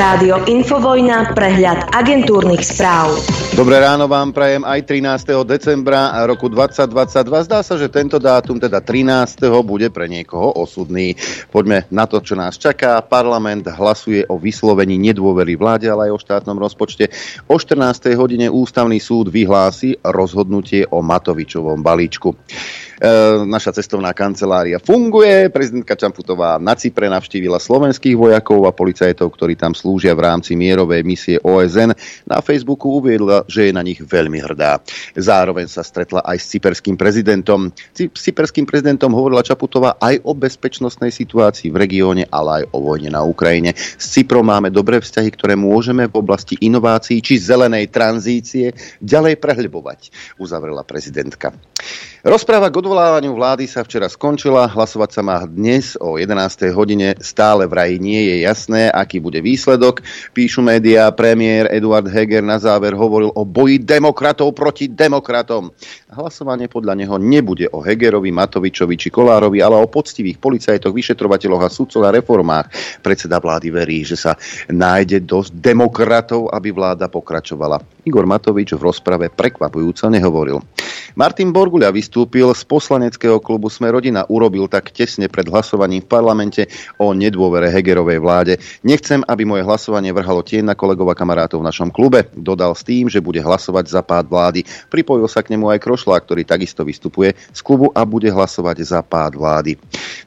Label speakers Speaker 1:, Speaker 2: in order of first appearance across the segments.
Speaker 1: Rádio Infovojna, prehľad agentúrnych správ.
Speaker 2: Dobré ráno vám prajem aj 13. decembra roku 2022. Zdá sa, že tento dátum, teda 13. bude pre niekoho osudný. Poďme na to, čo nás čaká. Parlament hlasuje o vyslovení nedôvery vláde, ale aj o štátnom rozpočte. O 14. hodine ústavný súd vyhlási rozhodnutie o Matovičovom balíčku. E, naša cestovná kancelária funguje. Prezidentka Čamputová na Cypre navštívila slovenských vojakov a policajtov, ktorí tam slúžia v rámci mierovej misie OSN. Na Facebooku uviedla, že je na nich veľmi hrdá. Zároveň sa stretla aj s cyperským prezidentom. S cyperským prezidentom hovorila Čaputová aj o bezpečnostnej situácii v regióne, ale aj o vojne na Ukrajine. S Cyprom máme dobré vzťahy, ktoré môžeme v oblasti inovácií či zelenej tranzície ďalej prehlbovať, uzavrela prezidentka. Rozpráva k odvolávaniu vlády sa včera skončila, hlasovať sa má dnes o 11. hodine, stále vraj nie je jasné, aký bude výsledok. Píšu médiá, premiér Eduard Heger na záver hovoril o boji demokratov proti demokratom. Hlasovanie podľa neho nebude o Hegerovi, Matovičovi či Kolárovi, ale o poctivých policajtoch, vyšetrovateľoch a sudcov a reformách. Predseda vlády verí, že sa nájde dosť demokratov, aby vláda pokračovala. Igor Matovič v rozprave prekvapujúco nehovoril. Martin Borguľa vystúpil z poslaneckého klubu Sme rodina. Urobil tak tesne pred hlasovaním v parlamente o nedôvere Hegerovej vláde. Nechcem, aby moje hlasovanie vrhalo tieň na kolegov a kamarátov v našom klube. Dodal s tým, že bude hlasovať za pád vlády. Pripojil sa k nemu aj Krošla, ktorý takisto vystupuje z klubu a bude hlasovať za pád vlády.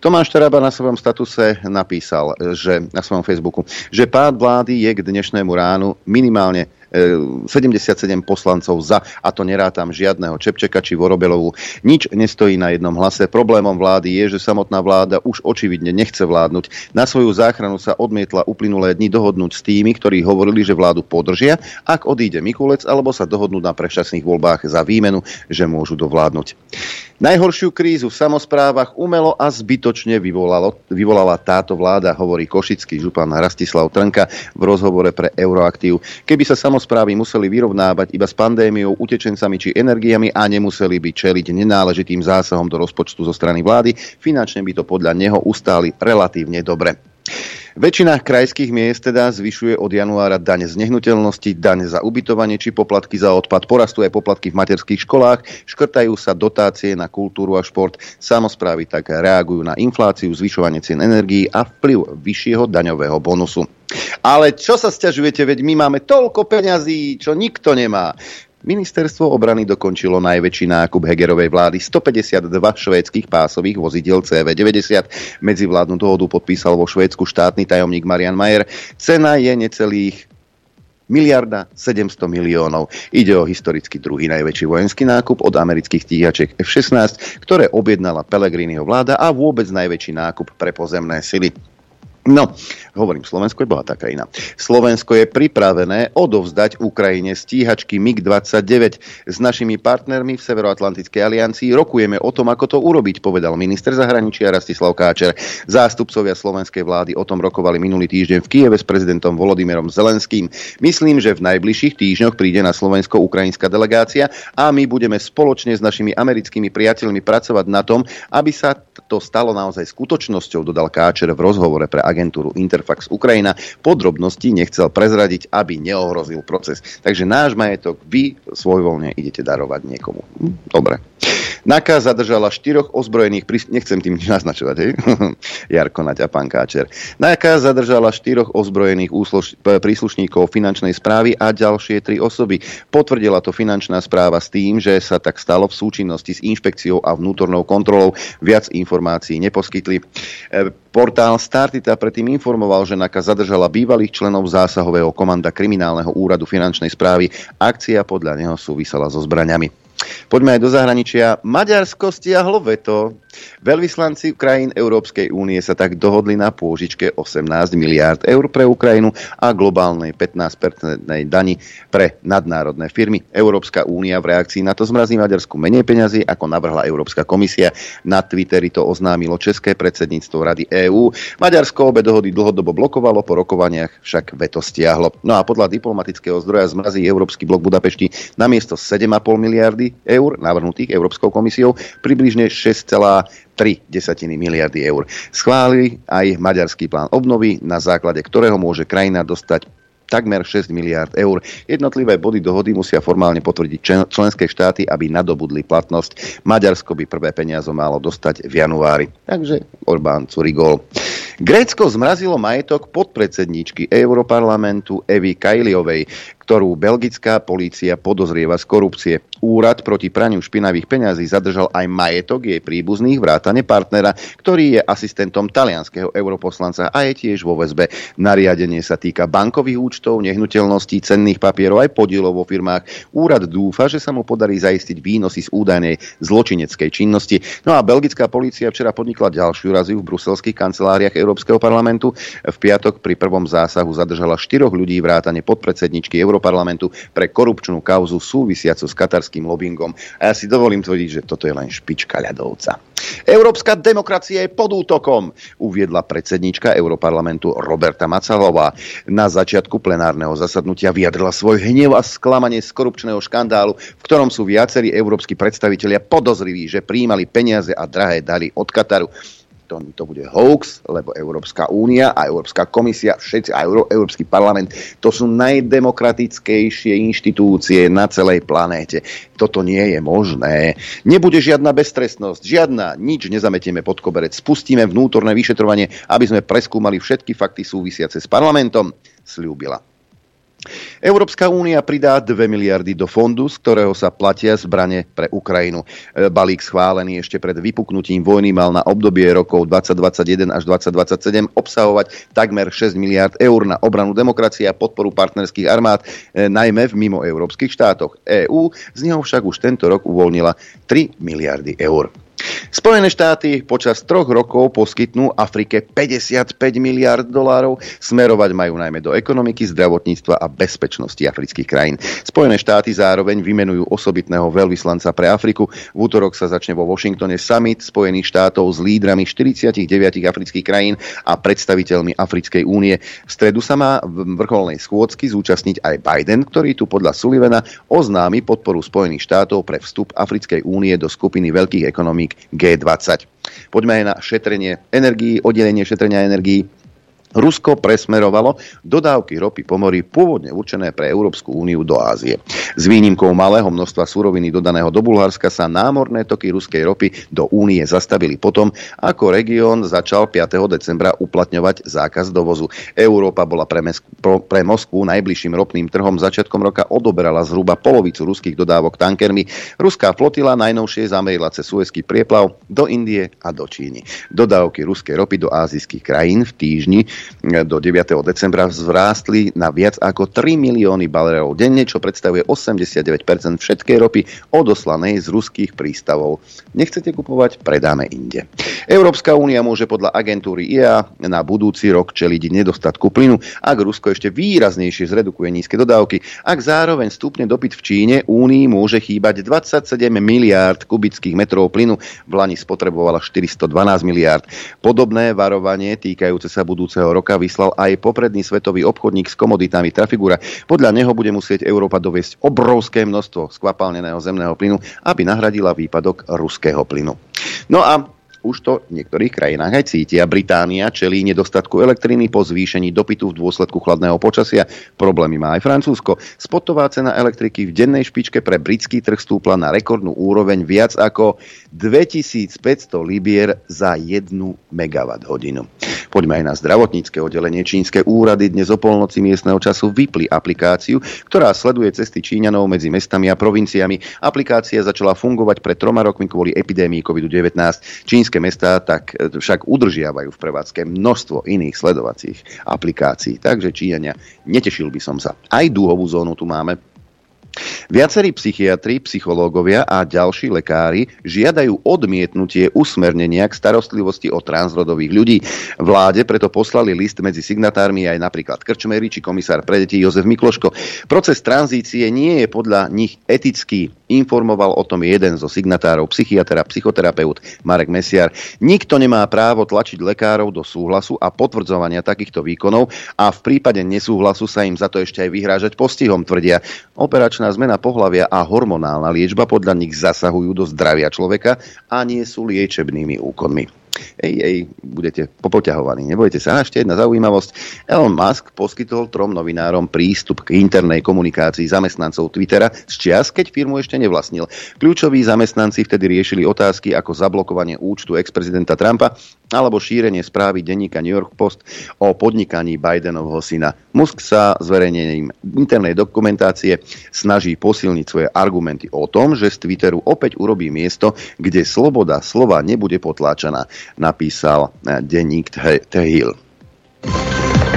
Speaker 2: Tomáš Taraba na svojom statuse napísal, že na svojom Facebooku, že pád vlády je k dnešnému ránu minimálne 77 poslancov za, a to nerátam žiadneho Čepčeka či Vorobelovu. Nič nestojí na jednom hlase. Problémom vlády je, že samotná vláda už očividne nechce vládnuť. Na svoju záchranu sa odmietla uplynulé dni dohodnúť s tými, ktorí hovorili, že vládu podržia, ak odíde Mikulec, alebo sa dohodnú na prešťastných voľbách za výmenu, že môžu dovládnuť. Najhoršiu krízu v samozprávach umelo a zbytočne vyvolalo, vyvolala táto vláda, hovorí košický župan Rastislav Trnka v rozhovore pre Euroaktív. Keby sa samozprávy museli vyrovnávať iba s pandémiou, utečencami či energiami a nemuseli by čeliť nenáležitým zásahom do rozpočtu zo strany vlády, finančne by to podľa neho ustáli relatívne dobre. Väčšina krajských miest teda zvyšuje od januára daň z nehnuteľnosti, daň za ubytovanie či poplatky za odpad. Porastú aj poplatky v materských školách, škrtajú sa dotácie na kultúru a šport. Samozprávy tak reagujú na infláciu, zvyšovanie cien energií a vplyv vyššieho daňového bonusu. Ale čo sa stiažujete, veď my máme toľko peňazí, čo nikto nemá. Ministerstvo obrany dokončilo najväčší nákup Hegerovej vlády 152 švédskych pásových vozidiel CV90. Medzivládnu dohodu podpísal vo Švédsku štátny tajomník Marian Majer. Cena je necelých miliarda 700 miliónov. Ide o historicky druhý najväčší vojenský nákup od amerických stíhačiek F-16, ktoré objednala Pelegriniho vláda a vôbec najväčší nákup pre pozemné sily. No, hovorím, Slovensko je bola taká iná. Slovensko je pripravené odovzdať Ukrajine stíhačky MiG-29. S našimi partnermi v Severoatlantickej aliancii rokujeme o tom, ako to urobiť, povedal minister zahraničia Rastislav Káčer. Zástupcovia slovenskej vlády o tom rokovali minulý týždeň v Kieve s prezidentom Volodymyrom Zelenským. Myslím, že v najbližších týždňoch príde na Slovensko-ukrajinská delegácia a my budeme spoločne s našimi americkými priateľmi pracovať na tom, aby sa to stalo naozaj skutočnosťou, dodal Káčer v rozhovore pre agentúru Interfax Ukrajina. Podrobnosti nechcel prezradiť, aby neohrozil proces. Takže náš majetok vy svojvoľne idete darovať niekomu. Hm, dobre. NAKA zadržala štyroch ozbrojených, nechcem tým naznačovať, hej? Jarko Naď a pán Káčer. NAKA zadržala štyroch ozbrojených úsluž, príslušníkov finančnej správy a ďalšie tri osoby. Potvrdila to finančná správa s tým, že sa tak stalo v súčinnosti s inšpekciou a vnútornou kontrolou. Viac informácií neposkytli. E, portál Startita predtým informoval, že NAKA zadržala bývalých členov zásahového komanda kriminálneho úradu finančnej správy. Akcia podľa neho súvisela so zbraňami. Poďme aj do zahraničia. Maďarsko stiahlo veto. Veľvyslanci krajín Európskej únie sa tak dohodli na pôžičke 18 miliárd eur pre Ukrajinu a globálnej 15-percentnej dani pre nadnárodné firmy. Európska únia v reakcii na to zmrazí Maďarsku menej peňazí, ako navrhla Európska komisia. Na Twitteri to oznámilo České predsedníctvo Rady EÚ. Maďarsko obe dohody dlhodobo blokovalo, po rokovaniach však veto stiahlo. No a podľa diplomatického zdroja zmrazí Európsky blok Budapešti na miesto 7,5 miliardy eur navrhnutých Európskou komisiou približne 6,5 desatiny miliardy eur. Schválili aj maďarský plán obnovy, na základe ktorého môže krajina dostať takmer 6 miliard eur. Jednotlivé body dohody musia formálne potvrdiť členské štáty, aby nadobudli platnosť. Maďarsko by prvé peniazo malo dostať v januári. Takže Orbán Curigol. Grécko zmrazilo majetok podpredsedníčky Európarlamentu Evy Kajliovej, ktorú belgická polícia podozrieva z korupcie. Úrad proti praniu špinavých peňazí zadržal aj majetok jej príbuzných vrátane partnera, ktorý je asistentom talianského europoslanca a je tiež vo väzbe. Nariadenie sa týka bankových účtov, nehnuteľností, cenných papierov aj podielov vo firmách. Úrad dúfa, že sa mu podarí zaistiť výnosy z údajnej zločineckej činnosti. No a belgická polícia včera podnikla ďalšiu raziu v bruselských kanceláriách Európskeho parlamentu. V piatok pri prvom zásahu zadržala štyroch ľudí vrátane podpredsedničky Euró Európarlamentu pre korupčnú kauzu súvisiacu s katarským lobbyingom. A ja si dovolím tvrdiť, že toto je len špička ľadovca. Európska demokracia je pod útokom, uviedla predsednička Európarlamentu Roberta Macalová. Na začiatku plenárneho zasadnutia vyjadrila svoj hnev a sklamanie z korupčného škandálu, v ktorom sú viacerí európsky predstavitelia podozriví, že príjmali peniaze a drahé dary od Kataru to, to bude hoax, lebo Európska únia a Európska komisia, všetci a Euró, Európsky parlament, to sú najdemokratickejšie inštitúcie na celej planéte. Toto nie je možné. Nebude žiadna beztrestnosť, žiadna, nič nezametieme pod koberec. Spustíme vnútorné vyšetrovanie, aby sme preskúmali všetky fakty súvisiace s parlamentom, slúbila. Európska únia pridá 2 miliardy do fondu, z ktorého sa platia zbrane pre Ukrajinu. E, balík schválený ešte pred vypuknutím vojny mal na obdobie rokov 2021 až 2027 obsahovať takmer 6 miliard eur na obranu demokracie a podporu partnerských armád, e, najmä v mimoeurópskych štátoch. EÚ z neho však už tento rok uvoľnila 3 miliardy eur. Spojené štáty počas troch rokov poskytnú Afrike 55 miliard dolárov, smerovať majú najmä do ekonomiky, zdravotníctva a bezpečnosti afrických krajín. Spojené štáty zároveň vymenujú osobitného veľvyslanca pre Afriku. V útorok sa začne vo Washingtone summit Spojených štátov s lídrami 49 afrických krajín a predstaviteľmi Africkej únie. V stredu sa má v vrcholnej schôdzky zúčastniť aj Biden, ktorý tu podľa Sullivana oznámi podporu Spojených štátov pre vstup Africkej únie do skupiny veľkých ekonomík G20. Poďme aj na šetrenie energií, oddelenie šetrenia energií Rusko presmerovalo dodávky ropy po mori pôvodne určené pre Európsku úniu do Ázie. S výnimkou malého množstva suroviny dodaného do Bulharska sa námorné toky ruskej ropy do únie zastavili potom, ako región začal 5. decembra uplatňovať zákaz dovozu. Európa bola pre, Mes- pre Moskvu najbližším ropným trhom začiatkom roka odoberala zhruba polovicu ruských dodávok tankermi. Ruská flotila najnovšie zamerila cez Suezký prieplav do Indie a do Číny. Dodávky ruskej ropy do azijských krajín v týždni do 9. decembra zvrástli na viac ako 3 milióny balerov denne, čo predstavuje 89% všetkej ropy odoslanej z ruských prístavov. Nechcete kupovať? Predáme inde. Európska únia môže podľa agentúry IA na budúci rok čeliť nedostatku plynu, ak Rusko ešte výraznejšie zredukuje nízke dodávky. Ak zároveň stupne dopyt v Číne, únii môže chýbať 27 miliárd kubických metrov plynu. V Lani spotrebovala 412 miliárd. Podobné varovanie týkajúce sa budúceho roka vyslal aj popredný svetový obchodník s komoditami Trafigura. Podľa neho bude musieť Európa doviesť obrovské množstvo skvapalneného zemného plynu, aby nahradila výpadok ruského plynu. No a už to v niektorých krajinách aj cítia. Británia čelí nedostatku elektriny po zvýšení dopytu v dôsledku chladného počasia. Problémy má aj Francúzsko. Spotová cena elektriky v dennej špičke pre britský trh stúpla na rekordnú úroveň viac ako 2500 libier za 1 megawatt hodinu. Poďme aj na zdravotnícke oddelenie. Čínske úrady dnes o polnoci miestneho času vypli aplikáciu, ktorá sleduje cesty Číňanov medzi mestami a provinciami. Aplikácia začala fungovať pred troma rokmi kvôli epidémii COVID-19. Čínske mestá tak e, však udržiavajú v prevádzke množstvo iných sledovacích aplikácií. Takže Číňania, netešil by som sa. Aj dúhovú zónu tu máme, Viacerí psychiatri, psychológovia a ďalší lekári žiadajú odmietnutie usmernenia k starostlivosti o transrodových ľudí. Vláde preto poslali list medzi signatármi aj napríklad Krčmery či komisár pre deti Jozef Mikloško. Proces tranzície nie je podľa nich etický. Informoval o tom jeden zo signatárov, psychiatr a psychoterapeut Marek Mesiar. Nikto nemá právo tlačiť lekárov do súhlasu a potvrdzovania takýchto výkonov a v prípade nesúhlasu sa im za to ešte aj vyhrážať postihom, tvrdia. Operačné medzigeneračná zmena pohlavia a hormonálna liečba podľa nich zasahujú do zdravia človeka a nie sú liečebnými úkonmi ej, ej, budete popoťahovaní. Nebojte sa. A ešte jedna zaujímavosť. Elon Musk poskytol trom novinárom prístup k internej komunikácii zamestnancov Twittera z čias, keď firmu ešte nevlastnil. Kľúčoví zamestnanci vtedy riešili otázky ako zablokovanie účtu ex-prezidenta Trumpa alebo šírenie správy denníka New York Post o podnikaní Bidenovho syna. Musk sa zverejnením internej dokumentácie snaží posilniť svoje argumenty o tom, že z Twitteru opäť urobí miesto, kde sloboda slova nebude potláčaná napísal eh, denník The Hill.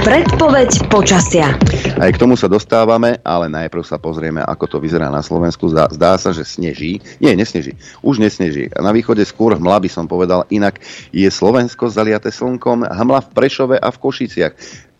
Speaker 1: Predpoveď počasia.
Speaker 2: Aj k tomu sa dostávame, ale najprv sa pozrieme, ako to vyzerá na Slovensku. Zdá, zdá sa, že sneží. Nie, nesneží. Už nesneží. Na východe skôr hmla by som povedal. Inak je Slovensko zaliate slnkom. Hmla v Prešove a v Košiciach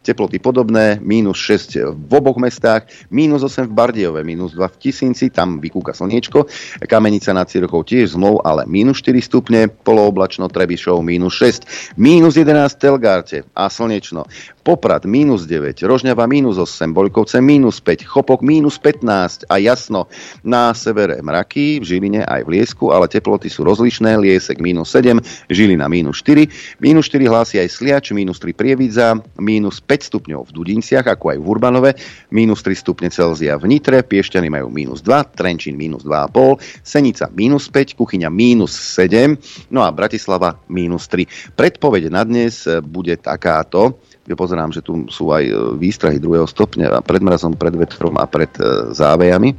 Speaker 2: teploty podobné, mínus 6 v oboch mestách, mínus 8 v Bardiove, mínus 2 v Tisínci, tam vykúka slniečko, Kamenica nad Cirochou tiež zmlov, ale mínus 4 stupne, polooblačno Trebišov mínus 6, mínus 11 v Telgárte a slnečno. Poprad minus 9, Rožňava minus 8, Boľkovce minus 5, Chopok minus 15 a jasno na severe mraky, v Žiline aj v Liesku, ale teploty sú rozlišné, Liesek minus 7, Žilina minus 4, minus 4 hlási aj Sliač, minus 3 Prievidza, minus 5 stupňov v Dudinciach, ako aj v Urbanove, minus 3 stupne Celzia v Nitre, Piešťany majú minus 2, Trenčín minus 2,5, Senica minus 5, Kuchyňa minus 7, no a Bratislava minus 3. Predpoveď na dnes bude takáto, pozerám, že tu sú aj e, výstrahy druhého stupňa pred mrazom, pred vetrom a pred e, závejami. E,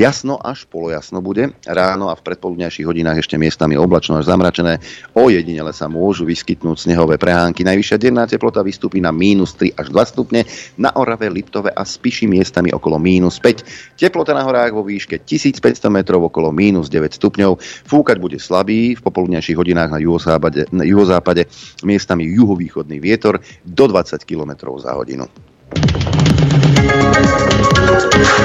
Speaker 2: jasno až polojasno bude. Ráno a v predpoludňajších hodinách ešte miestami oblačno až zamračené. O jedinele sa môžu vyskytnúť snehové prehánky. Najvyššia denná teplota vystúpi na mínus 3 až 2 stupne. Na Orave, Liptove a Spiši miestami okolo mínus 5. Teplota na horách vo výške 1500 metrov okolo mínus 9 stupňov. Fúkať bude slabý v popoludňajších hodinách na juhozápade, na juhozápade miestami juhovýchodný vietor do 20 km za hodinu.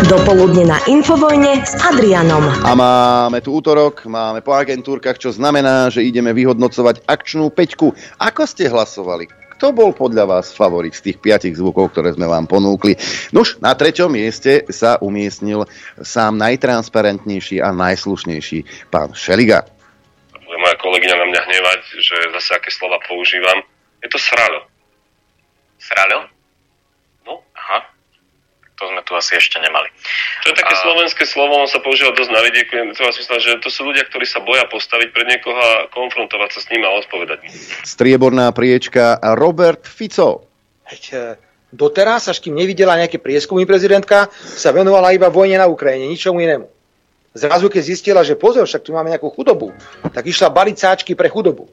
Speaker 1: Dopoludne na Infovojne s Adrianom.
Speaker 2: A máme tu útorok, máme po agentúrkach, čo znamená, že ideme vyhodnocovať akčnú peťku. Ako ste hlasovali? Kto bol podľa vás favorit z tých piatich zvukov, ktoré sme vám ponúkli? Nuž, na treťom mieste sa umiestnil sám najtransparentnejší a najslušnejší pán Šeliga.
Speaker 3: Moja kolegyňa na mňa hnevať, že zase aké slova používam. Je to sralo.
Speaker 4: Sralo? No, aha. To sme tu asi ešte nemali.
Speaker 3: To je také a... slovenské slovo, on sa používa dosť na vidieku. Myslieť, že to sú ľudia, ktorí sa boja postaviť pred niekoho a konfrontovať sa s ním a odpovedať.
Speaker 2: Strieborná priečka Robert Fico.
Speaker 5: Heď, e, doteraz, až kým nevidela nejaké prieskumy prezidentka, sa venovala iba vojne na Ukrajine, ničomu inému. Zrazu, keď zistila, že pozor, však tu máme nejakú chudobu, tak išla baliť sáčky pre chudobu.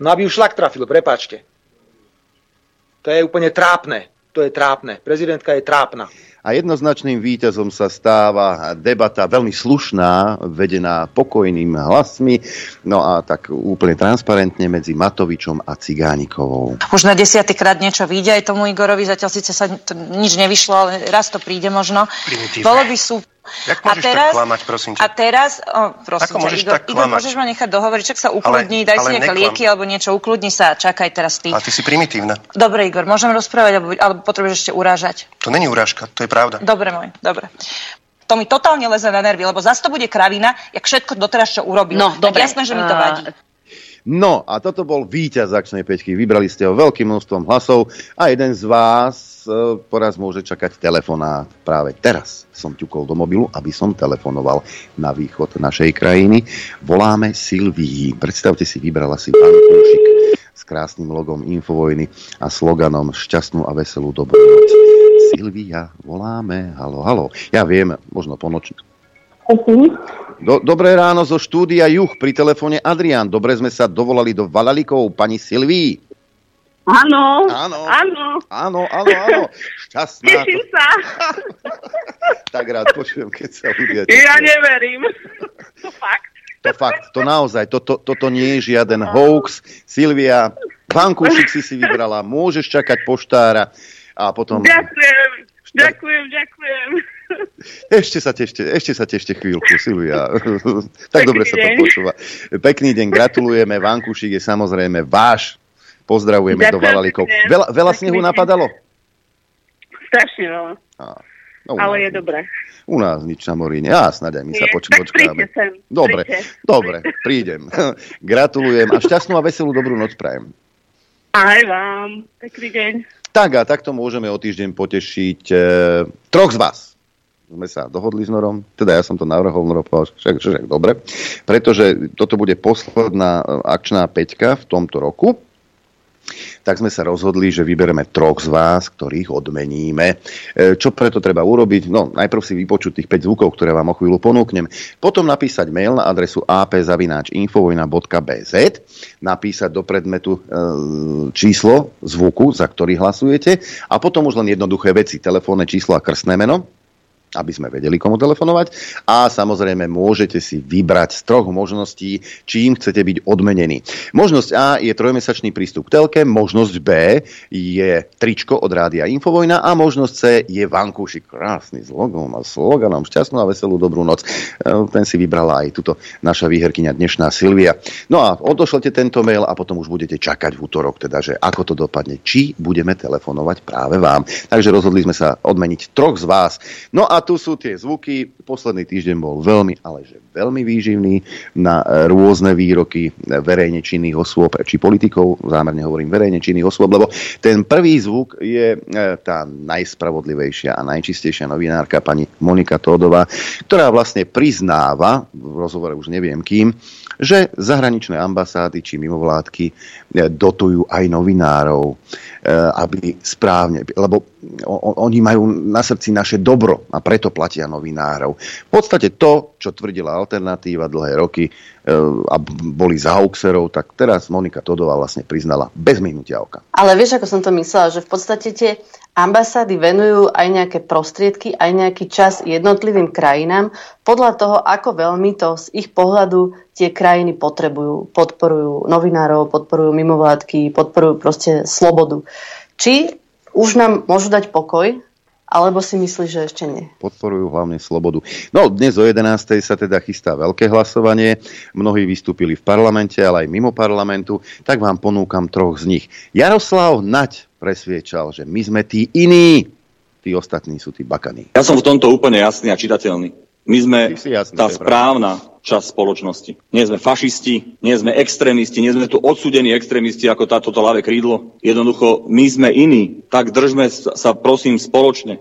Speaker 5: No aby už šlak trafil, prepáčte. To je úplne trápne. To je trápne. Prezidentka je trápna.
Speaker 2: A jednoznačným víťazom sa stáva debata veľmi slušná, vedená pokojným hlasmi, no a tak úplne transparentne medzi Matovičom a Cigánikovou.
Speaker 6: Už na desiatýkrát niečo vyjde aj tomu Igorovi, zatiaľ síce sa to, nič nevyšlo, ale raz to príde možno. Bolo by sú
Speaker 4: Jak môžeš a teraz, tak klamať, prosím ťa?
Speaker 6: A teraz, oh, prosím
Speaker 4: Ako ťa, môžeš
Speaker 6: Igor,
Speaker 4: tak
Speaker 6: Igor, môžeš ma nechať dohovoriť, čak sa ukludni, ale, daj ale si nejaké lieky alebo niečo, ukludni sa, čakaj teraz ty.
Speaker 4: Ale ty si primitívna.
Speaker 6: Dobre, Igor, môžem rozprávať, alebo, alebo potrebuješ ešte urážať?
Speaker 4: To není urážka, to je pravda.
Speaker 6: Dobre, môj, dobre to mi totálne leze na nervy, lebo zase to bude kravina, jak všetko doteraz, čo urobil. No, tak dobre. jasné, že mi to vadí.
Speaker 2: No a toto bol víťaz akčnej peťky. Vybrali ste ho veľkým množstvom hlasov a jeden z vás e, poraz môže čakať telefonát. Práve teraz som ťukol do mobilu, aby som telefonoval na východ našej krajiny. Voláme Silvii. Predstavte si, vybrala si pán Kúšik s krásnym logom Infovojny a sloganom Šťastnú a veselú dobrú noc. Silvia, voláme, halo, halo. Ja viem, možno ponočne do, dobré ráno zo štúdia Juch pri telefóne Adrián. Dobre sme sa dovolali do Valalikov, pani Silví.
Speaker 7: Áno.
Speaker 2: Áno.
Speaker 7: Áno.
Speaker 2: Áno, áno, áno. Šťastná.
Speaker 7: Teším sa.
Speaker 2: tak rád počujem, keď sa ľudia
Speaker 7: tešia. Ja neverím. To fakt.
Speaker 2: To fakt, to naozaj, toto to, to nie je žiaden hoax. Silvia, vankúšik si si vybrala, môžeš čakať poštára a potom...
Speaker 7: Ďakujem, ďakujem, ďakujem.
Speaker 2: Ešte sa tešte, ešte sa tešte chvíľku, Silvia. tak Pekný dobre sa to počúva. Pekný deň, gratulujeme. Vankušik je samozrejme váš. Pozdravujeme Ďakujem do Valalikov. Veľa, veľa snehu napadalo?
Speaker 7: Strašne veľa.
Speaker 2: No
Speaker 7: no, ale je dobré.
Speaker 2: U nás nič na mori nie. Ja snáď aj my sa poč- počkáme.
Speaker 7: Sem,
Speaker 2: dobre, príďte. dobre, prídem. Gratulujem a šťastnú a veselú dobrú noc prajem.
Speaker 7: Aj vám. Pekný deň.
Speaker 2: Tak a takto môžeme o týždeň potešiť e, troch z vás. Sme sa dohodli s Norom, teda ja som to navrhol, Noro povedal, však, však, dobre, pretože toto bude posledná e, akčná peťka v tomto roku tak sme sa rozhodli, že vybereme troch z vás, ktorých odmeníme. E, čo preto treba urobiť? No, najprv si vypočuť tých 5 zvukov, ktoré vám o chvíľu ponúknem. Potom napísať mail na adresu apzavináčinfovojna.bz napísať do predmetu e, číslo zvuku, za ktorý hlasujete a potom už len jednoduché veci, telefónne číslo a krstné meno aby sme vedeli, komu telefonovať. A samozrejme môžete si vybrať z troch možností, čím chcete byť odmenení. Možnosť A je trojmesačný prístup k telke, možnosť B je tričko od Rádia Infovojna a možnosť C je vankúšik. Krásny slogan a sloganom šťastnú a veselú dobrú noc. E, ten si vybrala aj tuto naša výherkyňa dnešná Silvia. No a odošlete tento mail a potom už budete čakať v útorok, teda, že ako to dopadne, či budeme telefonovať práve vám. Takže rozhodli sme sa odmeniť troch z vás. No a tu sú tie zvuky. Posledný týždeň bol veľmi, ale že veľmi výživný na e, rôzne výroky verejne činných osôb, či politikov, zámerne hovorím verejne činných osôb, lebo ten prvý zvuk je e, tá najspravodlivejšia a najčistejšia novinárka pani Monika Tódová, ktorá vlastne priznáva, v rozhovore už neviem kým, že zahraničné ambasády či mimovládky e, dotujú aj novinárov, e, aby správne, lebo oni majú na srdci naše dobro a preto platia novinárov. V podstate to, čo tvrdila alternatíva dlhé roky e, a boli za Auxerov, tak teraz Monika Todová vlastne priznala bez minutia oka.
Speaker 8: Ale vieš, ako som to myslela, že v podstate tie ambasády venujú aj nejaké prostriedky, aj nejaký čas jednotlivým krajinám podľa toho, ako veľmi to z ich pohľadu tie krajiny potrebujú. Podporujú novinárov, podporujú mimovládky, podporujú proste slobodu. Či už nám môžu dať pokoj, alebo si myslíš, že ešte nie?
Speaker 2: Podporujú hlavne slobodu. No, dnes o 11. sa teda chystá veľké hlasovanie. Mnohí vystúpili v parlamente, ale aj mimo parlamentu. Tak vám ponúkam troch z nich. Jaroslav Nať presviečal, že my sme tí iní. Tí ostatní sú tí bakaní.
Speaker 9: Ja som v tomto úplne jasný a čitateľný. My sme jasný, tá správna časť spoločnosti. Nie sme fašisti, nie sme extrémisti, nie sme tu odsudení extrémisti ako táto ľavé krídlo. Jednoducho, my sme iní. Tak držme sa prosím spoločne.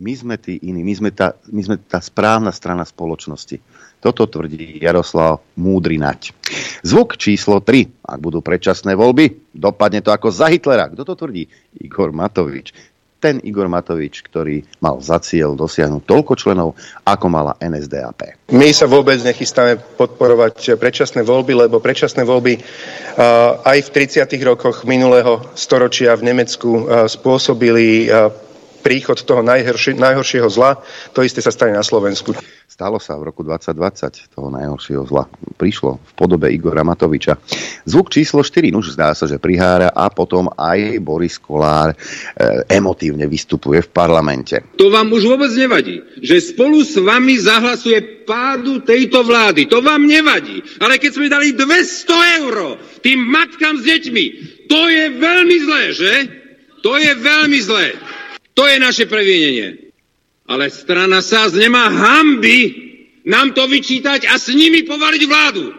Speaker 2: My sme tí iní, my sme tá, my sme tá správna strana spoločnosti. Toto tvrdí Jaroslav Múdry Nať. Zvuk číslo 3. Ak budú predčasné voľby, dopadne to ako za Hitlera. Kto to tvrdí? Igor Matovič ten Igor Matovič, ktorý mal za cieľ dosiahnuť toľko členov, ako mala NSDAP.
Speaker 10: My sa vôbec nechystáme podporovať predčasné voľby, lebo predčasné voľby aj v 30. rokoch minulého storočia v Nemecku spôsobili príchod toho najhorši, najhoršieho zla. To isté sa stane na Slovensku.
Speaker 2: Stalo sa v roku 2020 toho najhoršieho zla. Prišlo v podobe Igora Matoviča. Zvuk číslo 4, už zdá sa, že prihára a potom aj Boris Kolár e, emotívne vystupuje v parlamente.
Speaker 11: To vám už vôbec nevadí, že spolu s vami zahlasuje pádu tejto vlády. To vám nevadí. Ale keď sme dali 200 eur tým matkám s deťmi, to je veľmi zlé, že? To je veľmi zlé. To je naše previnenie. Ale strana SAS nemá hamby nám to vyčítať a s nimi povaliť vládu.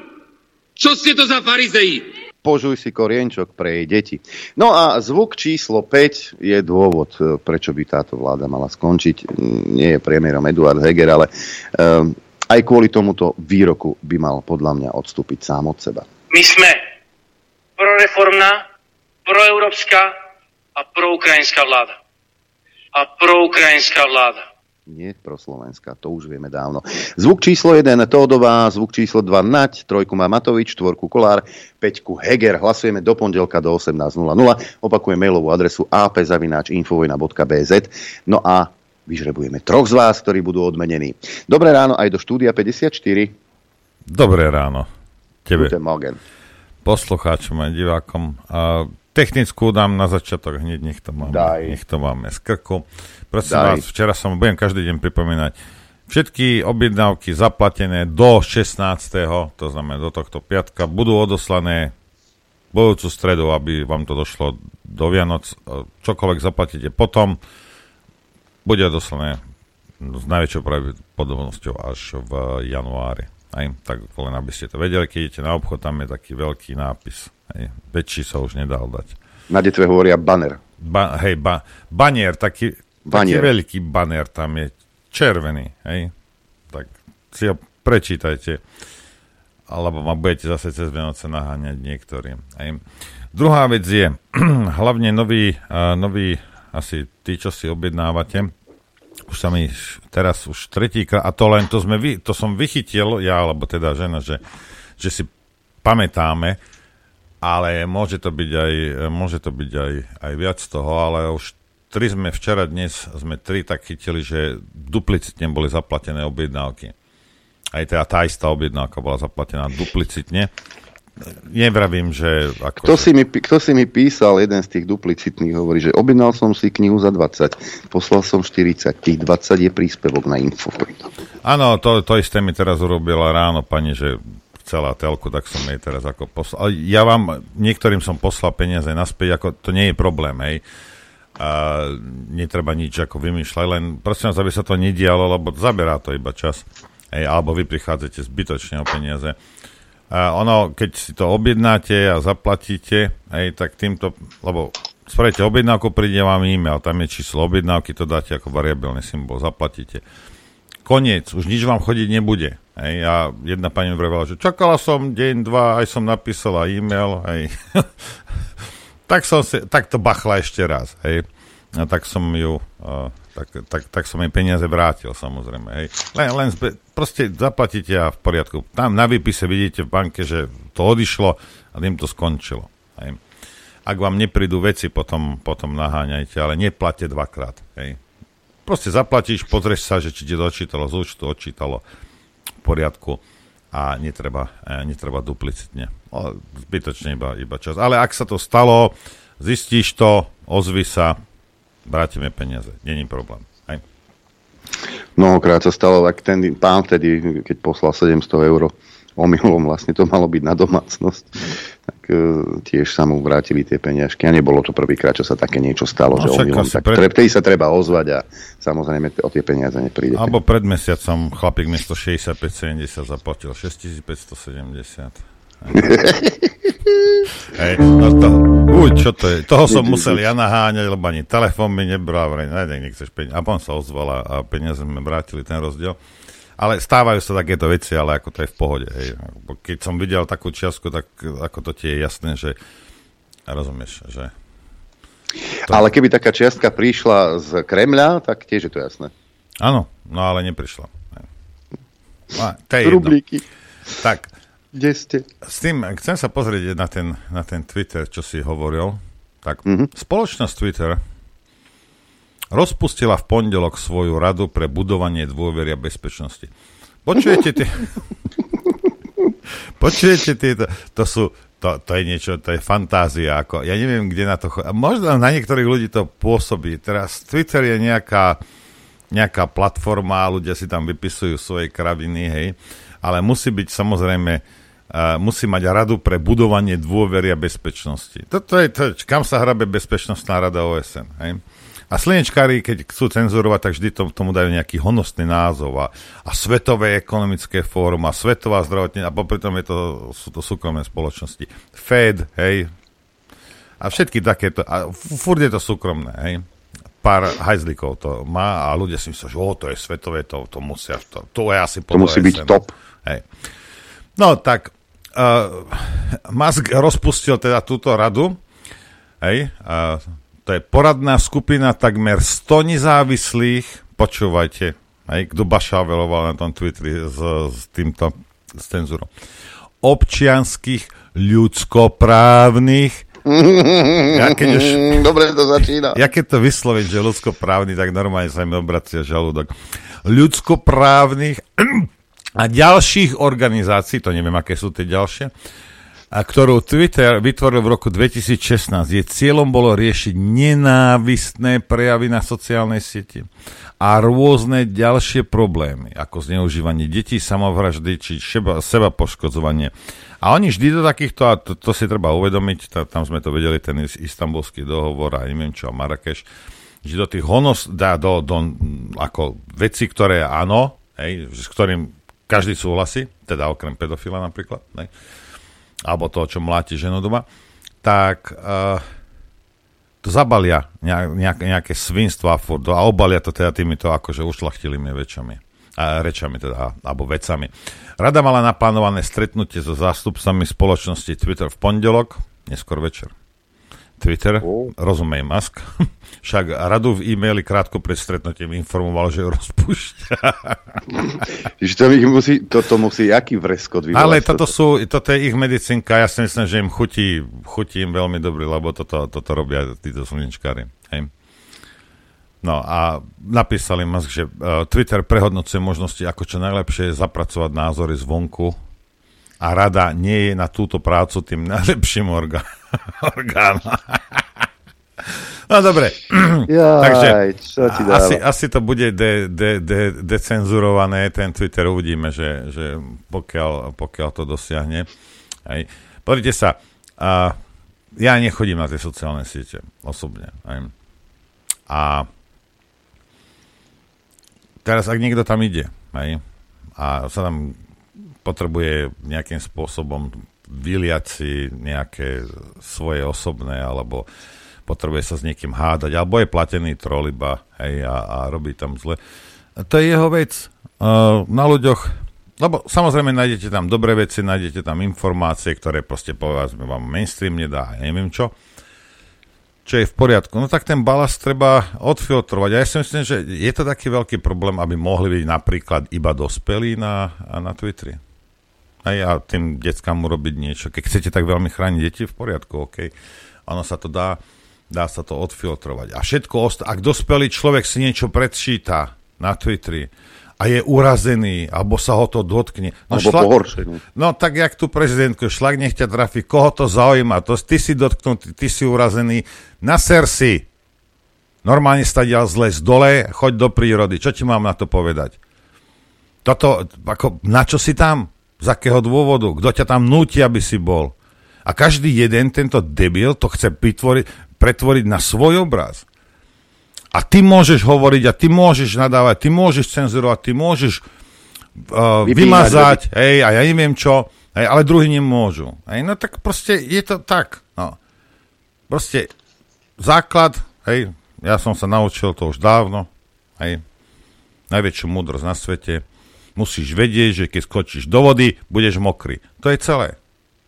Speaker 11: Čo ste to za farizei?
Speaker 2: Požuj si korienčok pre jej deti. No a zvuk číslo 5 je dôvod, e, prečo by táto vláda mala skončiť. Nie je premiérom Eduard Heger, ale um, aj kvôli tomuto výroku by mal podľa mňa odstúpiť sám od seba.
Speaker 12: My sme proreformná, proeurópska a proukrajinská vláda a proukrajinská vláda.
Speaker 2: Nie pro Slovenska, to už vieme dávno. Zvuk číslo 1 Tódová, zvuk číslo 2 Nať, trojku má Matovič, štvorku Kolár, peťku Heger. Hlasujeme do pondelka do 18.00. Opakujem mailovú adresu apzavináčinfovojna.bz. No a vyžrebujeme troch z vás, ktorí budú odmenení. Dobré ráno aj do štúdia 54.
Speaker 13: Dobré ráno.
Speaker 2: Tebe. Guten Morgen.
Speaker 13: Poslucháčom a divákom. Technickú dám na začiatok hneď, nech to máme, Daj. nech to máme z krku. Prosím Daj. vás, včera som, budem každý deň pripomínať, všetky objednávky zaplatené do 16. to znamená do tohto piatka, budú odoslané budúcu stredu, aby vám to došlo do Vianoc. Čokoľvek zaplatíte potom, bude odoslané s najväčšou pravdepodobnosťou až v januári. Aj, tak len aby ste to vedeli, keď idete na obchod, tam je taký veľký nápis. Aj, väčší sa už nedal dať.
Speaker 2: Na detve hovoria banner.
Speaker 13: Ba, hej, ba, banier, taký, taký veľký banner tam je, červený, hej. Tak si ho prečítajte, alebo ma budete zase cez Vianoce naháňať niektorým. Hej. Druhá vec je, hlavne nový, uh, nový, asi tí, čo si objednávate, už sa mi teraz už tretíkrát, a to len to, sme vy, to som vychytil, ja alebo teda žena, že, že si pamätáme, ale môže to byť aj, môže to byť aj, aj viac toho, ale už tri sme včera, dnes sme tri tak chytili, že duplicitne boli zaplatené objednávky. Aj teda tá istá objednávka bola zaplatená duplicitne nevravím, že... Ako
Speaker 2: kto, si mi, kto si mi písal, jeden z tých duplicitných, hovorí, že objednal som si knihu za 20, poslal som 40, tých 20 je príspevok na info.
Speaker 13: Áno, to, to isté mi teraz urobila ráno pani, že chcela telku, tak som jej teraz ako poslal. Ja vám, niektorým som poslal peniaze naspäť, ako to nie je problém, hej. A netreba nič ako vymýšľať, len prosím vás, aby sa to nedialo, lebo zaberá to iba čas. Hej, alebo vy prichádzate zbytočne o peniaze. A ono, keď si to objednáte a zaplatíte, aj tak týmto, lebo spravíte objednávku, príde vám e-mail, tam je číslo objednávky, to dáte ako variabilný symbol, zaplatíte. Koniec, už nič vám chodiť nebude. Hej, a jedna pani vravela, že čakala som deň, dva, aj som napísala e-mail, hej. tak, som si, tak to bachla ešte raz, hej. A tak som ju uh, tak, tak, tak som jej peniaze vrátil, samozrejme. Hej. Len, len zbe, proste zaplatíte a v poriadku. Tam na výpise vidíte v banke, že to odišlo a tým to skončilo. Hej. Ak vám neprídu veci, potom, potom naháňajte, ale neplate dvakrát. Hej. Proste zaplatíš, pozrieš sa, že či ti dočítalo z účtu, odčítalo v poriadku a netreba, e, netreba duplicitne. O, zbytočne iba, iba čas. Ale ak sa to stalo, zistíš to, ozvi sa, vrátime peniaze, není problém. Hej.
Speaker 2: Mnohokrát sa stalo, tak ten pán vtedy, keď poslal 700 eur omylom, vlastne to malo byť na domácnosť, tak uh, tiež sa mu vrátili tie peniažky. A nebolo to prvýkrát, čo sa také niečo stalo, no, že omylom. Tak pred... vtedy sa treba ozvať a samozrejme o tie peniaze nepríde.
Speaker 13: Alebo pred mesiacom chlapík miesto 65-70 zaplatil 6570. Hej, no to, uj, čo to je? Toho som musel ja naháňať, lebo ani telefón mi nebral, najde, nechceš peniaze. A on sa ozval a peniaze mi vrátili ten rozdiel. Ale stávajú sa takéto veci, ale ako to je v pohode. Hej. Keď som videl takú čiastku, tak ako to ti je jasné, že rozumieš, že...
Speaker 2: To... Ale keby taká čiastka prišla z Kremľa, tak tiež je to jasné.
Speaker 13: Áno, no ale neprišla. A, to je Rublíky. Tak,
Speaker 2: kde ste?
Speaker 13: S tým, chcem sa pozrieť na ten, na ten Twitter, čo si hovoril. Tak, mm-hmm. spoločnosť Twitter rozpustila v pondelok svoju radu pre budovanie dôvery a bezpečnosti. Počujete tie... Počujete tieto... To sú... To, to je niečo, to je fantázia. Ako, ja neviem, kde na to... Cho- možno na niektorých ľudí to pôsobí. Teraz Twitter je nejaká, nejaká platforma, ľudia si tam vypisujú svoje kraviny, hej. Ale musí byť samozrejme musí mať radu pre budovanie dôvery a bezpečnosti. Toto je to, kam sa hrabe bezpečnostná rada OSN. Hej? A slnečkári, keď chcú cenzurovať, tak vždy to, tomu dajú nejaký honosný názov a, a Svetové ekonomické fórum a Svetová zdravotní a popri tom je to, sú to súkromné spoločnosti. Fed, hej, a všetky takéto, a furt je to súkromné, hej. Pár hajzlikov to má a ľudia si myslia, že o, to je svetové, to, to musia, to, to je asi
Speaker 2: To musí byť top.
Speaker 13: Hej. No tak, uh, Musk rozpustil teda túto radu, hej, uh, to je poradná skupina takmer 100 nezávislých, počúvajte, hej, kto bašaveloval na tom Twitteri s, s týmto s cenzúrom, občianských, ľudskoprávnych,
Speaker 2: ja keď už, Dobre to začína.
Speaker 13: Ja keď to vysloviť, že ľudskoprávny, tak normálne sa mi obracia žalúdok. Ľudskoprávnych a ďalších organizácií, to neviem, aké sú tie ďalšie, a ktorú Twitter vytvoril v roku 2016. Je cieľom bolo riešiť nenávistné prejavy na sociálnej sieti a rôzne ďalšie problémy, ako zneužívanie detí, samovraždy či seba, seba poškodzovanie. A oni vždy do takýchto, a to, to si treba uvedomiť, tá, tam sme to vedeli, ten istambulský dohovor a neviem čo, Marrakeš, že do tých honos dá do, do ako veci, ktoré áno, hej, s ktorým každý súhlasí, teda okrem pedofila napríklad, hej, alebo toho, čo mláti ženu doma, tak uh, to zabalia nejaké, nejaké svinstva a obalia to teda týmito akože ušlachtilými večami. A rečami teda, alebo vecami. Rada mala naplánované stretnutie so zástupcami spoločnosti Twitter v pondelok, neskôr večer. Twitter, oh. rozumej Musk, však radu v e-maili krátko pred stretnutím informoval, že ju rozpúšťa.
Speaker 2: to musí, toto musí aký vreskot vyvolať?
Speaker 13: Ale toto, sú, toto je ich medicínka, ja si myslím, že im chutí, chutí im veľmi dobre, lebo toto, toto robia títo slnečkári. Hej. No a napísali Musk, že uh, Twitter prehodnocuje možnosti, ako čo najlepšie zapracovať názory zvonku a rada nie je na túto prácu tým najlepším orgánom orgán. No dobre.
Speaker 2: Jaj, Takže
Speaker 13: asi, asi to bude de, de, de, decenzurované, ten Twitter uvidíme, že, že pokiaľ, pokiaľ to dosiahne. Hej. Pozrite sa, a ja nechodím na tie sociálne siete osobne. Hej. A teraz, ak niekto tam ide hej, a sa tam potrebuje nejakým spôsobom vyliať si nejaké svoje osobné, alebo potrebuje sa s niekým hádať, alebo je platený troll iba hej, a, a robí tam zle. To je jeho vec. Uh, na ľuďoch, lebo samozrejme nájdete tam dobré veci, nájdete tam informácie, ktoré proste povedzme vám mainstream nedá, neviem čo čo je v poriadku. No tak ten balast treba odfiltrovať. Ja si myslím, že je to taký veľký problém, aby mohli byť napríklad iba dospelí na, na Twitteri aj a tým deckám urobiť niečo. Keď chcete tak veľmi chrániť deti, v poriadku, OK. Ono sa to dá, dá sa to odfiltrovať. A všetko osta- ak dospelý človek si niečo predčíta na Twitteri a je urazený, alebo sa ho to dotkne.
Speaker 2: No, alebo šlak, pohoršený.
Speaker 13: No tak jak tu prezidentko, šlak nech ťa trafi, koho to zaujíma, to, ty si dotknutý, ty si urazený, naser si. Normálne stadiaľ zle z dole, choď do prírody. Čo ti mám na to povedať? Toto, ako, na čo si tam? Z akého dôvodu? Kto ťa tam núti, aby si bol? A každý jeden tento debil to chce vytvoriť, pretvoriť na svoj obraz. A ty môžeš hovoriť a ty môžeš nadávať, ty môžeš cenzurovať, ty môžeš uh, vymazať, hej, a ja neviem čo, hej, ale druhí nemôžu. Hej, no tak proste je to tak. No. Proste základ, hej, ja som sa naučil to už dávno, hej, najväčšiu múdrosť na svete, musíš vedieť, že keď skočíš do vody, budeš mokrý. To je celé.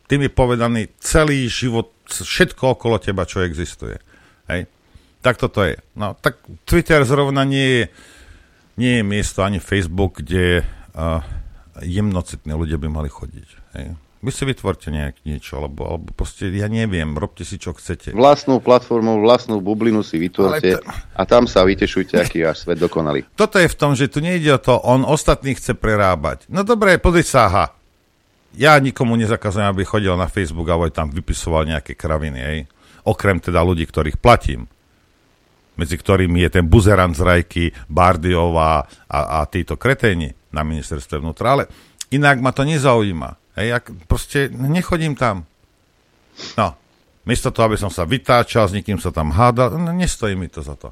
Speaker 13: Tým je povedaný celý život, všetko okolo teba, čo existuje. Hej? Tak toto je. No, tak Twitter zrovna nie je, nie je miesto ani Facebook, kde uh, jemnocitní ľudia by mali chodiť. Hej? Vy si vytvorte nejak niečo, alebo, alebo proste, ja neviem, robte si, čo chcete.
Speaker 2: Vlastnú platformu, vlastnú bublinu si vytvorte to... a tam sa vytešujte, aký až svet dokonalý.
Speaker 13: Toto je v tom, že tu nejde o to, on ostatných chce prerábať. No dobre, pozri sa, aha. Ja nikomu nezakazujem, aby chodil na Facebook a tam vypisoval nejaké kraviny, hej. Okrem teda ľudí, ktorých platím medzi ktorými je ten buzerant z Rajky, Bardiová a, a títo kreténi na ministerstve vnútra, ale inak ma to nezaujíma. Hej, ak proste nechodím tam. No, miesto toho, aby som sa vytáčal, s nikým sa tam hádal, no, nestojí mi to za to.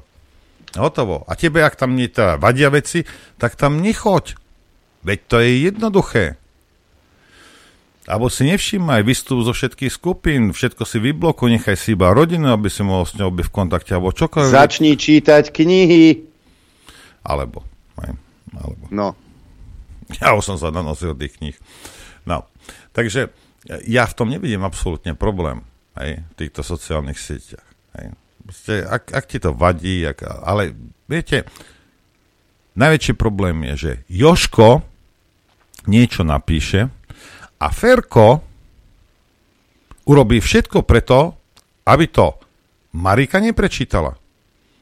Speaker 13: Hotovo. A tebe, ak tam nie teda vadia veci, tak tam nechoď. Veď to je jednoduché. Abo si nevšímaj, vystup zo všetkých skupín, všetko si vyblokuj, nechaj si iba rodinu, aby si mohol s ňou byť v kontakte, alebo čokoľvek.
Speaker 2: Začni čítať knihy.
Speaker 13: Alebo, alebo.
Speaker 2: No.
Speaker 13: Ja už som sa nanosil tých kníh. No, takže ja v tom nevidím absolútne problém hej, v týchto sociálnych sieťach. Hej. Proste, ak, ak ti to vadí, ak, ale viete, najväčší problém je, že Joško niečo napíše a Ferko urobí všetko preto, aby to Marika neprečítala.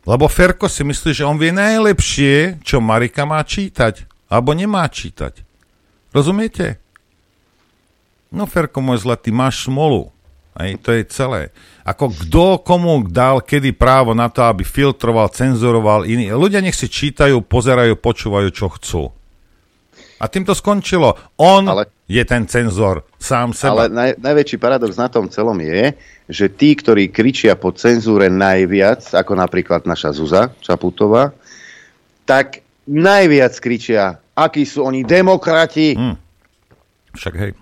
Speaker 13: Lebo Ferko si myslí, že on vie najlepšie, čo Marika má čítať, alebo nemá čítať. Rozumiete? No Ferko, môj zlatý, máš smolu. Hej, to je celé. Ako kto komu dal kedy právo na to, aby filtroval, cenzuroval iný. Ľudia nech si čítajú, pozerajú, počúvajú, čo chcú. A tým to skončilo. On ale, je ten cenzor sám seba.
Speaker 2: Ale naj, najväčší paradox na tom celom je, že tí, ktorí kričia po cenzúre najviac, ako napríklad naša Zuza Čaputová, tak najviac kričia, akí sú oni demokrati. Hmm.
Speaker 13: Však hej.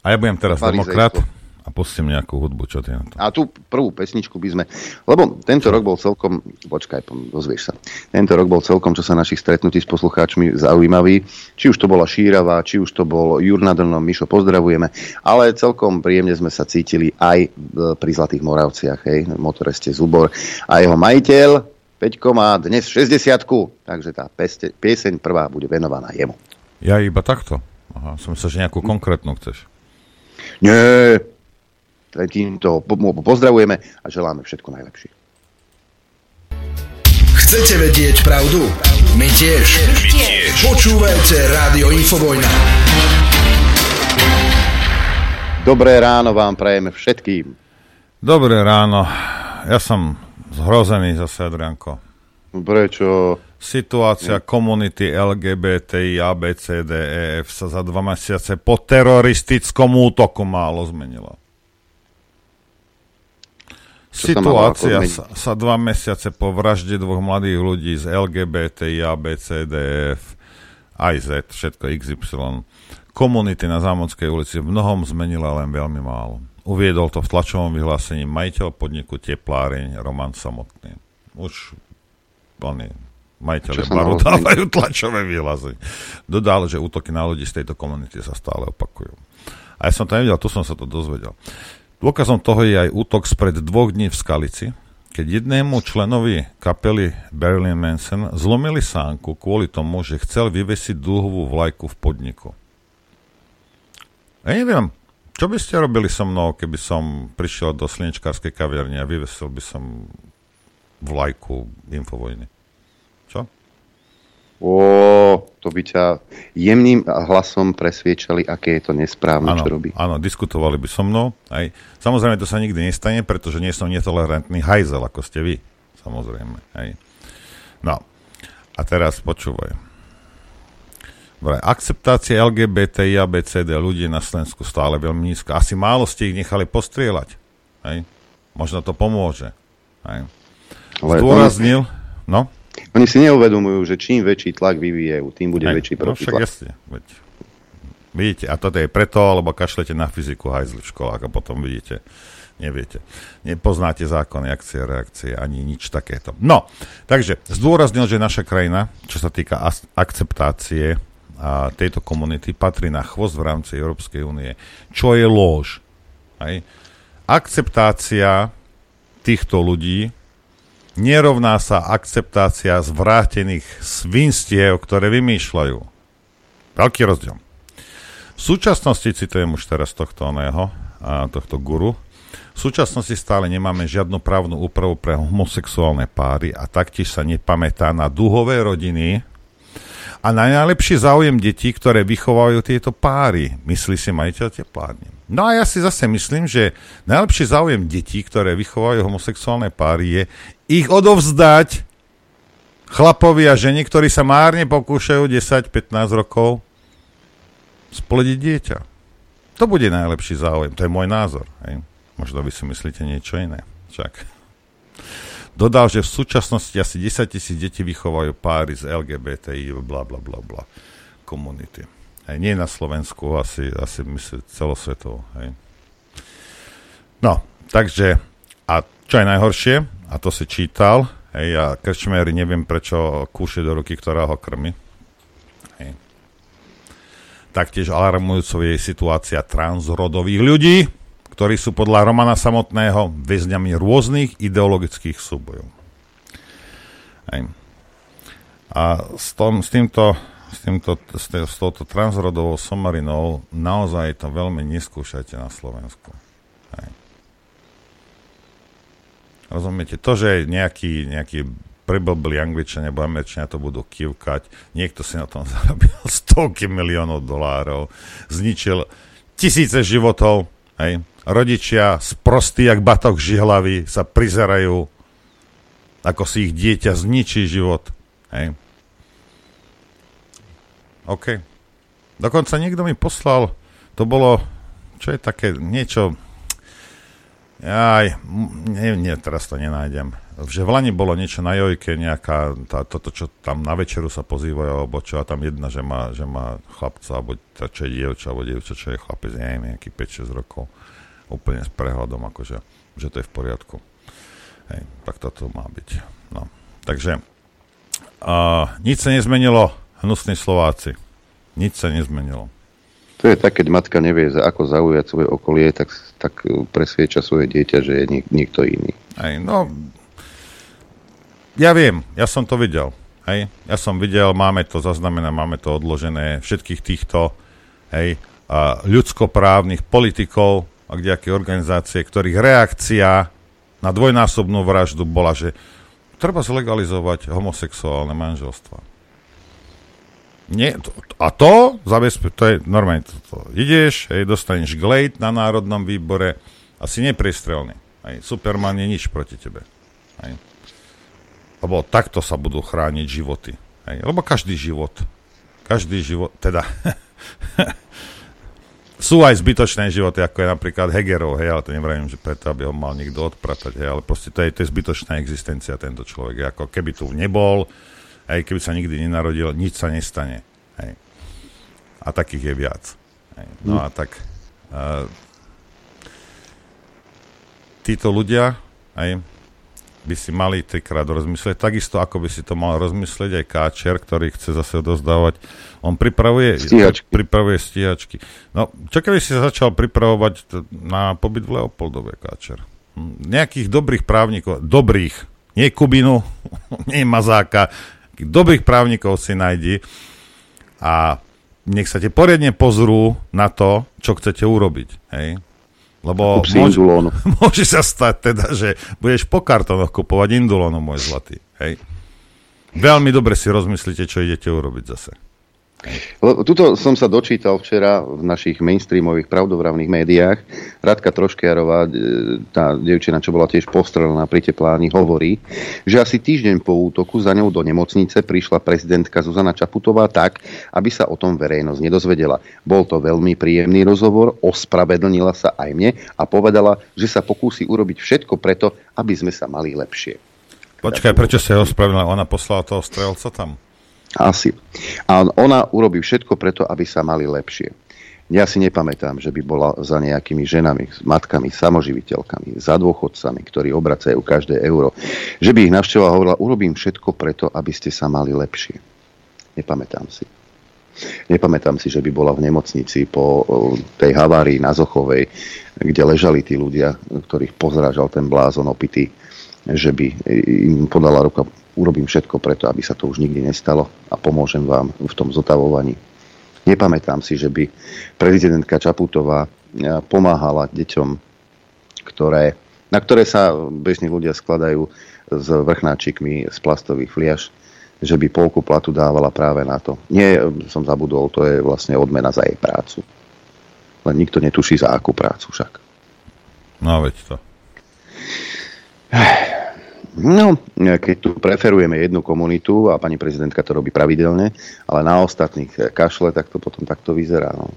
Speaker 13: A ja budem teraz demokrat a pustím nejakú hudbu, čo ty na to.
Speaker 2: A tú prvú pesničku by sme, lebo tento rok bol celkom, počkaj, dozvieš sa, tento rok bol celkom, čo sa našich stretnutí s poslucháčmi zaujímavý, či už to bola Šírava, či už to bol Jur Nadrnom, Mišo, pozdravujeme, ale celkom príjemne sme sa cítili aj pri Zlatých Moravciach, hej, motoreste Zubor a jeho majiteľ, Peťko má dnes 60 takže tá peste, pieseň prvá bude venovaná jemu.
Speaker 13: Ja iba takto? Aha, som myslel, že nejakú konkrétnu chceš.
Speaker 2: Nie, týmto pozdravujeme a želáme všetko najlepšie.
Speaker 14: Chcete vedieť pravdu? My tiež. My tiež. Počúvajte Rádio Infovojna.
Speaker 2: Dobré ráno vám prajeme všetkým.
Speaker 13: Dobré ráno. Ja som zhrozený zase, Adrianko.
Speaker 2: Prečo?
Speaker 13: Situácia komunity LGBTI, ABCDEF sa za dva mesiace po teroristickom útoku málo zmenila. Situácia sa, sa dva mesiace po vražde dvoch mladých ľudí z LGBT, A, B, C, D, F, aj Z, všetko XY, komunity na Zámodskej ulici v mnohom zmenila len veľmi málo. Uviedol to v tlačovom vyhlásení majiteľ podniku Tepláreň Roman Samotný. Už oni, majiteľe baru dávajú tlačové vyhlásenie. Dodal, že útoky na ľudí z tejto komunity sa stále opakujú. A ja som to nevidel, tu som sa to dozvedel. Dôkazom toho je aj útok spred dvoch dní v Skalici, keď jednému členovi kapely Berlin Manson zlomili sánku kvôli tomu, že chcel vyvesiť dlhovú vlajku v podniku. Ja neviem, čo by ste robili so mnou, keby som prišiel do slnečkárskej kaviarne a vyvesil by som vlajku infovojny?
Speaker 2: O, to by ťa jemným hlasom presviečali, aké je to nesprávne, ano, čo robí.
Speaker 13: Áno, diskutovali by so mnou. Aj. Samozrejme, to sa nikdy nestane, pretože nie som netolerantný hajzel, ako ste vy. Samozrejme. Aj. No, a teraz počúvaj. Vraj, akceptácia LGBT, a BCD ľudí na Slovensku stále veľmi nízka. Asi málo ste ich nechali postrieľať. Hej? Možno to pomôže. Hej? Zdôraznil, no?
Speaker 2: Oni si neuvedomujú, že čím väčší tlak vyvíjajú, tým bude Aj, väčší
Speaker 13: no však jasne, veď. Vidíte, a toto je preto, lebo kašlete na fyziku hajzli v školách a potom vidíte, neviete. Nepoznáte zákony, akcie, reakcie, ani nič takéto. No, takže zdôraznil, že naša krajina, čo sa týka akceptácie a tejto komunity, patrí na chvost v rámci Európskej únie, čo je lož. Aj? Akceptácia týchto ľudí nerovná sa akceptácia zvrátených svinstiev, ktoré vymýšľajú. Veľký rozdiel. V súčasnosti, citujem už teraz tohto oného, a tohto guru, v súčasnosti stále nemáme žiadnu právnu úpravu pre homosexuálne páry a taktiež sa nepamätá na duhové rodiny a na najlepší záujem detí, ktoré vychovajú tieto páry, myslí si majiteľ teplárne. No a ja si zase myslím, že najlepší záujem detí, ktoré vychovajú homosexuálne páry, je ich odovzdať chlapovi a ženi, ktorí sa márne pokúšajú 10-15 rokov splodiť dieťa. To bude najlepší záujem. To je môj názor. Hej. Možno vy si myslíte niečo iné. Však. Dodal, že v súčasnosti asi 10 tisíc detí vychovajú páry z LGBTI, bla bla bla bla komunity. Hej. Nie na Slovensku, asi, asi myslím celosvetovo. Hej. No, takže, a čo je najhoršie, a to si čítal, hej, a krčmery neviem prečo kúše do ruky, ktorá ho krmi. Hej. Taktiež alarmujúcou je situácia transrodových ľudí, ktorí sú podľa Romana samotného väzňami rôznych ideologických súbojov. Hej. A s, tom, s týmto s, týmto, s, tý, s touto transrodovou somarinou naozaj to veľmi neskúšajte na Slovensku. Hej. Rozumiete? To, že nejaký, nejaký preblblí angličania alebo američania to budú kývkať, niekto si na tom zarobil stovky miliónov dolárov, zničil tisíce životov, hej? rodičia sprostí, jak batok žihlavy, sa prizerajú, ako si ich dieťa zničí život. Hej? OK. Dokonca niekto mi poslal, to bolo, čo je také, niečo, aj, nie, nie, teraz to nenájdem. Že v Lani bolo niečo na Jojke, nejaká, tá, toto, čo tam na večeru sa pozývajú, alebo čo, a tam jedna, že má, že má chlapca, alebo tá, čo je dievča, alebo dievča, čo je chlapec, neviem, nejaký 5-6 rokov. Úplne s prehľadom, akože, že to je v poriadku. Hej, tak toto má byť. No. Takže uh, nič sa nezmenilo, hnusní Slováci. Nič sa nezmenilo.
Speaker 2: To je tak, keď matka nevie, ako zaujať svoje okolie, tak, tak presvieča svoje dieťa, že je niek- niekto iný.
Speaker 13: Aj, no, ja viem, ja som to videl. Hej? Ja som videl, máme to zaznamené, máme to odložené, všetkých týchto hej, a ľudskoprávnych politikov a kdejaké organizácie, ktorých reakcia na dvojnásobnú vraždu bola, že treba zlegalizovať homosexuálne manželstva. Nie, to, a to, zabezpe- to je normálne, to, to, ideš, hej, dostaneš glade na Národnom výbore, asi nepriestrelný. Hej, Superman je nič proti tebe. Hej. Lebo takto sa budú chrániť životy. Hej. Lebo každý život, každý život, teda sú aj zbytočné životy, ako je napríklad Hegerov, hej, ale to nevravím, že preto, aby ho mal niekto odpratať, hej, ale proste to je, to je zbytočná existencia tento človek. Ako keby tu nebol, Hej, keby sa nikdy nenarodil, nič sa nestane. Hej. A takých je viac. Hej. No a tak uh, títo ľudia hej, by si mali trikrát rozmyslieť, takisto ako by si to mal rozmyslieť aj Káčer, ktorý chce zase dozdávať. On pripravuje
Speaker 2: stíhačky.
Speaker 13: pripravuje stíhačky. No, čo keby si začal pripravovať na pobyt v Leopoldove, Káčer? Hm, nejakých dobrých právnikov, dobrých, nie Kubinu, nie Mazáka, dobrých právnikov si nájdi a nech sa te poriadne pozrú na to, čo chcete urobiť. Hej? Lebo môže, môže sa stať teda, že budeš po kartonoch kupovať indulónu, môj zlatý. Hej? Veľmi dobre si rozmyslíte, čo idete urobiť zase.
Speaker 2: Tuto som sa dočítal včera v našich mainstreamových pravdovravných médiách. Radka Troškiarová, e, tá devčina, čo bola tiež postrelená pri tepláni, hovorí, že asi týždeň po útoku za ňou do nemocnice prišla prezidentka Zuzana Čaputová tak, aby sa o tom verejnosť nedozvedela. Bol to veľmi príjemný rozhovor, ospravedlnila sa aj mne a povedala, že sa pokúsi urobiť všetko preto, aby sme sa mali lepšie.
Speaker 13: Počkaj, prečo sa ho ospravedlnila? Ona poslala toho strelca tam?
Speaker 2: Asi. A ona urobí všetko preto, aby sa mali lepšie. Ja si nepamätám, že by bola za nejakými ženami, matkami, samoživiteľkami, za dôchodcami, ktorí obracajú každé euro, že by ich navštevovala a hovorila, urobím všetko preto, aby ste sa mali lepšie. Nepamätám si. Nepamätám si, že by bola v nemocnici po tej havárii na Zochovej, kde ležali tí ľudia, ktorých pozrážal ten blázon opitý, že by im podala ruka urobím všetko preto, aby sa to už nikdy nestalo a pomôžem vám v tom zotavovaní. Nepamätám si, že by prezidentka Čaputová eh, pomáhala deťom, ktoré, na ktoré sa bežní ľudia skladajú s vrchnáčikmi z plastových fliaž, že by polku platu dávala práve na to. Nie, som zabudol, to je vlastne odmena za jej prácu. Len nikto netuší za akú prácu však.
Speaker 13: No veď to.
Speaker 2: No, keď tu preferujeme jednu komunitu a pani prezidentka to robí pravidelne, ale na ostatných kašle, tak to potom takto vyzerá. No.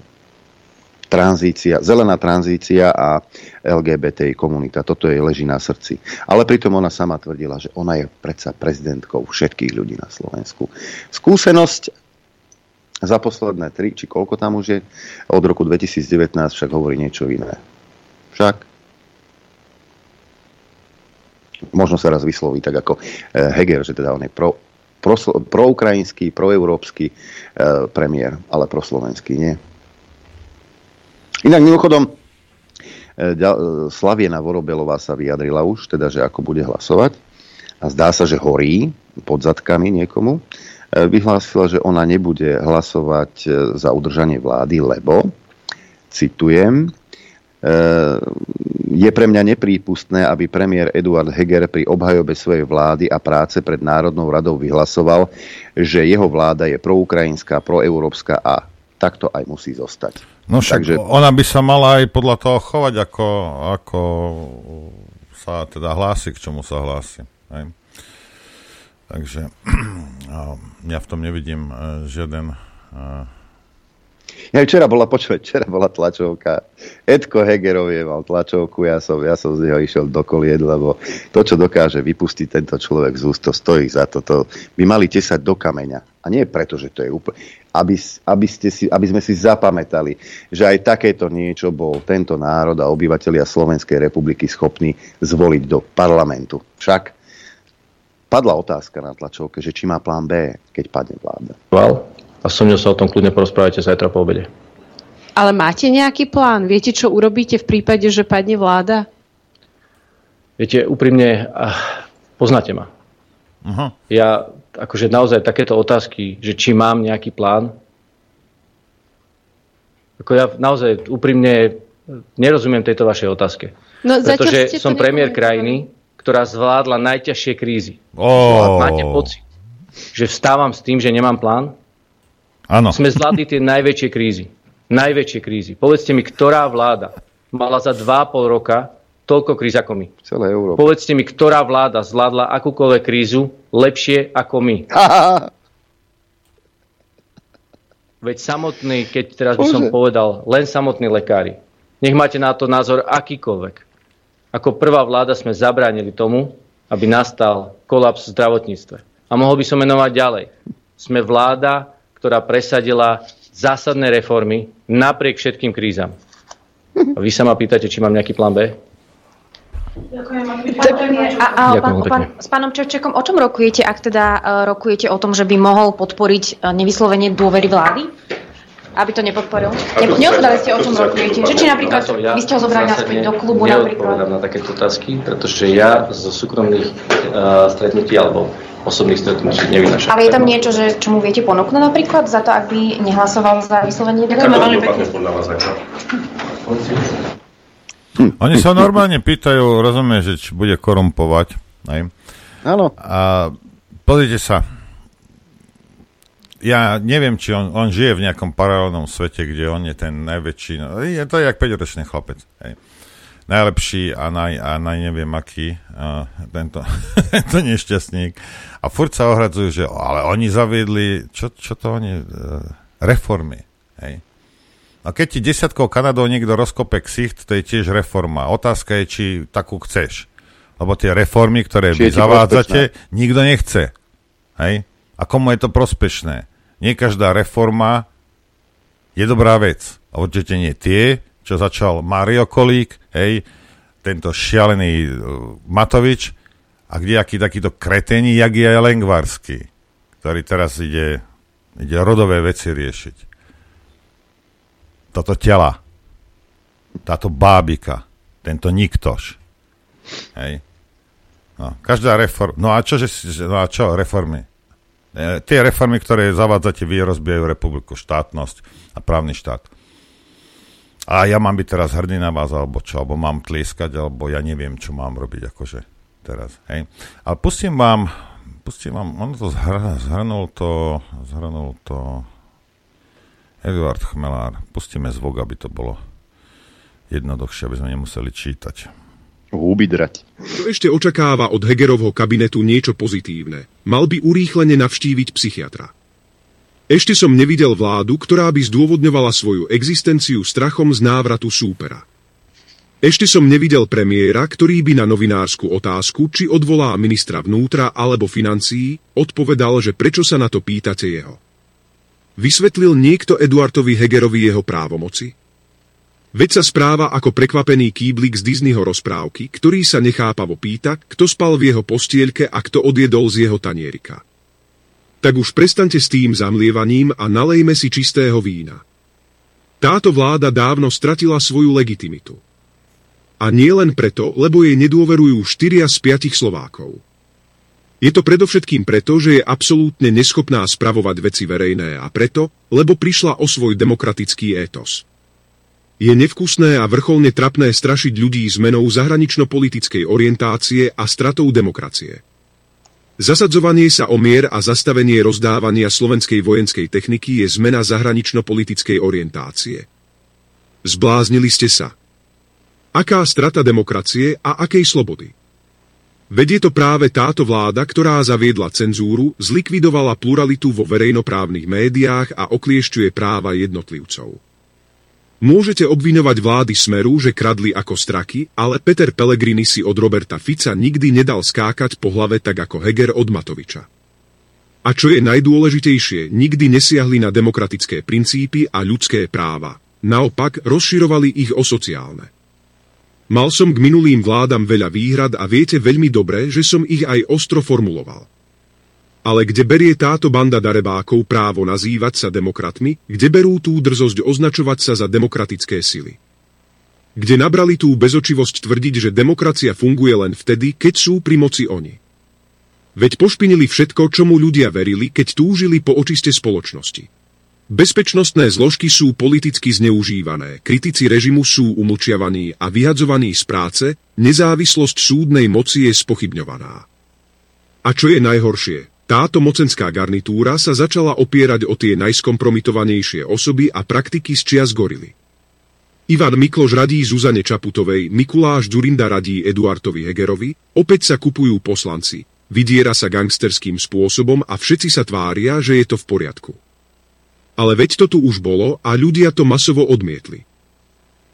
Speaker 2: Tranzícia, zelená tranzícia a LGBT komunita. Toto jej leží na srdci. Ale pritom ona sama tvrdila, že ona je predsa prezidentkou všetkých ľudí na Slovensku. Skúsenosť za posledné tri, či koľko tam už je, od roku 2019 však hovorí niečo iné. Však možno sa raz vysloví tak ako eh, Heger, že teda on je pro, pro, proukrajinský, proeurópsky e, premiér, ale proslovenský nie. Inak mimochodom, e, Slaviena Vorobelová sa vyjadrila už, teda, že ako bude hlasovať a zdá sa, že horí pod zadkami niekomu. E, vyhlásila, že ona nebude hlasovať za udržanie vlády, lebo, citujem, je pre mňa neprípustné, aby premiér Eduard Heger pri obhajobe svojej vlády a práce pred Národnou radou vyhlasoval, že jeho vláda je proukrajinská, proeurópska a takto aj musí zostať.
Speaker 13: No však Takže... ona by sa mala aj podľa toho chovať, ako, ako sa teda hlási, k čomu sa hlási. Hej? Takže ja v tom nevidím e, žiaden,
Speaker 2: Ja včera bola, počuť, včera bola tlačovka. Edko Hegerovie mal tlačovku, ja som, ja som z neho išiel do kolied, lebo to, čo dokáže vypustiť tento človek z úst, to stojí za to. to by mali tesať do kameňa. A nie preto, že to je úplne... Aby, aby, ste si, aby sme si zapamätali, že aj takéto niečo bol tento národ a obyvateľia Slovenskej republiky schopní zvoliť do parlamentu. Však padla otázka na tlačovke, že či má plán B, keď padne vláda.
Speaker 15: A so mňou sa o tom kľudne porozprávajte zajtra po obede.
Speaker 16: Ale máte nejaký plán? Viete, čo urobíte v prípade, že padne vláda?
Speaker 15: Viete, úprimne, poznáte ma. Uh-huh. Ja akože naozaj takéto otázky, že či mám nejaký plán, ako ja naozaj úprimne nerozumiem tejto vašej otázke. No, pretože som premiér krajiny, ktorá zvládla najťažšie krízy. Oh. Máte pocit, že vstávam s tým, že nemám plán?
Speaker 13: Áno.
Speaker 15: Sme zvládli tie najväčšie krízy. Najväčšie krízy. Povedzte mi, ktorá vláda mala za 2,5 roka toľko kríz ako my.
Speaker 2: Celé Európa.
Speaker 15: Povedzte mi, ktorá vláda zvládla akúkoľvek krízu lepšie ako my. Veď samotný, keď teraz by som povedal, len samotní lekári. Nech máte na to názor akýkoľvek. Ako prvá vláda sme zabránili tomu, aby nastal kolaps v zdravotníctve. A mohol by som menovať ďalej. Sme vláda, ktorá presadila zásadné reformy napriek všetkým krízam. A vy sa ma pýtate, či mám nejaký plán B?
Speaker 16: Ďakujem. A, a pán, pán, s pánom Čevčekom, o čom rokujete, ak teda uh, rokujete o tom, že by mohol podporiť uh, nevyslovenie dôvery vlády? Aby to nepodporil? Ne, neodpovedali ste, o čom rokujete. Že či napríklad ja, ja, vy ste ho zobrali naspäť do klubu napríklad?
Speaker 15: na takéto otázky, pretože ja zo súkromných uh, stretnutí alebo osobných stretnutí nevynašam.
Speaker 16: Ale je tam niečo, že, čo mu viete ponúknuť napríklad za to, ak by nehlasoval za vyslovenie?
Speaker 15: Ďakujem veľmi
Speaker 13: Hm. Oni sa normálne pýtajú, rozumie, že či bude korumpovať.
Speaker 2: Áno.
Speaker 13: A pozrite sa, ja neviem, či on, on žije v nejakom paralelnom svete, kde on je ten najväčší, no, je to jak 5-ročný chlapec. Hej. Najlepší a, naj, a naj neviem aký, a tento, tento nešťastník. A furt sa ohradzujú, že ale oni zaviedli, čo, čo to oni, uh, reformy. Hej. A keď ti desiatkou Kanadou niekto rozkope ksicht, to je tiež reforma. Otázka je, či takú chceš. Lebo tie reformy, ktoré vy zavádzate, prospešné. nikto nechce. Hej? A komu je to prospešné? Nie každá reforma je dobrá vec. A určite nie tie, čo začal Mario Kolík, hej, tento šialený uh, Matovič a aký takýto kretení, jak je Lengvarsky, ktorý teraz ide, ide rodové veci riešiť toto tela, táto bábika, tento niktož. Hej. No, každá reforma. No a čo, že, no a čo reformy? E, tie reformy, ktoré zavádzate, vy rozbijajú republiku, štátnosť a právny štát. A ja mám byť teraz hrdý na vás, alebo čo, alebo mám tlieskať, alebo ja neviem, čo mám robiť, akože teraz, hej. Ale pustím vám, pustím vám, on to zhrnul to, zhrnul to Eduard Chmelár. Pustíme zvuk, aby to bolo jednoduchšie, aby sme nemuseli čítať.
Speaker 2: Húby drať.
Speaker 17: Kto ešte očakáva od Hegerovho kabinetu niečo pozitívne, mal by urýchlene navštíviť psychiatra. Ešte som nevidel vládu, ktorá by zdôvodňovala svoju existenciu strachom z návratu súpera. Ešte som nevidel premiéra, ktorý by na novinárskú otázku, či odvolá ministra vnútra alebo financií, odpovedal, že prečo sa na to pýtate jeho. Vysvetlil niekto Eduardovi Hegerovi jeho právomoci? Veď sa správa ako prekvapený kýblik z Disneyho rozprávky, ktorý sa nechápavo pýta, kto spal v jeho postielke a kto odjedol z jeho tanierika. Tak už prestante s tým zamlievaním a nalejme si čistého vína. Táto vláda dávno stratila svoju legitimitu. A nie len preto, lebo jej nedôverujú štyria z piatich Slovákov. Je to predovšetkým preto, že je absolútne neschopná spravovať veci verejné a preto, lebo prišla o svoj demokratický étos. Je nevkusné a vrcholne trapné strašiť ľudí zmenou zahranično-politickej orientácie a stratou demokracie. Zasadzovanie sa o mier a zastavenie rozdávania slovenskej vojenskej techniky je zmena zahranično-politickej orientácie. Zbláznili ste sa. Aká strata demokracie a akej slobody? Veď je to práve táto vláda, ktorá zaviedla cenzúru, zlikvidovala pluralitu vo verejnoprávnych médiách a okliešťuje práva jednotlivcov. Môžete obviňovať vlády Smeru, že kradli ako straky, ale Peter Pellegrini si od Roberta Fica nikdy nedal skákať po hlave tak ako Heger od Matoviča. A čo je najdôležitejšie, nikdy nesiahli na demokratické princípy a ľudské práva. Naopak, rozširovali ich o sociálne. Mal som k minulým vládam veľa výhrad a viete veľmi dobre, že som ich aj ostro formuloval. Ale kde berie táto banda darebákov právo nazývať sa demokratmi, kde berú tú drzosť označovať sa za demokratické sily? Kde nabrali tú bezočivosť tvrdiť, že demokracia funguje len vtedy, keď sú pri moci oni? Veď pošpinili všetko, čomu ľudia verili, keď túžili po očiste spoločnosti. Bezpečnostné zložky sú politicky zneužívané, kritici režimu sú umlčiavaní a vyhadzovaní z práce, nezávislosť súdnej moci je spochybňovaná. A čo je najhoršie, táto mocenská garnitúra sa začala opierať o tie najskompromitovanejšie osoby a praktiky z čias gorily. Ivan Mikloš radí Zuzane Čaputovej, Mikuláš Durinda radí Eduardovi Hegerovi, opäť sa kupujú poslanci, vydiera sa gangsterským spôsobom a všetci sa tvária, že je to v poriadku. Ale veď to tu už bolo a ľudia to masovo odmietli.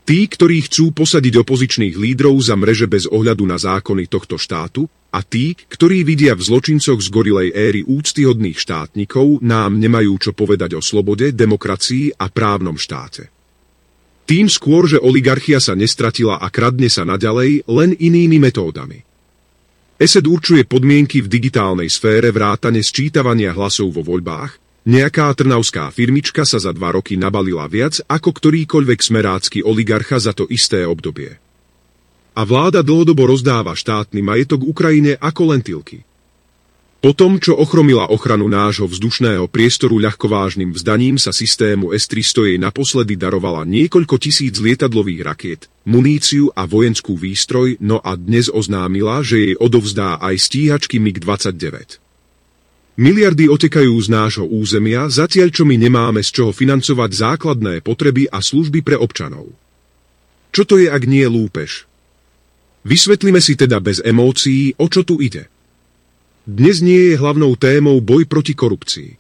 Speaker 17: Tí, ktorí chcú posadiť opozičných lídrov za mreže bez ohľadu na zákony tohto štátu a tí, ktorí vidia v zločincoch z gorilej éry úctyhodných štátnikov, nám nemajú čo povedať o slobode, demokracii a právnom štáte. Tým skôr, že oligarchia sa nestratila a kradne sa naďalej len inými metódami. ESED určuje podmienky v digitálnej sfére vrátane sčítavania hlasov vo voľbách, Nejaká trnavská firmička sa za dva roky nabalila viac ako ktorýkoľvek smerácky oligarcha za to isté obdobie. A vláda dlhodobo rozdáva štátny majetok Ukrajine ako lentilky. Po tom, čo ochromila ochranu nášho vzdušného priestoru ľahkovážnym vzdaním sa systému S-300 jej naposledy darovala niekoľko tisíc lietadlových rakiet, muníciu a vojenskú výstroj, no a dnes oznámila, že jej odovzdá aj stíhačky MiG-29. Miliardy otekajú z nášho územia, zatiaľ čo my nemáme z čoho financovať základné potreby a služby pre občanov. Čo to je, ak nie lúpež? Vysvetlíme si teda bez emócií, o čo tu ide. Dnes nie je hlavnou témou boj proti korupcii.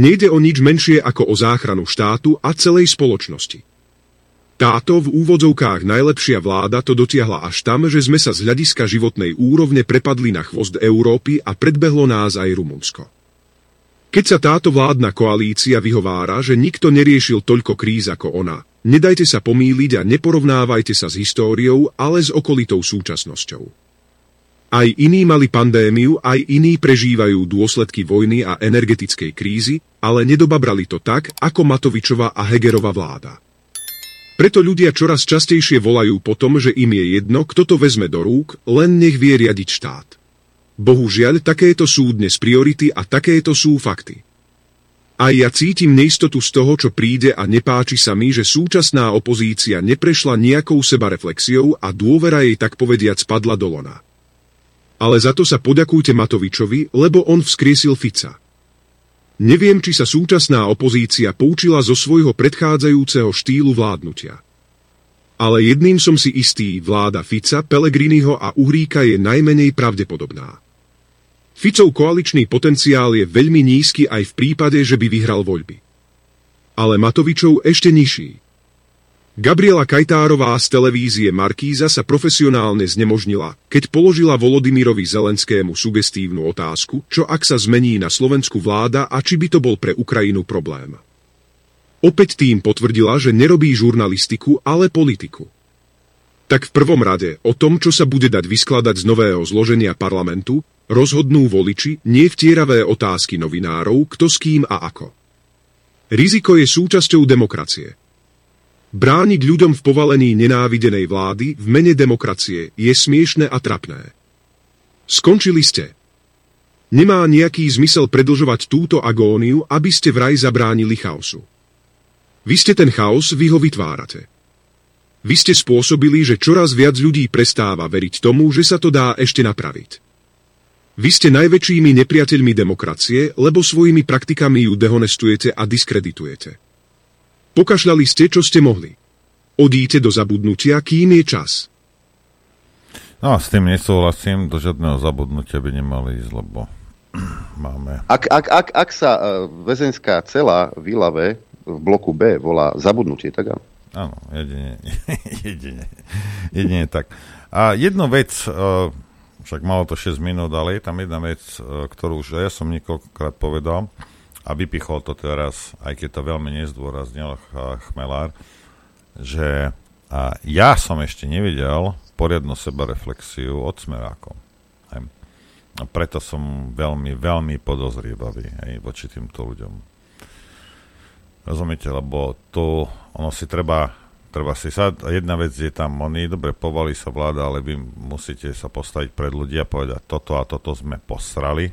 Speaker 17: Nejde o nič menšie ako o záchranu štátu a celej spoločnosti. Táto v úvodzovkách najlepšia vláda to dotiahla až tam, že sme sa z hľadiska životnej úrovne prepadli na chvost Európy a predbehlo nás aj Rumunsko. Keď sa táto vládna koalícia vyhovára, že nikto neriešil toľko kríz ako ona, nedajte sa pomýliť a neporovnávajte sa s históriou, ale s okolitou súčasnosťou. Aj iní mali pandémiu, aj iní prežívajú dôsledky vojny a energetickej krízy, ale nedobabrali to tak, ako Matovičova a Hegerova vláda. Preto ľudia čoraz častejšie volajú po tom, že im je jedno, kto to vezme do rúk, len nech vie riadiť štát. Bohužiaľ, takéto sú dnes priority a takéto sú fakty. A ja cítim neistotu z toho, čo príde a nepáči sa mi, že súčasná opozícia neprešla nejakou sebareflexiou a dôvera jej tak povediac spadla do lona. Ale za to sa poďakujte Matovičovi, lebo on vzkriesil Fica. Neviem, či sa súčasná opozícia poučila zo svojho predchádzajúceho štýlu vládnutia. Ale jedným som si istý, vláda Fica, Pelegriniho a Uhríka je najmenej pravdepodobná. Ficov koaličný potenciál je veľmi nízky aj v prípade, že by vyhral voľby. Ale Matovičov ešte nižší. Gabriela Kajtárová z televízie Markíza sa profesionálne znemožnila, keď položila Volodymyrovi Zelenskému sugestívnu otázku, čo ak sa zmení na Slovensku vláda a či by to bol pre Ukrajinu problém. Opäť tým potvrdila, že nerobí žurnalistiku, ale politiku. Tak v prvom rade o tom, čo sa bude dať vyskladať z nového zloženia parlamentu, rozhodnú voliči nie vtieravé otázky novinárov, kto s kým a ako. Riziko je súčasťou demokracie. Brániť ľuďom v povalení nenávidenej vlády v mene demokracie je smiešne a trapné. Skončili ste. Nemá nejaký zmysel predlžovať túto agóniu, aby ste vraj zabránili chaosu. Vy ste ten chaos, vy ho vytvárate. Vy ste spôsobili, že čoraz viac ľudí prestáva veriť tomu, že sa to dá ešte napraviť. Vy ste najväčšími nepriateľmi demokracie, lebo svojimi praktikami ju dehonestujete a diskreditujete. Pokašľali ste, čo ste mohli. Odíte do zabudnutia, kým je čas.
Speaker 13: No, s tým nesúhlasím, do žiadneho zabudnutia by nemali ísť, lebo máme...
Speaker 2: Ak, ak, ak, ak sa uh, väzenská cela v Ilave v bloku B volá zabudnutie, tak áno.
Speaker 13: Áno, jedine, jedine, jedine tak. A jednu vec, uh, však malo to 6 minút, ale je tam jedna vec, uh, ktorú už ja som niekoľkokrát povedal a vypichol to teraz, aj keď to veľmi nezdôraznil Chmelár, že uh, ja som ešte nevidel poriadnu sebareflexiu od smerákov. Hej. A preto som veľmi, veľmi podozrievavý hej, voči týmto ľuďom. Rozumiete, lebo tu ono si treba, treba si sa, jedna vec je tam, oni dobre povalí sa vláda, ale vy musíte sa postaviť pred ľudí a povedať, toto a toto sme posrali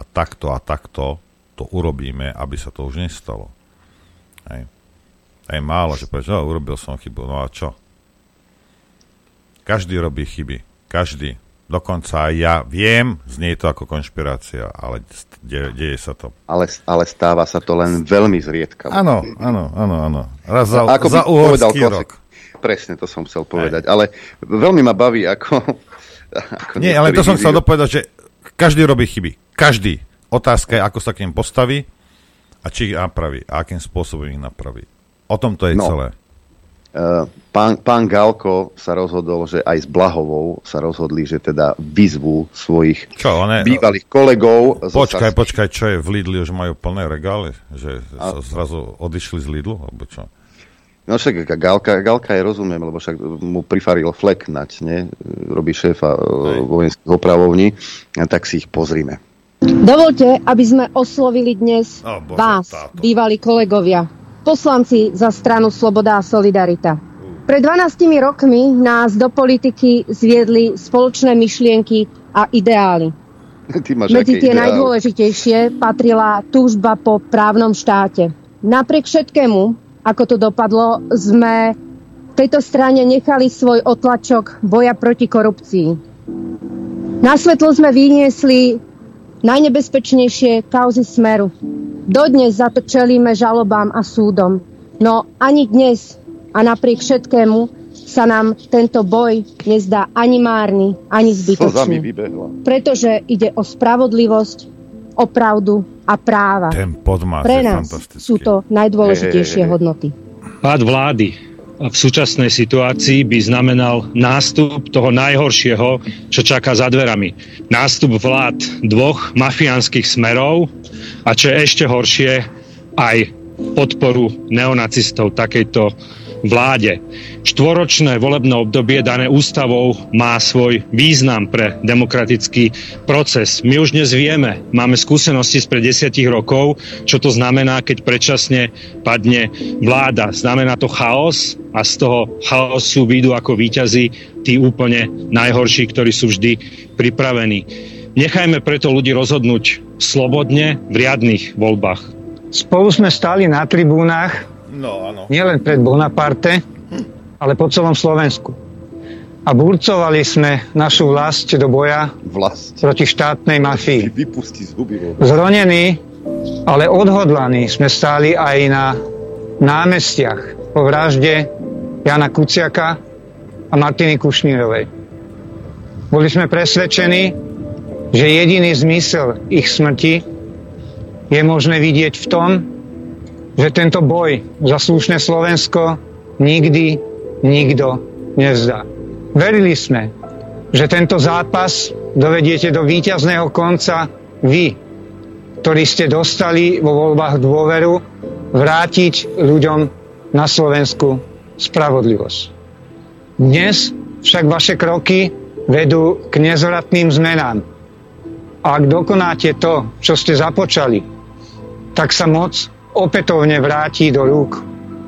Speaker 13: a takto a takto to urobíme, aby sa to už nestalo. Hej. Aj málo, že povedať, že urobil som chybu, no a čo? Každý robí chyby. Každý. Dokonca aj ja viem, znie to ako konšpirácia, ale de, deje sa to.
Speaker 2: Ale, ale stáva sa to len veľmi zriedka.
Speaker 13: Áno, áno, áno, áno. Raz za, ako za povedal rok.
Speaker 2: Presne, to som chcel povedať. Aj. Ale veľmi ma baví, ako...
Speaker 13: ako Nie, ale to som chcel dopovedať, že každý robí chyby. Každý. Otázka je, ako sa k nim postaví a či ich napraví a akým spôsobom ich napraví. O tom to je no. celé.
Speaker 2: Eh, pán, pán Galko sa rozhodol, že aj s Blahovou sa rozhodli, že teda vyzvú svojich čo, one, bývalých kolegov.
Speaker 13: Počkaj, počkaj, čo je v Lidli, už majú plné regály? Že a... sa zrazu odišli z Lidlu? Alebo čo?
Speaker 2: No však Galka, Galka je rozumiem, lebo však mu prifaril flek nať, ne? Robí šéfa eh, vojenských opravovní, tak si ich pozrime.
Speaker 18: Dovolte, aby sme oslovili dnes oh, Bože, vás, táto. bývalí kolegovia, poslanci za stranu Sloboda a Solidarita. Pred 12 rokmi nás do politiky zviedli spoločné myšlienky a ideály. Medzi tie ideál? najdôležitejšie patrila túžba po právnom štáte. Napriek všetkému, ako to dopadlo, sme v tejto strane nechali svoj otlačok boja proti korupcii. Na svetlo sme vyniesli najnebezpečnejšie kauzy smeru, Dodnes za to čelíme žalobám a súdom. No ani dnes a napriek všetkému sa nám tento boj nezdá ani márny, ani zbytočný. Pretože ide o spravodlivosť, o pravdu a práva.
Speaker 13: Ten
Speaker 18: Pre nás sú to najdôležitejšie hey, hey, hey. hodnoty.
Speaker 19: Pád vlády v súčasnej situácii by znamenal nástup toho najhoršieho, čo čaká za dverami. Nástup vlád dvoch mafiánskych smerov, a čo je ešte horšie, aj podporu neonacistov takejto vláde. Štvoročné volebné obdobie dané ústavou má svoj význam pre demokratický proces. My už dnes vieme, máme skúsenosti spred desiatich rokov, čo to znamená, keď predčasne padne vláda. Znamená to chaos a z toho chaosu výjdu ako výťazí tí úplne najhorší, ktorí sú vždy pripravení. Nechajme preto ľudí rozhodnúť slobodne v riadnych voľbách.
Speaker 20: Spolu sme stáli na tribúnach,
Speaker 13: no, áno.
Speaker 20: nielen pred Bonaparte, ale po celom Slovensku. A burcovali sme našu vlast do boja
Speaker 2: vlast.
Speaker 20: proti štátnej mafii.
Speaker 2: Vypustí zuby.
Speaker 20: Zronení, ale odhodlaní sme stáli aj na námestiach po vražde Jana Kuciaka a Martiny Kušnírovej. Boli sme presvedčení, že jediný zmysel ich smrti je možné vidieť v tom, že tento boj za slušné Slovensko nikdy nikto nevzdá. Verili sme, že tento zápas dovediete do víťazného konca vy, ktorí ste dostali vo voľbách dôveru vrátiť ľuďom na Slovensku spravodlivosť. Dnes však vaše kroky vedú k nezvratným zmenám a ak dokonáte to, čo ste započali, tak sa moc opätovne vráti do rúk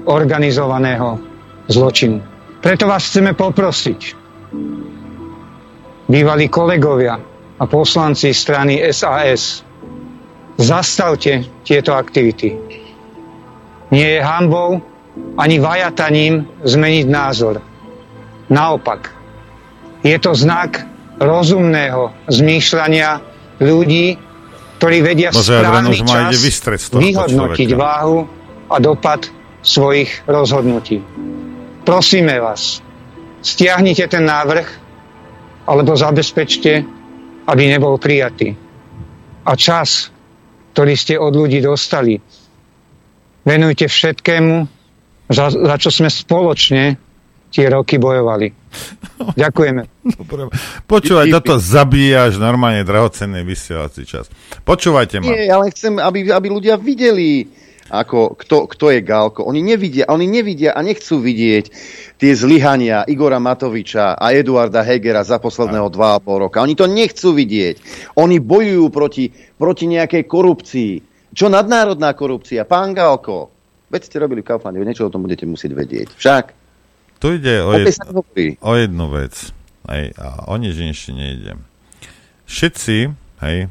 Speaker 20: organizovaného zločinu. Preto vás chceme poprosiť, bývalí kolegovia a poslanci strany SAS, zastavte tieto aktivity. Nie je hambou ani vajataním zmeniť názor. Naopak, je to znak rozumného zmýšľania ľudí, ktorí vedia v správny čas vyhodnotiť človeka. váhu a dopad svojich rozhodnutí. Prosíme vás, stiahnite ten návrh alebo zabezpečte, aby nebol prijatý. A čas, ktorý ste od ľudí dostali, venujte všetkému, za, za čo sme spoločne tie roky bojovali. Ďakujeme.
Speaker 13: Dobre. Počúvaj, toto zabíjaš normálne drahocenný vysielací čas. Počúvajte ma.
Speaker 2: Nie, ale chcem, aby, aby ľudia videli, ako, kto, kto je Galko. Oni nevidia, oni nevidia a nechcú vidieť tie zlyhania Igora Matoviča a Eduarda Hegera za posledného dva a pol roka. Oni to nechcú vidieť. Oni bojujú proti, proti nejakej korupcii. Čo nadnárodná korupcia? Pán Galko, veď ste robili v Kauflande, niečo o tom budete musieť vedieť. Však.
Speaker 13: Tu ide o, jed, o jednu vec. Hej, a o nič inšie nejde. Všetci, hej,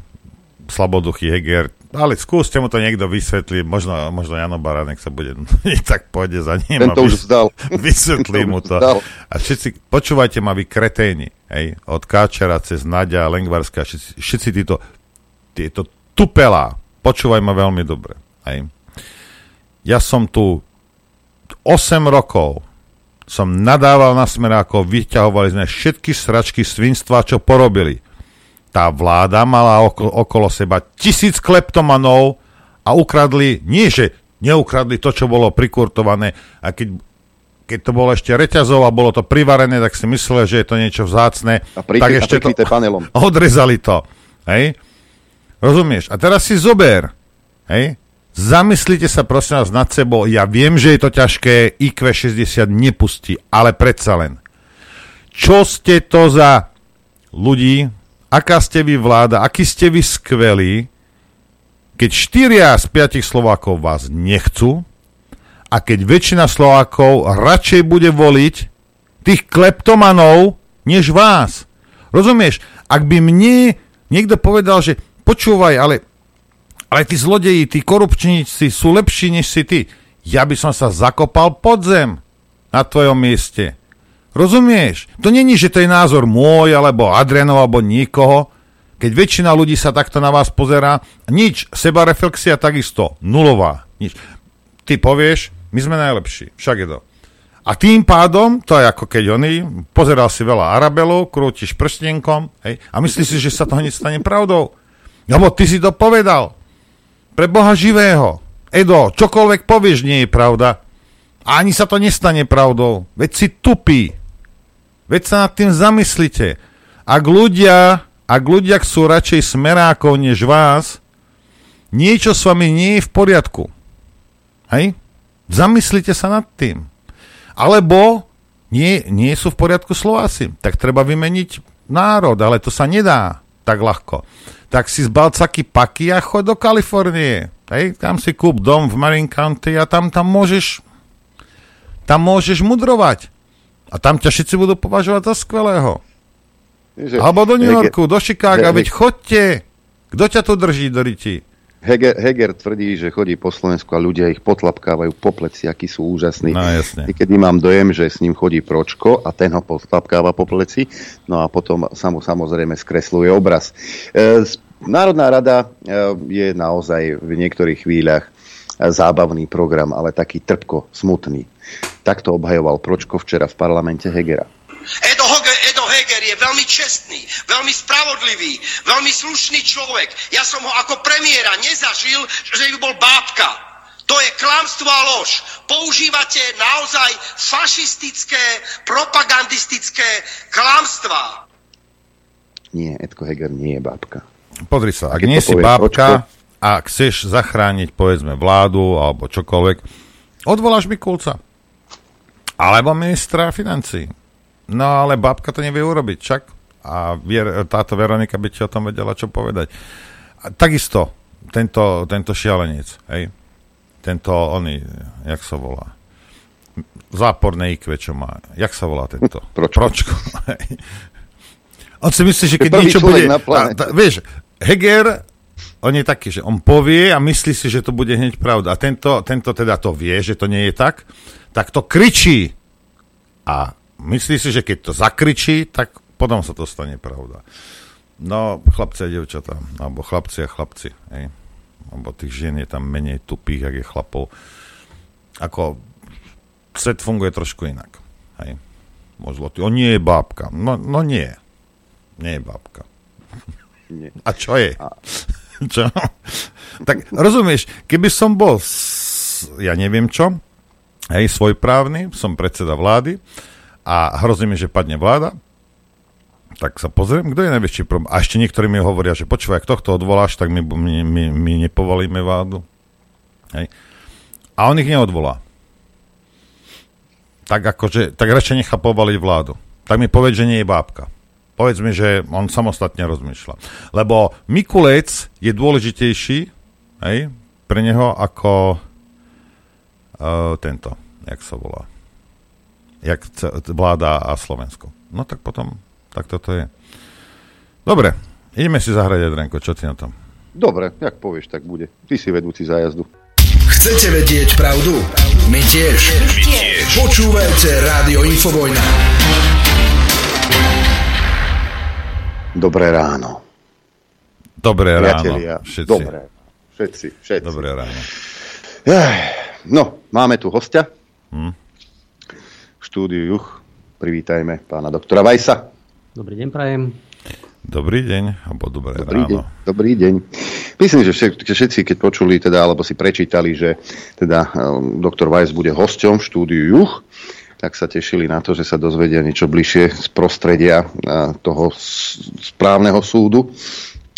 Speaker 13: slaboduchý Heger, ale skúste mu to niekto vysvetliť, možno, možno Jano Baranek sa bude, tak pôjde za ním.
Speaker 2: Ten to už vzdal.
Speaker 13: Vysvetlí mu to. A všetci, počúvajte ma vy kreténi, hej, od Káčera cez Nadia, Lengvarská, všetci, všetci títo, títo tupelá, počúvaj ma veľmi dobre, hej. Ja som tu 8 rokov som nadával na smerákov, vyťahovali sme všetky sračky svinstva, čo porobili. Tá vláda mala okolo, okolo seba tisíc kleptomanov a ukradli, nie že neukradli to, čo bolo prikurtované, a keď, keď to bolo ešte reťazov a bolo to privarené, tak si mysleli, že je to niečo vzácne,
Speaker 2: a prikry,
Speaker 13: tak ešte
Speaker 2: to panelom.
Speaker 13: odrezali to. Hej? Rozumieš? A teraz si zober, hej? Zamyslite sa prosím vás nad sebou. Ja viem, že je to ťažké, IQ 60 nepustí, ale predsa len. Čo ste to za ľudí? Aká ste vy vláda? Aký ste vy skvelí? Keď 4 z 5 Slovákov vás nechcú a keď väčšina Slovákov radšej bude voliť tých kleptomanov, než vás. Rozumieš? Ak by mne niekto povedal, že počúvaj, ale ale tí zlodeji, tí korupčníci sú lepší než si ty. Ja by som sa zakopal pod zem na tvojom mieste. Rozumieš? To není, že to je názor môj, alebo Adrianov, alebo nikoho. Keď väčšina ľudí sa takto na vás pozerá, nič, seba reflexia takisto, nulová. Nič. Ty povieš, my sme najlepší, však je to. A tým pádom, to je ako keď oni, pozeral si veľa Arabelov, krútiš prstenkom, hej, a myslíš si, že sa to hneď stane pravdou. Lebo ty si to povedal. Pre Boha živého. Edo, čokoľvek povieš, nie je pravda. A ani sa to nestane pravdou. Veď si tupí. Veď sa nad tým zamyslite. Ak ľudia, ak ľudia sú radšej smerákov než vás, niečo s vami nie je v poriadku. Hej? Zamyslite sa nad tým. Alebo nie, nie sú v poriadku Slováci. Tak treba vymeniť národ, ale to sa nedá tak ľahko tak si zbal caky paky a choď do Kalifornie. Hej, tam si kúp dom v Marin County a tam, tam môžeš tam môžeš mudrovať. A tam ťa všetci budú považovať za skvelého. Že, Alebo do New Yorku, do Chicaga, veď chodte. Kto ťa tu drží do riti?
Speaker 2: Heger, Heger tvrdí, že chodí po Slovensku a ľudia ich potlapkávajú po pleci, akí sú úžasní.
Speaker 13: No, jasne.
Speaker 2: Niekedy mám dojem, že s ním chodí Pročko a ten ho potlapkáva po pleci, no a potom sa mu samozrejme skresluje obraz. E, Národná rada e, je naozaj v niektorých chvíľach e, zábavný program, ale taký trpko smutný. Takto obhajoval Pročko včera v parlamente Hegera.
Speaker 21: Edo, Hoge, Heger je veľmi čestný, veľmi spravodlivý, veľmi slušný človek. Ja som ho ako premiéra nezažil, že by bol bábka. To je klamstvo a lož. Používate naozaj fašistické, propagandistické klamstvá.
Speaker 2: Nie, Edko Heger nie je bábka.
Speaker 13: Pozri sa, ak nie si bábka a chceš zachrániť, povedzme, vládu alebo čokoľvek, odvoláš Mikulca. Alebo ministra financí. No ale babka to nevie urobiť, čak. A vier, táto Veronika by ti o tom vedela čo povedať. A takisto, tento, tento šialenec, hej, tento, oný, jak sa volá, záporné IQ, čo má, jak sa volá tento?
Speaker 2: Pročko.
Speaker 13: Pročko on si myslí, že keď niečo bude... A, ta, vieš, Heger, on je taký, že on povie a myslí si, že to bude hneď pravda. A tento, tento teda to vie, že to nie je tak, tak to kričí. A myslí si, že keď to zakričí, tak potom sa to stane pravda. No, chlapci a devčatá, alebo chlapci a chlapci, hej. Lebo tých žien je tam menej tupých, jak je chlapov. Ako svet funguje trošku inak, hej. Možno ty, on nie je bábka. No, no nie. Nie je babka. Nie. A čo je? A... čo? tak rozumieš, keby som bol, ja neviem čo, hej, svojprávny, som predseda vlády a hrozí mi, že padne vláda, tak sa pozriem, kto je najväčší problém. A ešte niektorí mi hovoria, že počúvaj, ak tohto odvoláš, tak my, my, my, my nepovolíme vládu. Hej. A on ich neodvolá. Tak akože, tak radšej nechá povaliť vládu. Tak mi povedz, že nie je bábka. Povedz mi, že on samostatne rozmýšľa. Lebo Mikulec je dôležitejší hej, pre neho ako uh, tento, jak sa volá. Jak vláda a Slovensko. No tak potom tak toto je. Dobre, ideme si zahrať Adrenko, čo ty na tom?
Speaker 2: Dobre, jak povieš, tak bude. Ty si vedúci zájazdu.
Speaker 14: Chcete vedieť pravdu? My tiež. My tiež. Počúvajte Rádio Infovojna.
Speaker 2: Dobré ráno.
Speaker 13: Dobré ráno. Všetci.
Speaker 2: Dobré. Všetci, všetci.
Speaker 13: Dobré ráno.
Speaker 2: No, máme tu hostia. Hm. Štúdiu Juch. Privítajme pána doktora Vajsa.
Speaker 22: Dobrý deň, prajem.
Speaker 13: Dobrý deň, alebo dobré
Speaker 2: dobrý
Speaker 13: ráno.
Speaker 2: Deň, dobrý deň. Myslím, že všetci, keď počuli, teda, alebo si prečítali, že teda um, doktor Weiss bude hosťom v štúdiu Juch, tak sa tešili na to, že sa dozvedia niečo bližšie z prostredia toho správneho súdu.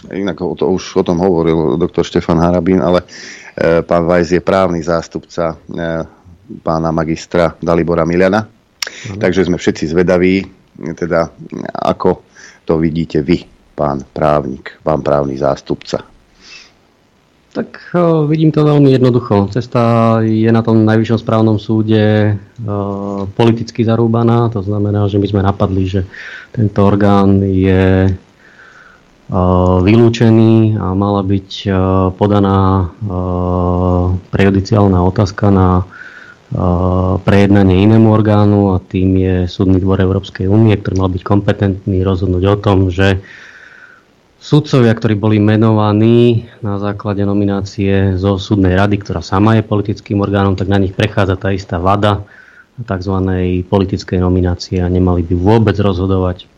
Speaker 2: Inak o to, už o tom hovoril doktor Štefan Harabín, ale e, pán Weiss je právny zástupca e, pána magistra Dalibora Miliana. Takže sme všetci zvedaví, teda ako to vidíte vy, pán právnik, pán právny zástupca?
Speaker 22: Tak o, vidím to veľmi jednoducho. Cesta je na tom najvyššom správnom súde o, politicky zarúbaná, to znamená, že my sme napadli, že tento orgán je o, vylúčený a mala byť o, podaná o, prejudiciálna otázka na prejednanie inému orgánu a tým je Súdny dvor Európskej únie, ktorý mal byť kompetentný rozhodnúť o tom, že sudcovia, ktorí boli menovaní na základe nominácie zo súdnej rady, ktorá sama je politickým orgánom, tak na nich prechádza tá istá vada tzv. politickej nominácie a nemali by vôbec rozhodovať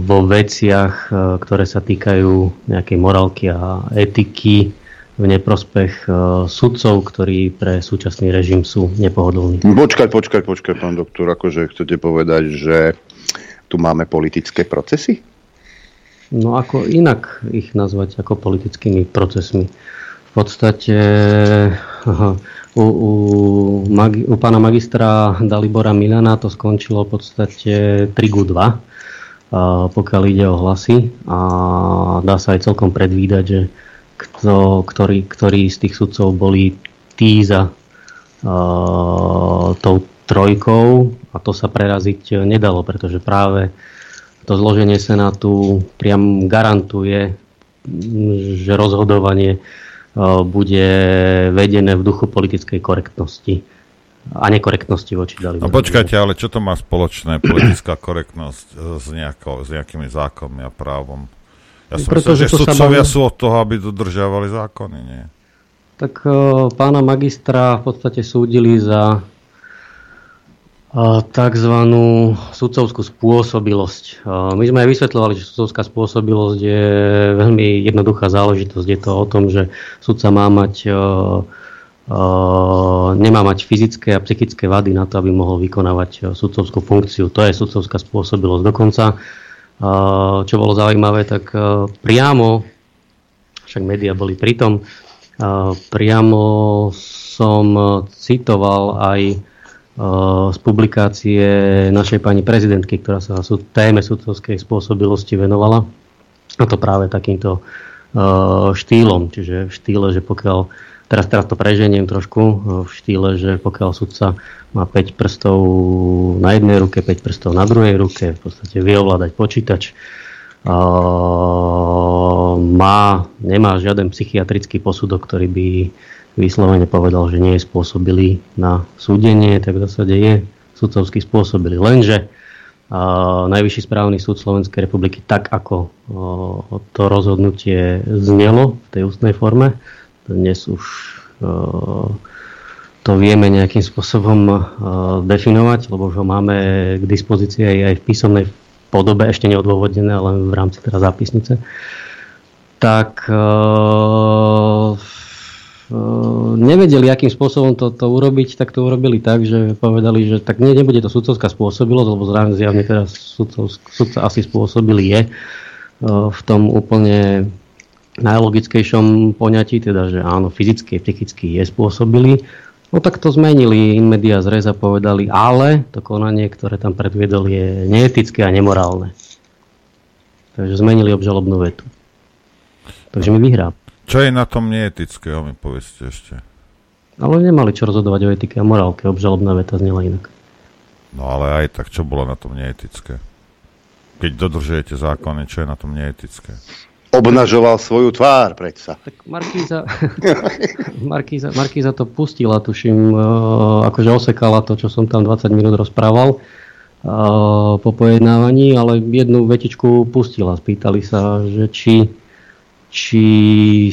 Speaker 22: vo veciach, ktoré sa týkajú nejakej morálky a etiky v neprospech uh, sudcov, ktorí pre súčasný režim sú nepohodlní.
Speaker 2: Počkaj, počkaj, počkaj, pán doktor, akože chcete povedať, že tu máme politické procesy?
Speaker 22: No ako inak ich nazvať ako politickými procesmi. V podstate aha, u, u, magi, u pána magistra Dalibora Milana to skončilo v podstate 3 2 pokiaľ ide o hlasy a dá sa aj celkom predvídať, že kto, ktorí, ktorí z tých sudcov boli tí za uh, tou trojkou a to sa preraziť nedalo, pretože práve to zloženie Senátu priam garantuje, že rozhodovanie bude vedené v duchu politickej korektnosti a nekorektnosti voči Dali.
Speaker 13: No počkajte, ale čo to má spoločné politická korektnosť s, nejako, s nejakými zákonmi a právom? Ja som Pretože myslel, že sudcovia sú od toho, aby dodržiavali zákony, nie?
Speaker 22: Tak uh, pána magistra v podstate súdili za uh, tzv. sudcovskú spôsobilosť. Uh, my sme aj vysvetľovali, že sudcovská spôsobilosť je veľmi jednoduchá záležitosť. Je to o tom, že sudca má mať Uh, nemá mať fyzické a psychické vady na to, aby mohol vykonávať uh, sudcovskú funkciu. To je sudcovská spôsobilosť. Dokonca čo bolo zaujímavé, tak priamo, však médiá boli pritom, priamo som citoval aj z publikácie našej pani prezidentky, ktorá sa téme sudcovskej spôsobilosti venovala. A to práve takýmto štýlom, čiže v štýle, že pokiaľ Teraz, teraz to preženiem trošku e, v štýle, že pokiaľ sudca má 5 prstov na jednej ruke, 5 prstov na druhej ruke, v podstate vie ovládať počítač, má, nemá žiaden psychiatrický posudok, ktorý by vyslovene povedal, že nie je spôsobilý na súdenie, tak v zásade je sudcovský spôsobilý. Lenže a Najvyšší správny súd Slovenskej republiky, tak ako o, to rozhodnutie znelo v tej ústnej forme, dnes už eh, to vieme nejakým spôsobom eh, definovať, lebo už ho máme k dispozícii aj v písomnej podobe, ešte neodôvodnené, ale v rámci teda zápisnice, tak e, nevedeli, akým spôsobom to, to urobiť, tak to urobili tak, že povedali, že tak nie, nebude to sudcovská spôsobilosť, lebo zrejme zjavne teraz sudcov, sudca asi spôsobili je v tom úplne najlogickejšom poňatí, teda, že áno, fyzicky, psychicky je spôsobili, no tak to zmenili in media zreza povedali, ale to konanie, ktoré tam predviedol, je neetické a nemorálne. Takže zmenili obžalobnú vetu. Takže mi vyhrá.
Speaker 13: Čo je na tom neetického, mi povedzte ešte.
Speaker 22: Ale nemali čo rozhodovať o etike a morálke, obžalobná veta znela inak.
Speaker 13: No ale aj tak, čo bolo na tom neetické? Keď dodržujete zákony, čo je na tom neetické?
Speaker 2: Obnažoval svoju tvár, predsa.
Speaker 22: Tak Markíza, Markíza, Markíza to pustila, tuším, uh, akože osekala to, čo som tam 20 minút rozprával uh, po pojednávaní, ale jednu vetičku pustila. Spýtali sa, že či, či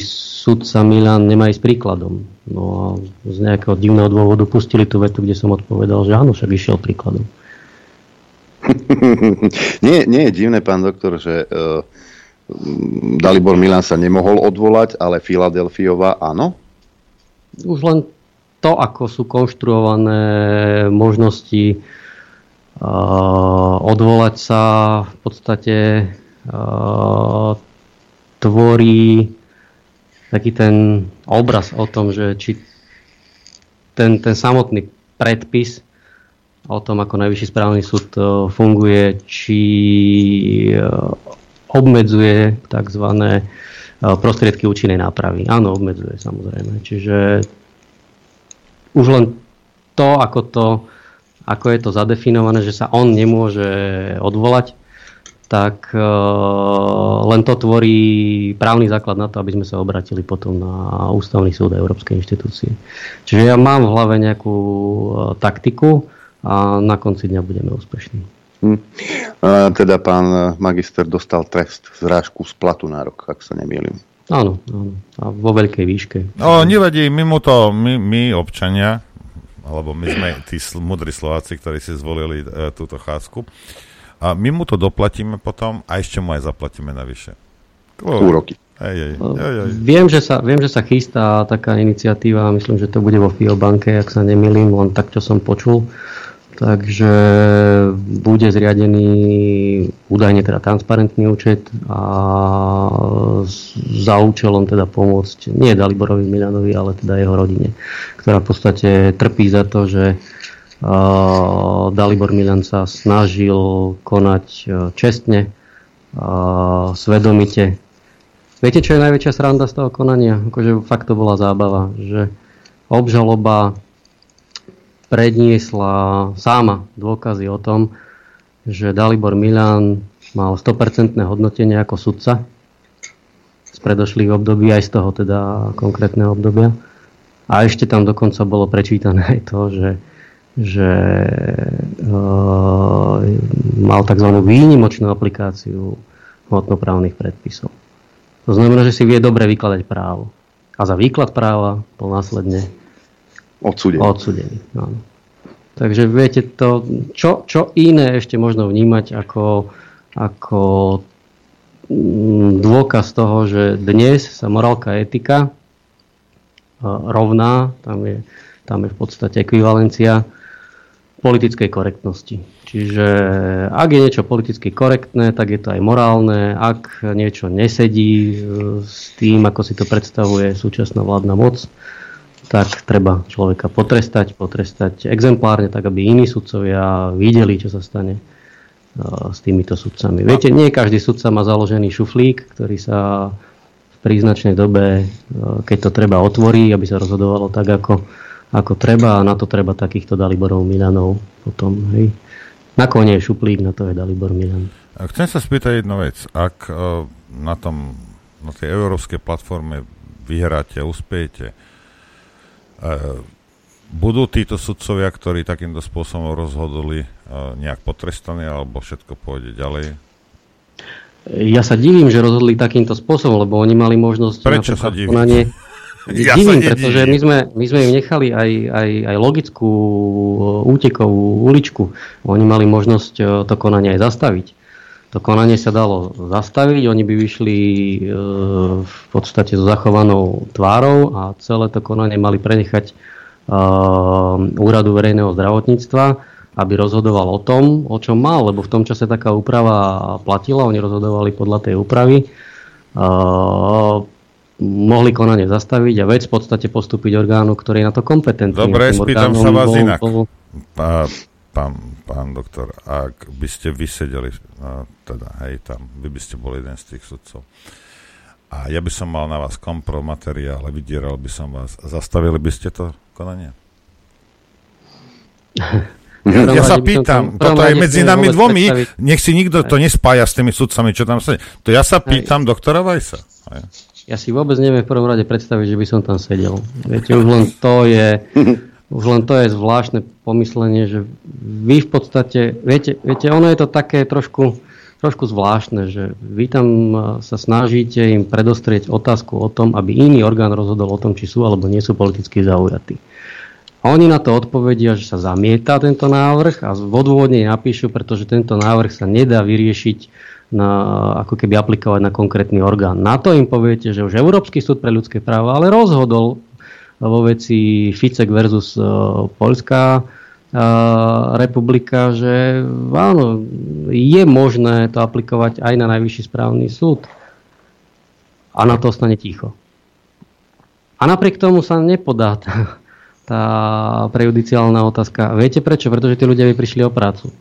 Speaker 22: sudca Milan nemá ísť príkladom. No a z nejakého divného dôvodu pustili tú vetu, kde som odpovedal, že áno, však išiel príkladom.
Speaker 2: nie, nie je divné, pán doktor, že uh, Dalibor Milan sa nemohol odvolať, ale Filadelfiova áno?
Speaker 22: Už len to, ako sú konštruované možnosti uh, odvolať sa v podstate uh, tvorí taký ten obraz o tom, že či ten, ten samotný predpis o tom, ako najvyšší správny súd uh, funguje, či uh, obmedzuje tzv. E, prostriedky účinnej nápravy. Áno, obmedzuje samozrejme. Čiže už len to, ako, to, ako je to zadefinované, že sa on nemôže odvolať, tak uh, len to tvorí právny základ na to, aby sme sa obratili potom na Ústavný súd a Európske inštitúcie. Čiže ja mám v hlave nejakú uh, taktiku a na konci dňa budeme úspešní. Hm.
Speaker 2: teda pán magister dostal trest zrážku z platu na rok, ak sa nemýlim.
Speaker 22: Áno, áno. A vo veľkej výške.
Speaker 13: No, nevadí, my mu to, my, my občania, alebo my sme tí mudrí Slováci, ktorí si zvolili e, túto cházku, a my mu to doplatíme potom a ešte mu aj zaplatíme navyše.
Speaker 2: Úroky.
Speaker 13: Hej, hej, hej, hej.
Speaker 22: Viem, že sa, viem, že sa chystá taká iniciatíva, myslím, že to bude vo FIO banke, ak sa nemýlim, len tak, čo som počul. Takže bude zriadený údajne teda transparentný účet a za účelom teda pomôcť nie Daliborovi Milanovi, ale teda jeho rodine, ktorá v podstate trpí za to, že Dalibor Milan sa snažil konať čestne, svedomite. Viete, čo je najväčšia sranda z toho konania? Akože fakt to bola zábava, že obžaloba predniesla sama dôkazy o tom, že Dalibor Milan mal 100% hodnotenie ako sudca z predošlých období, aj z toho teda konkrétneho obdobia. A ešte tam dokonca bolo prečítané aj to, že, že e, mal tzv. výnimočnú aplikáciu hmotnoprávnych predpisov. To znamená, že si vie dobre vykladať právo. A za výklad práva bol následne
Speaker 2: Odsudený.
Speaker 22: Odsudený, áno. Takže viete to, čo, čo iné ešte možno vnímať ako, ako mm, dôkaz toho, že dnes sa morálka a etika e, rovná, tam je, tam je v podstate ekvivalencia politickej korektnosti. Čiže ak je niečo politicky korektné, tak je to aj morálne. Ak niečo nesedí e, s tým, ako si to predstavuje súčasná vládna moc, tak treba človeka potrestať, potrestať exemplárne, tak aby iní sudcovia videli, čo sa stane uh, s týmito sudcami. Viete, nie každý sudca má založený šuflík, ktorý sa v príznačnej dobe, uh, keď to treba, otvorí, aby sa rozhodovalo tak, ako, ako treba a na to treba takýchto Daliborov Milanov potom. Hej. Na konie je šuplík, na to je Dalibor Milan.
Speaker 13: Chcem sa spýtať jednu vec. Ak uh, na, tom, na tej európskej platforme vyhráte, uspejete, budú títo sudcovia, ktorí takýmto spôsobom rozhodli, nejak potrestaní, alebo všetko pôjde ďalej?
Speaker 22: Ja sa divím, že rozhodli takýmto spôsobom, lebo oni mali možnosť...
Speaker 13: Prečo sa divím?
Speaker 22: Konanie... Ja divím, pretože my sme, my sme im nechali aj, aj, aj logickú útekovú uličku. Oni mali možnosť to konanie aj zastaviť. To konanie sa dalo zastaviť, oni by vyšli e, v podstate so zachovanou tvárou a celé to konanie mali prenechať e, úradu verejného zdravotníctva, aby rozhodoval o tom, o čom mal, lebo v tom čase taká úprava platila, oni rozhodovali podľa tej úpravy. E, mohli konanie zastaviť a vec v podstate postúpiť orgánu, ktorý je na to kompetentný.
Speaker 13: Dobre, spýtam sa vás inak. Bol, pán, pán doktor, ak by ste vysedeli, no, teda, hej, tam, vy by ste boli jeden z tých sudcov. A ja by som mal na vás kompromateriál, vydieral by som vás. Zastavili by ste to konanie? Ja, ja sa pýtam, toto aj medzi nami dvomi, nech si nikto to nespája s tými sudcami, čo tam sa... To ja sa pýtam doktora Vajsa.
Speaker 22: Ja si vôbec neviem v prvom rade predstaviť, že by som tam sedel. Viete, už len to je Už len to je zvláštne pomyslenie, že vy v podstate, viete, viete ono je to také trošku, trošku zvláštne, že vy tam e, sa snažíte im predostrieť otázku o tom, aby iný orgán rozhodol o tom, či sú alebo nie sú politicky zaujatí. A oni na to odpovedia, že sa zamieta tento návrh a v odôvodne napíšu, pretože tento návrh sa nedá vyriešiť na, ako keby aplikovať na konkrétny orgán. Na to im poviete, že už Európsky súd pre ľudské práva ale rozhodol vo veci Ficek versus uh, Poľská uh, republika, že áno, je možné to aplikovať aj na najvyšší správny súd. A na to ostane ticho. A napriek tomu sa nepodá tá, tá prejudiciálna otázka. Viete prečo? Pretože tí ľudia by prišli o prácu.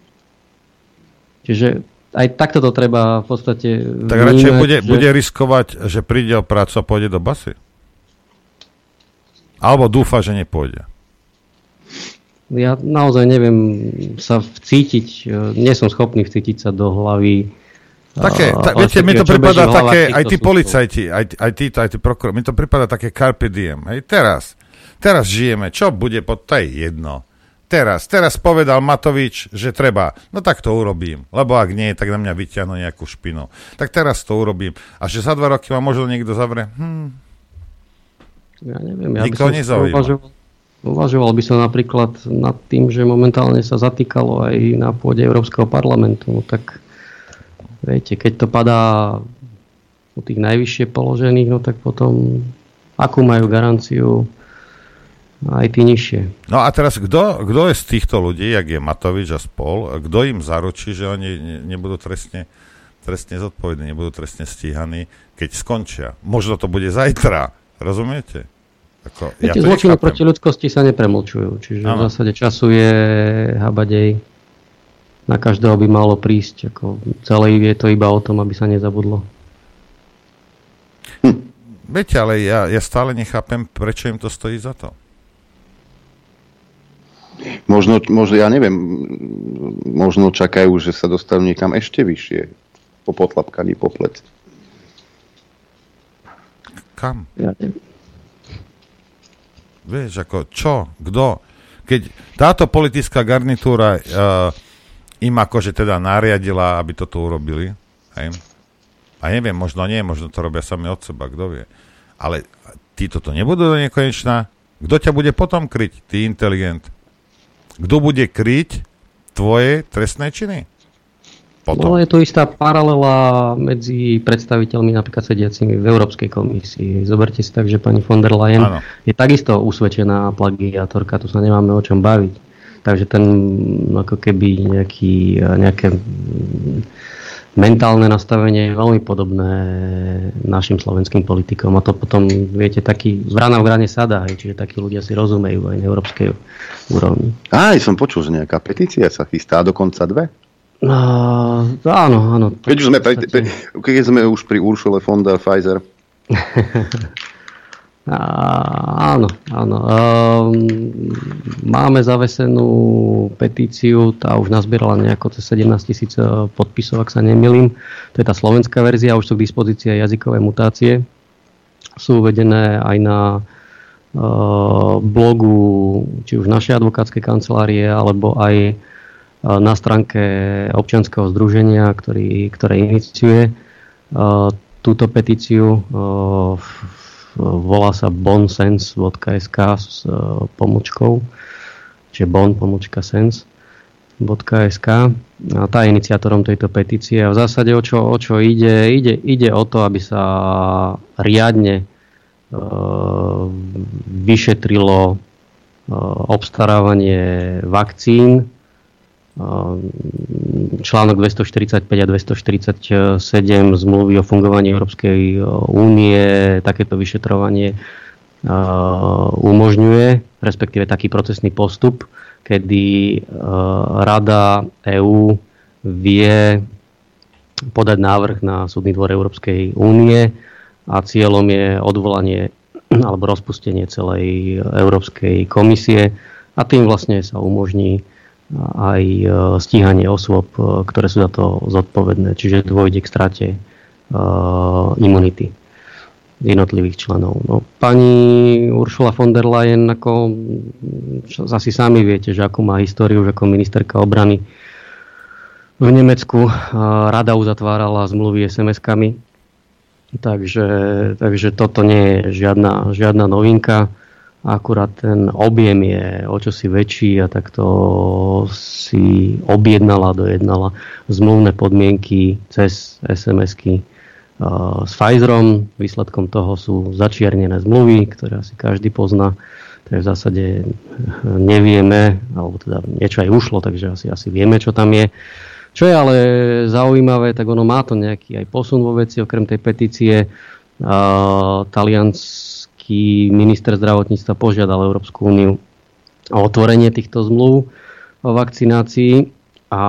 Speaker 22: Čiže aj takto to treba v podstate
Speaker 13: Tak radšej bude, že... bude riskovať, že príde o prácu a pôjde do basy? Alebo dúfa, že nepôjde?
Speaker 22: Ja naozaj neviem sa vcítiť, e, nie som schopný vcítiť sa do hlavy
Speaker 13: Také, ta, viete, mi to prípada také, aj tí policajti, aj, aj tí, aj tí prokuror, mi to prípada také carpe diem. Hej, teraz, teraz žijeme, čo bude pod, to je jedno. Teraz, teraz povedal Matovič, že treba, no tak to urobím, lebo ak nie, tak na mňa vyťahnu nejakú špinu. Tak teraz to urobím. A že za dva roky ma možno niekto zavre, hm,
Speaker 22: ja neviem, ja Nikoho som uvažoval, uvažoval by som napríklad nad tým, že momentálne sa zatýkalo aj na pôde Európskeho parlamentu. No tak viete, keď to padá u tých najvyššie položených, no tak potom akú majú garanciu aj tí nižšie.
Speaker 13: No a teraz kto, kto je z týchto ľudí, jak je Matovič a spol, kto im zaručí, že oni ne, nebudú trestne, trestne zodpovední, nebudú trestne stíhaní, keď skončia? Možno to bude zajtra, rozumiete?
Speaker 22: Ako, ja zločiny proti ľudskosti sa nepremlčujú, čiže ano. v zásade času je habadej. Na každého by malo prísť. Ako celé je to iba o tom, aby sa nezabudlo.
Speaker 13: Hm. Viete, ale ja, ja stále nechápem, prečo im to stojí za to.
Speaker 2: Možno, možno, ja neviem, možno čakajú, že sa dostanú niekam ešte vyššie po potlapkaní po pleci.
Speaker 13: Kam? Ja neviem. Vieš, ako čo, kto? Keď táto politická garnitúra uh, im akože teda nariadila, aby toto urobili, hej? a neviem, možno nie, možno to robia sami od seba, kto vie. Ale títo to nebudú do nekonečná. Kto ťa bude potom kryť? Ty inteligent. Kto bude kryť tvoje trestné činy?
Speaker 22: Potom. No je to istá paralela medzi predstaviteľmi napríklad sediacimi v Európskej komisii. Zoberte si tak, že pani von der Leyen ano. je takisto usvedčená plagiátorka, tu sa nemáme o čom baviť. Takže ten ako keby nejaký, nejaké mentálne nastavenie je veľmi podobné našim slovenským politikom. A to potom, viete, taký vrana v vrane sadá, čiže takí ľudia si rozumejú aj na európskej úrovni.
Speaker 2: Aj som počul, že nejaká petícia sa chystá, dokonca dve.
Speaker 22: Uh, áno, áno.
Speaker 2: Keď, už sme, pri, keď sme už pri Uršule von der Pfizer.
Speaker 22: Á, áno, áno. Um, máme zavesenú petíciu, tá už nazbierala nejako cez 17 tisíc e, podpisov, ak sa nemilím. To je tá slovenská verzia, už sú k dispozícii jazykové mutácie. Sú uvedené aj na uh, blogu či už našej advokátskej kancelárie, alebo aj na stránke občianského združenia, ktorý, ktoré iniciuje túto petíciu. Volá sa bonsense.sk s pomočkou, čiže bon pomočka sense. .sk a tá je iniciátorom tejto petície a v zásade o čo, o čo ide, ide, ide o to, aby sa riadne vyšetrilo obstarávanie vakcín. E, článok 245 a 247 zmluvy o fungovaní Európskej únie takéto vyšetrovanie e, umožňuje, respektíve taký procesný postup kedy e, Rada EÚ vie podať návrh na súdny dvor Európskej únie a cieľom je odvolanie alebo rozpustenie celej Európskej komisie a tým vlastne sa umožní aj e, stíhanie osôb, e, ktoré sú za to zodpovedné, čiže dôjde k strate imunity jednotlivých členov. No, pani Uršula von der Leyen, ako asi sami viete, že ako má históriu, že ako ministerka obrany v Nemecku rada uzatvárala zmluvy SMS-kami. Takže, takže toto nie je žiadna, žiadna novinka. Akurát ten objem je o čosi väčší a takto si objednala, dojednala zmluvné podmienky cez SMS-ky s Pfizerom. Výsledkom toho sú začiernené zmluvy, ktoré asi každý pozná. Takže v zásade nevieme, alebo teda niečo aj ušlo, takže asi, asi vieme, čo tam je. Čo je ale zaujímavé, tak ono má to nejaký aj posun vo veci, okrem tej petície. Uh, talianský minister zdravotníctva požiadal Európsku úniu o otvorenie týchto zmluv o vakcinácii a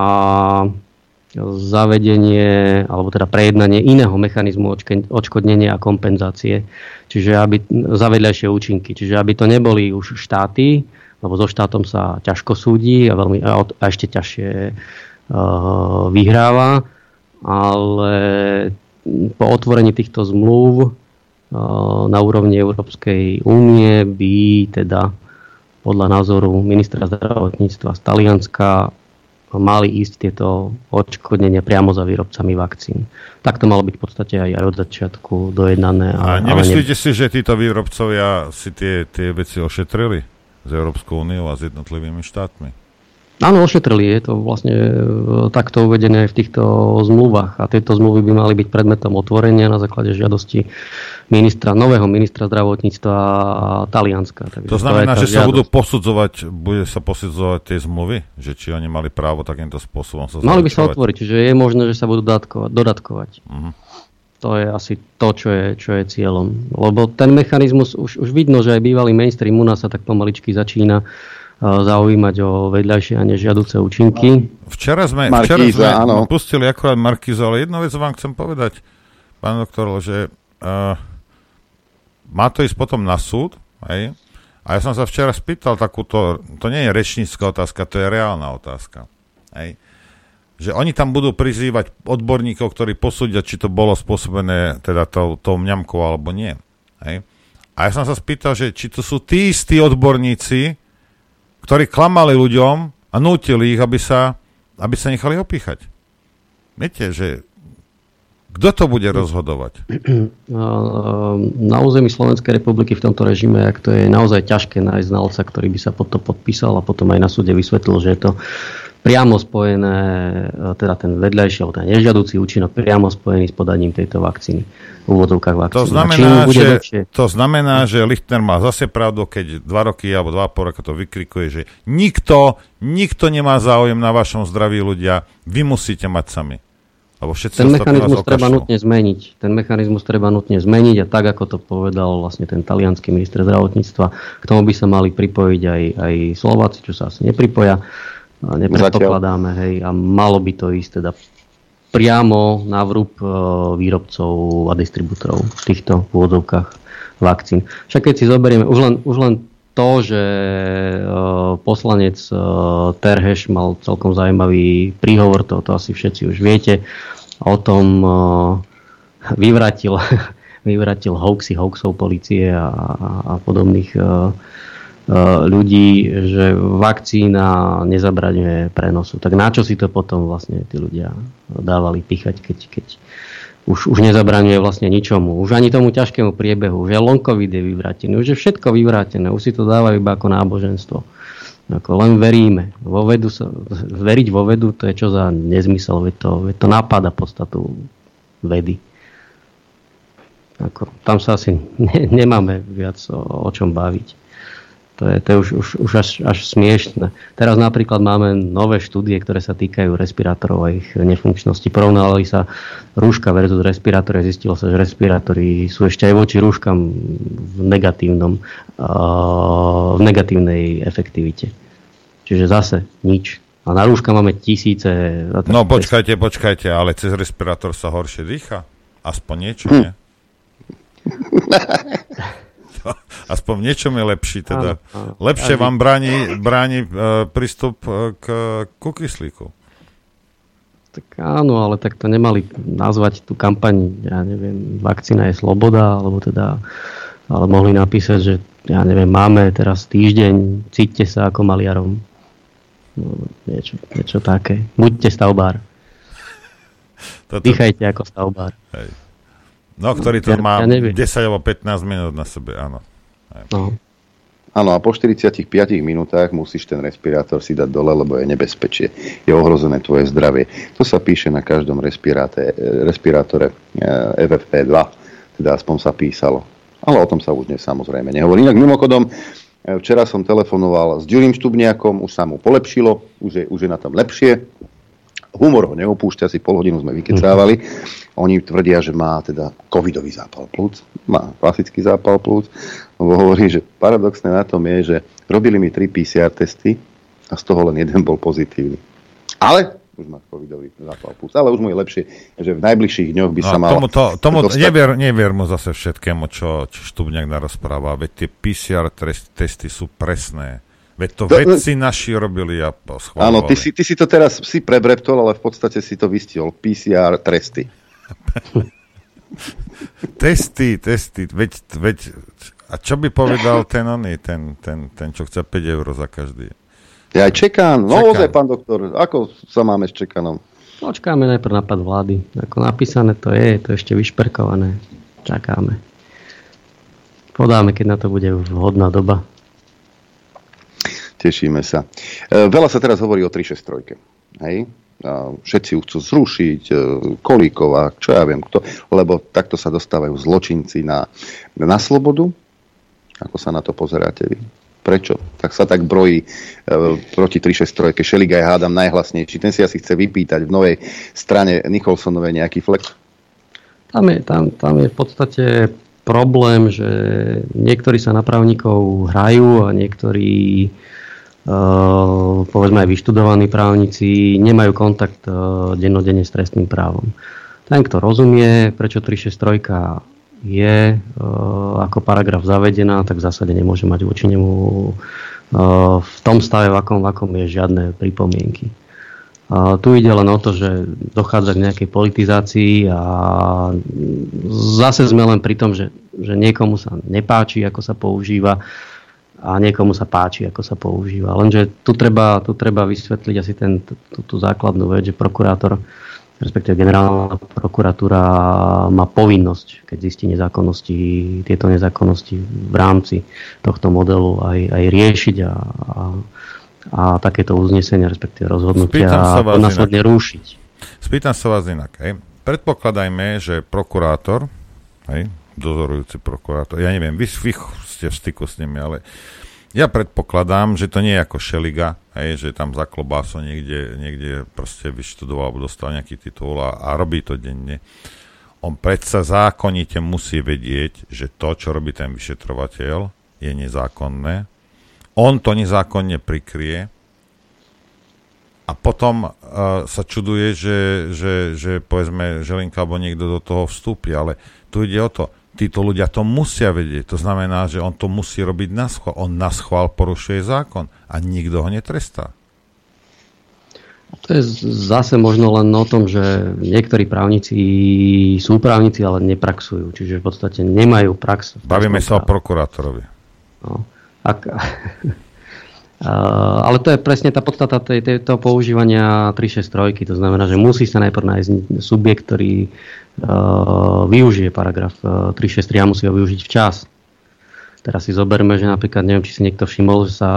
Speaker 22: zavedenie alebo teda prejednanie iného mechanizmu odškodnenia a kompenzácie, čiže aby zavedľajšie účinky, čiže aby to neboli už štáty, lebo so štátom sa ťažko súdi a, veľmi, a, a ešte ťažšie uh, vyhráva, ale po otvorení týchto zmluv na úrovni Európskej únie by teda podľa názoru ministra zdravotníctva z Talianska mali ísť tieto odškodnenia priamo za výrobcami vakcín. Tak to malo byť v podstate aj, od začiatku dojednané.
Speaker 13: A, a nemyslíte ne... si, že títo výrobcovia si tie, tie veci ošetrili s Európskou úniou a s jednotlivými štátmi?
Speaker 22: Áno, ošetrili. Je to vlastne e, takto uvedené v týchto zmluvách. A tieto zmluvy by mali byť predmetom otvorenia na základe žiadosti ministra, nového ministra zdravotníctva Talianska.
Speaker 13: Takže to znamená, to že sa budú posudzovať, bude sa posudzovať tie zmluvy? Že či oni mali právo takýmto spôsobom sa
Speaker 22: Mali by sa otvoriť, čiže je možné, že sa budú dodatkovať. dodatkovať. Uh-huh. To je asi to, čo je, čo je cieľom. Lebo ten mechanizmus, už, už vidno, že aj bývalý mainstream u nás sa tak pomaličky začína zaujímať o vedľajšie a nežiaduce účinky.
Speaker 13: Včera sme, Markíza, včera sme áno. pustili akorát Markíza, ale jednu vec vám chcem povedať, pán doktor, že uh, má to ísť potom na súd, hej? A ja som sa včera spýtal takúto, to nie je rečnícka otázka, to je reálna otázka. Hej? Že oni tam budú prizývať odborníkov, ktorí posúdia, či to bolo spôsobené teda tou, tou mňamkou alebo nie. Hej? A ja som sa spýtal, že či to sú tí istí odborníci, ktorí klamali ľuďom a nútili ich, aby sa, aby sa nechali opíchať. Viete, že kto to bude rozhodovať?
Speaker 22: Na území Slovenskej republiky v tomto režime, ak to je naozaj ťažké nájsť znalca, ktorý by sa pod to podpísal a potom aj na súde vysvetlil, že je to priamo spojené, e, teda ten vedľajší alebo ten nežiaducí účinok priamo spojený s podaním tejto vakcíny v úvodzovkách vakcíny.
Speaker 13: To znamená, že, dlhšie... to znamená, že Lichtner má zase pravdu, keď dva roky alebo dva pol roka to vykrikuje, že nikto, nikto nemá záujem na vašom zdraví ľudia, vy musíte mať sami. Lebo
Speaker 22: ten mechanizmus treba nutne zmeniť. Ten mechanizmus treba nutne zmeniť a tak, ako to povedal vlastne ten talianský minister zdravotníctva, k tomu by sa mali pripojiť aj, aj Slováci, čo sa asi nepripoja nepredpokladáme, hej, a malo by to ísť teda priamo na vrúb e, výrobcov a distribútorov v týchto pôvodovkách vakcín. Však keď si zoberieme, už len, už len to, že e, poslanec e, Terheš mal celkom zaujímavý príhovor, to, to asi všetci už viete, o tom vyvratil, vyvratil hoaxy, hoaxov policie a, a, podobných ľudí, že vakcína nezabraňuje prenosu. Tak na čo si to potom vlastne tí ľudia dávali pichať, keď, keď už, už nezabraňuje vlastne ničomu. Už ani tomu ťažkému priebehu. Už je long je vyvrátený. Už je všetko vyvrátené. Už si to dávajú iba ako náboženstvo. Ako len veríme. Vo vedu sa, veriť vo vedu, to je čo za nezmysel, veď to, veď to napáda podstatu vedy. Ako, tam sa asi ne, nemáme viac o, o čom baviť. To je, to je už, už, už až, až smiešne. Teraz napríklad máme nové štúdie, ktoré sa týkajú respirátorov a ich nefunkčnosti. Porovnali sa rúška versus respirátory a zistilo sa, že respirátory sú ešte aj voči rúškam v negatívnom, uh, v negatívnej efektivite. Čiže zase nič. A na rúška máme tisíce...
Speaker 13: No počkajte, počkajte, ale cez respirátor sa horšie dýcha? Aspoň niečo, hm. Aspoň v niečom je lepší. Teda. Áno, áno. Lepšie vám bráni, bráni uh, prístup uh, k, ku kyslíku.
Speaker 22: Tak áno, ale tak to nemali nazvať tú kampaň, ja neviem, vakcína je sloboda, alebo teda, ale mohli napísať, že ja neviem, máme teraz týždeň, cíťte sa ako maliarom. No, niečo, niečo také. Buďte stavbár. Toto... Dýchajte ako stavbár. Hej.
Speaker 13: No, ktorý to ja, má ja 10 alebo 15 minút na sebe, áno.
Speaker 2: No. Áno, a po 45 minútach musíš ten respirátor si dať dole, lebo je nebezpečie. Je ohrozené tvoje zdravie. To sa píše na každom respirátore FFP2, e teda aspoň sa písalo. Ale o tom sa už dnes samozrejme nehovorí. Inak mimochodom, e, včera som telefonoval s Ďurím Štubniakom, už sa mu polepšilo, už je, už je na tom lepšie humor ho neopúšťa, si pol hodinu sme vykecávali. Oni tvrdia, že má teda covidový zápal plúc, má klasický zápal plúc. Lebo hovorí, že paradoxné na tom je, že robili mi tri PCR testy a z toho len jeden bol pozitívny. Ale už má covidový zápal plúc. Ale už mu je lepšie, že v najbližších dňoch by no, sa mal...
Speaker 13: Tomu, to, tomu dostať... nevier, nevier mu zase všetkému, čo, čo Štubňák narozpráva. Veď tie PCR testy sú presné Veď to, to vedci naši robili a schválovali.
Speaker 2: Áno, ty si, ty si to teraz si prebreptol, ale v podstate si to vystihol. PCR tresty.
Speaker 13: testy, testy. Veď, veď, a čo by povedal ten oný, ten, ten, ten, čo chce 5 eur za každý?
Speaker 2: Ja aj čekám. No ozaj, pán doktor, ako sa máme s čekanom?
Speaker 22: Počkáme najprv napad vlády. Ako napísané to je, je to ešte vyšperkované. Čakáme. Podáme, keď na to bude vhodná doba.
Speaker 2: Tešíme sa. E, veľa sa teraz hovorí o 363. Hej? Všetci ju chcú zrušiť, e, Kolíková, čo ja viem kto, lebo takto sa dostávajú zločinci na, na slobodu. Ako sa na to pozeráte vy? Prečo? Tak sa tak brojí e, proti 363. Šeliga je hádam najhlasnejší. Ten si asi chce vypýtať v novej strane Nicholsonovej nejaký flek.
Speaker 22: Tam je, tam, tam je v podstate problém, že niektorí sa na právnikov hrajú a niektorí povedzme aj vyštudovaní právnici nemajú kontakt uh, dennodenne s trestným právom. Ten, kto rozumie, prečo 363 je uh, ako paragraf zavedená, tak v zásade nemôže mať voči nemu v tom stave, v akom, v akom je žiadne pripomienky. Tu ide len o to, že dochádza k nejakej politizácii a zase sme len pri tom, že, že niekomu sa nepáči, ako sa používa a niekomu sa páči, ako sa používa. Lenže tu treba, tu treba vysvetliť asi ten, tú, tú základnú vec, že prokurátor, respektíve generálna prokuratúra má povinnosť, keď zistí nezákonnosti, tieto nezákonnosti v rámci tohto modelu aj, aj riešiť a, a, a takéto uznesenia, respektíve rozhodnutia a následne rúšiť.
Speaker 13: Spýtam sa vás inak. Hej. Predpokladajme, že prokurátor, hej, dozorujúci prokurátor, ja neviem, vy, vy ste v styku s nimi, ale ja predpokladám, že to nie je ako Šeliga, hej, že tam za klobáso niekde, niekde proste vyštudoval alebo dostal nejaký titul a, a robí to denne. On predsa zákonite musí vedieť, že to, čo robí ten vyšetrovateľ, je nezákonné. On to nezákonne prikrie a potom uh, sa čuduje, že, že, že povedzme Želinka alebo niekto do toho vstúpi, ale tu ide o to, títo ľudia to musia vedieť. To znamená, že on to musí robiť na schvál. On na schvál porušuje zákon a nikto ho netrestá.
Speaker 22: To je zase možno len o tom, že niektorí právnici sú právnici, ale nepraxujú. Čiže v podstate nemajú prax.
Speaker 13: Bavíme sa o prokurátorovi. No. Ak,
Speaker 22: ale to je presne tá podstata toho používania 363. To znamená, že musí sa najprv nájsť subjekt, ktorý využije paragraf 363 a musí ho využiť včas. Teraz si zoberme, že napríklad, neviem, či si niekto všimol, že sa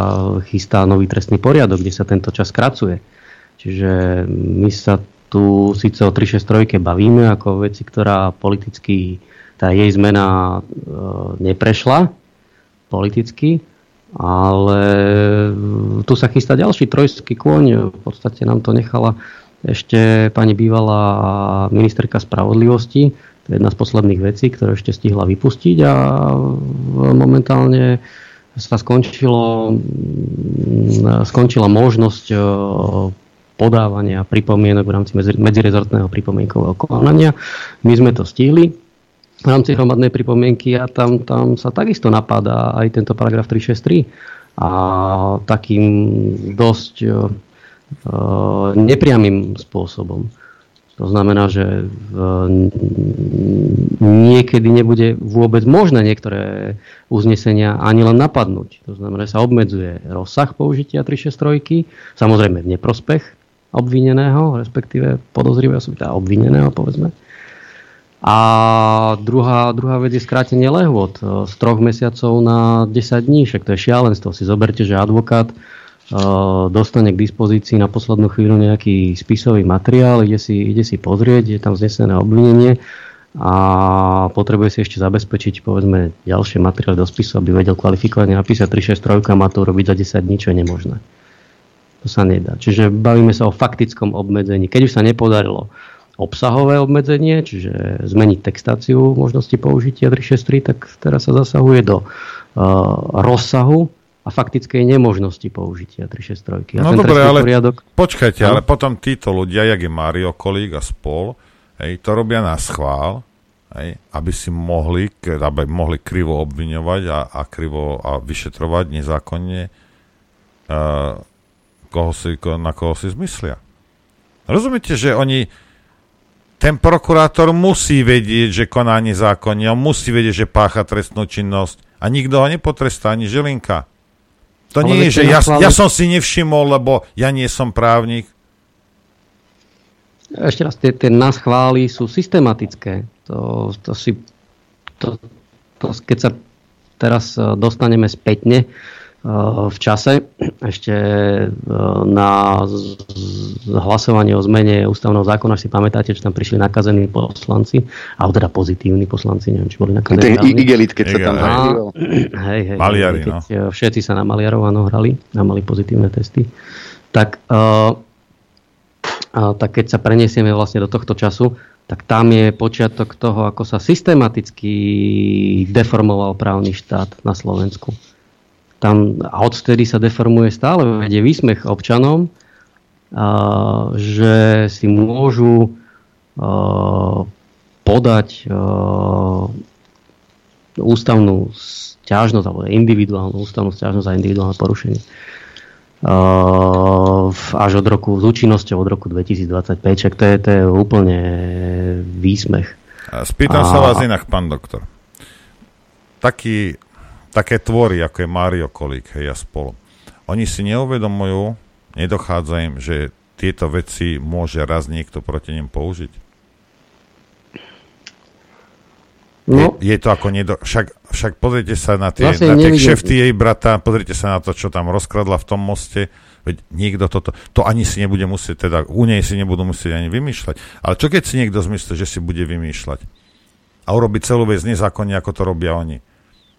Speaker 22: chystá nový trestný poriadok, kde sa tento čas skracuje. Čiže my sa tu síce o 363 bavíme ako veci, ktorá politicky, tá jej zmena e, neprešla politicky, ale tu sa chystá ďalší trojský kôň. V podstate nám to nechala ešte pani bývalá ministerka spravodlivosti, to je jedna z posledných vecí, ktoré ešte stihla vypustiť a momentálne sa skončilo, skončila možnosť e, podávania pripomienok v rámci medzirezortného pripomienkového konania. My sme to stihli v rámci hromadnej pripomienky a tam, tam sa takisto napadá aj tento paragraf 363 a takým dosť uh, nepriamým spôsobom. To znamená, že niekedy nebude vôbec možné niektoré uznesenia ani len napadnúť. To znamená, že sa obmedzuje rozsah použitia 363, samozrejme v neprospech obvineného, respektíve podozrivého, teda obvineného, povedzme. A druhá, druhá vec je skrátenie lehôd z troch mesiacov na 10 dní, však to je šialenstvo. Si zoberte, že advokát dostane k dispozícii na poslednú chvíľu nejaký spisový materiál, ide si, ide si pozrieť, je tam znesené obvinenie a potrebuje si ešte zabezpečiť povedzme ďalšie materiály do spisu, aby vedel kvalifikovane napísať 363 a má to urobiť za 10 dní, čo je nemožné. To sa nedá. Čiže bavíme sa o faktickom obmedzení. Keď už sa nepodarilo obsahové obmedzenie, čiže zmeniť textáciu možnosti použitia 363, tak teraz sa zasahuje do uh, rozsahu a faktickej nemožnosti použitia 363.
Speaker 13: A no dobre, ale poriadok... počkajte, ale potom títo ľudia, jak je Mario Kolík a spol, hej, to robia na schvál, hej, aby si mohli, aby mohli krivo obviňovať a, a krivo a vyšetrovať nezákonne uh, koho si, na koho si zmyslia. Rozumiete, že oni ten prokurátor musí vedieť, že koná nezákonne, on musí vedieť, že pácha trestnú činnosť a nikto ho nepotrestá, ani Žilinka. To Ale nie je, že ja, ja som si nevšimol, lebo ja nie som právnik.
Speaker 22: Ešte raz, tie, tie nás chvály sú systematické. To, to si, to, to, keď sa teraz eh, dostaneme spätne, v čase, ešte e, na hlasovanie o zmene ústavného zákona, si pamätáte, že tam prišli nakazení poslanci, alebo teda pozitívni poslanci, neviem, či boli nakazení.
Speaker 2: Ten igelit, keď sa tam
Speaker 22: hej, hej,
Speaker 13: Maliari,
Speaker 22: keď no. E, všetci sa na Maliarov áno, hrali a mali pozitívne testy. Tak, uh, uh, tak keď sa preniesieme vlastne do tohto času, tak tam je počiatok toho, ako sa systematicky deformoval právny štát na Slovensku tam, a odvtedy sa deformuje stále, vedie výsmech občanom, a, že si môžu a, podať a, ústavnú stiažnosť, alebo individuálnu ústavnú stiažnosť za individuálne porušenie. Uh, až od roku, s účinnosťou od roku 2025, čak to je, to je úplne výsmech.
Speaker 13: Spýtam a... sa vás inak, pán doktor. Taký také tvory, ako je Mario Kolík hej, a spolu. Oni si neuvedomujú, nedochádza im, že tieto veci môže raz niekto proti nim použiť? No. Je, je to ako nedo... Však, však pozrite sa na tie, vlastne na tie kšefty jej brata, pozrite sa na to, čo tam rozkradla v tom moste. Veď niekto toto, to ani si nebude musieť, teda u nej si nebudú musieť ani vymýšľať. Ale čo keď si niekto zmyslí, že si bude vymýšľať? A urobiť celú vec nezákonne, ako to robia oni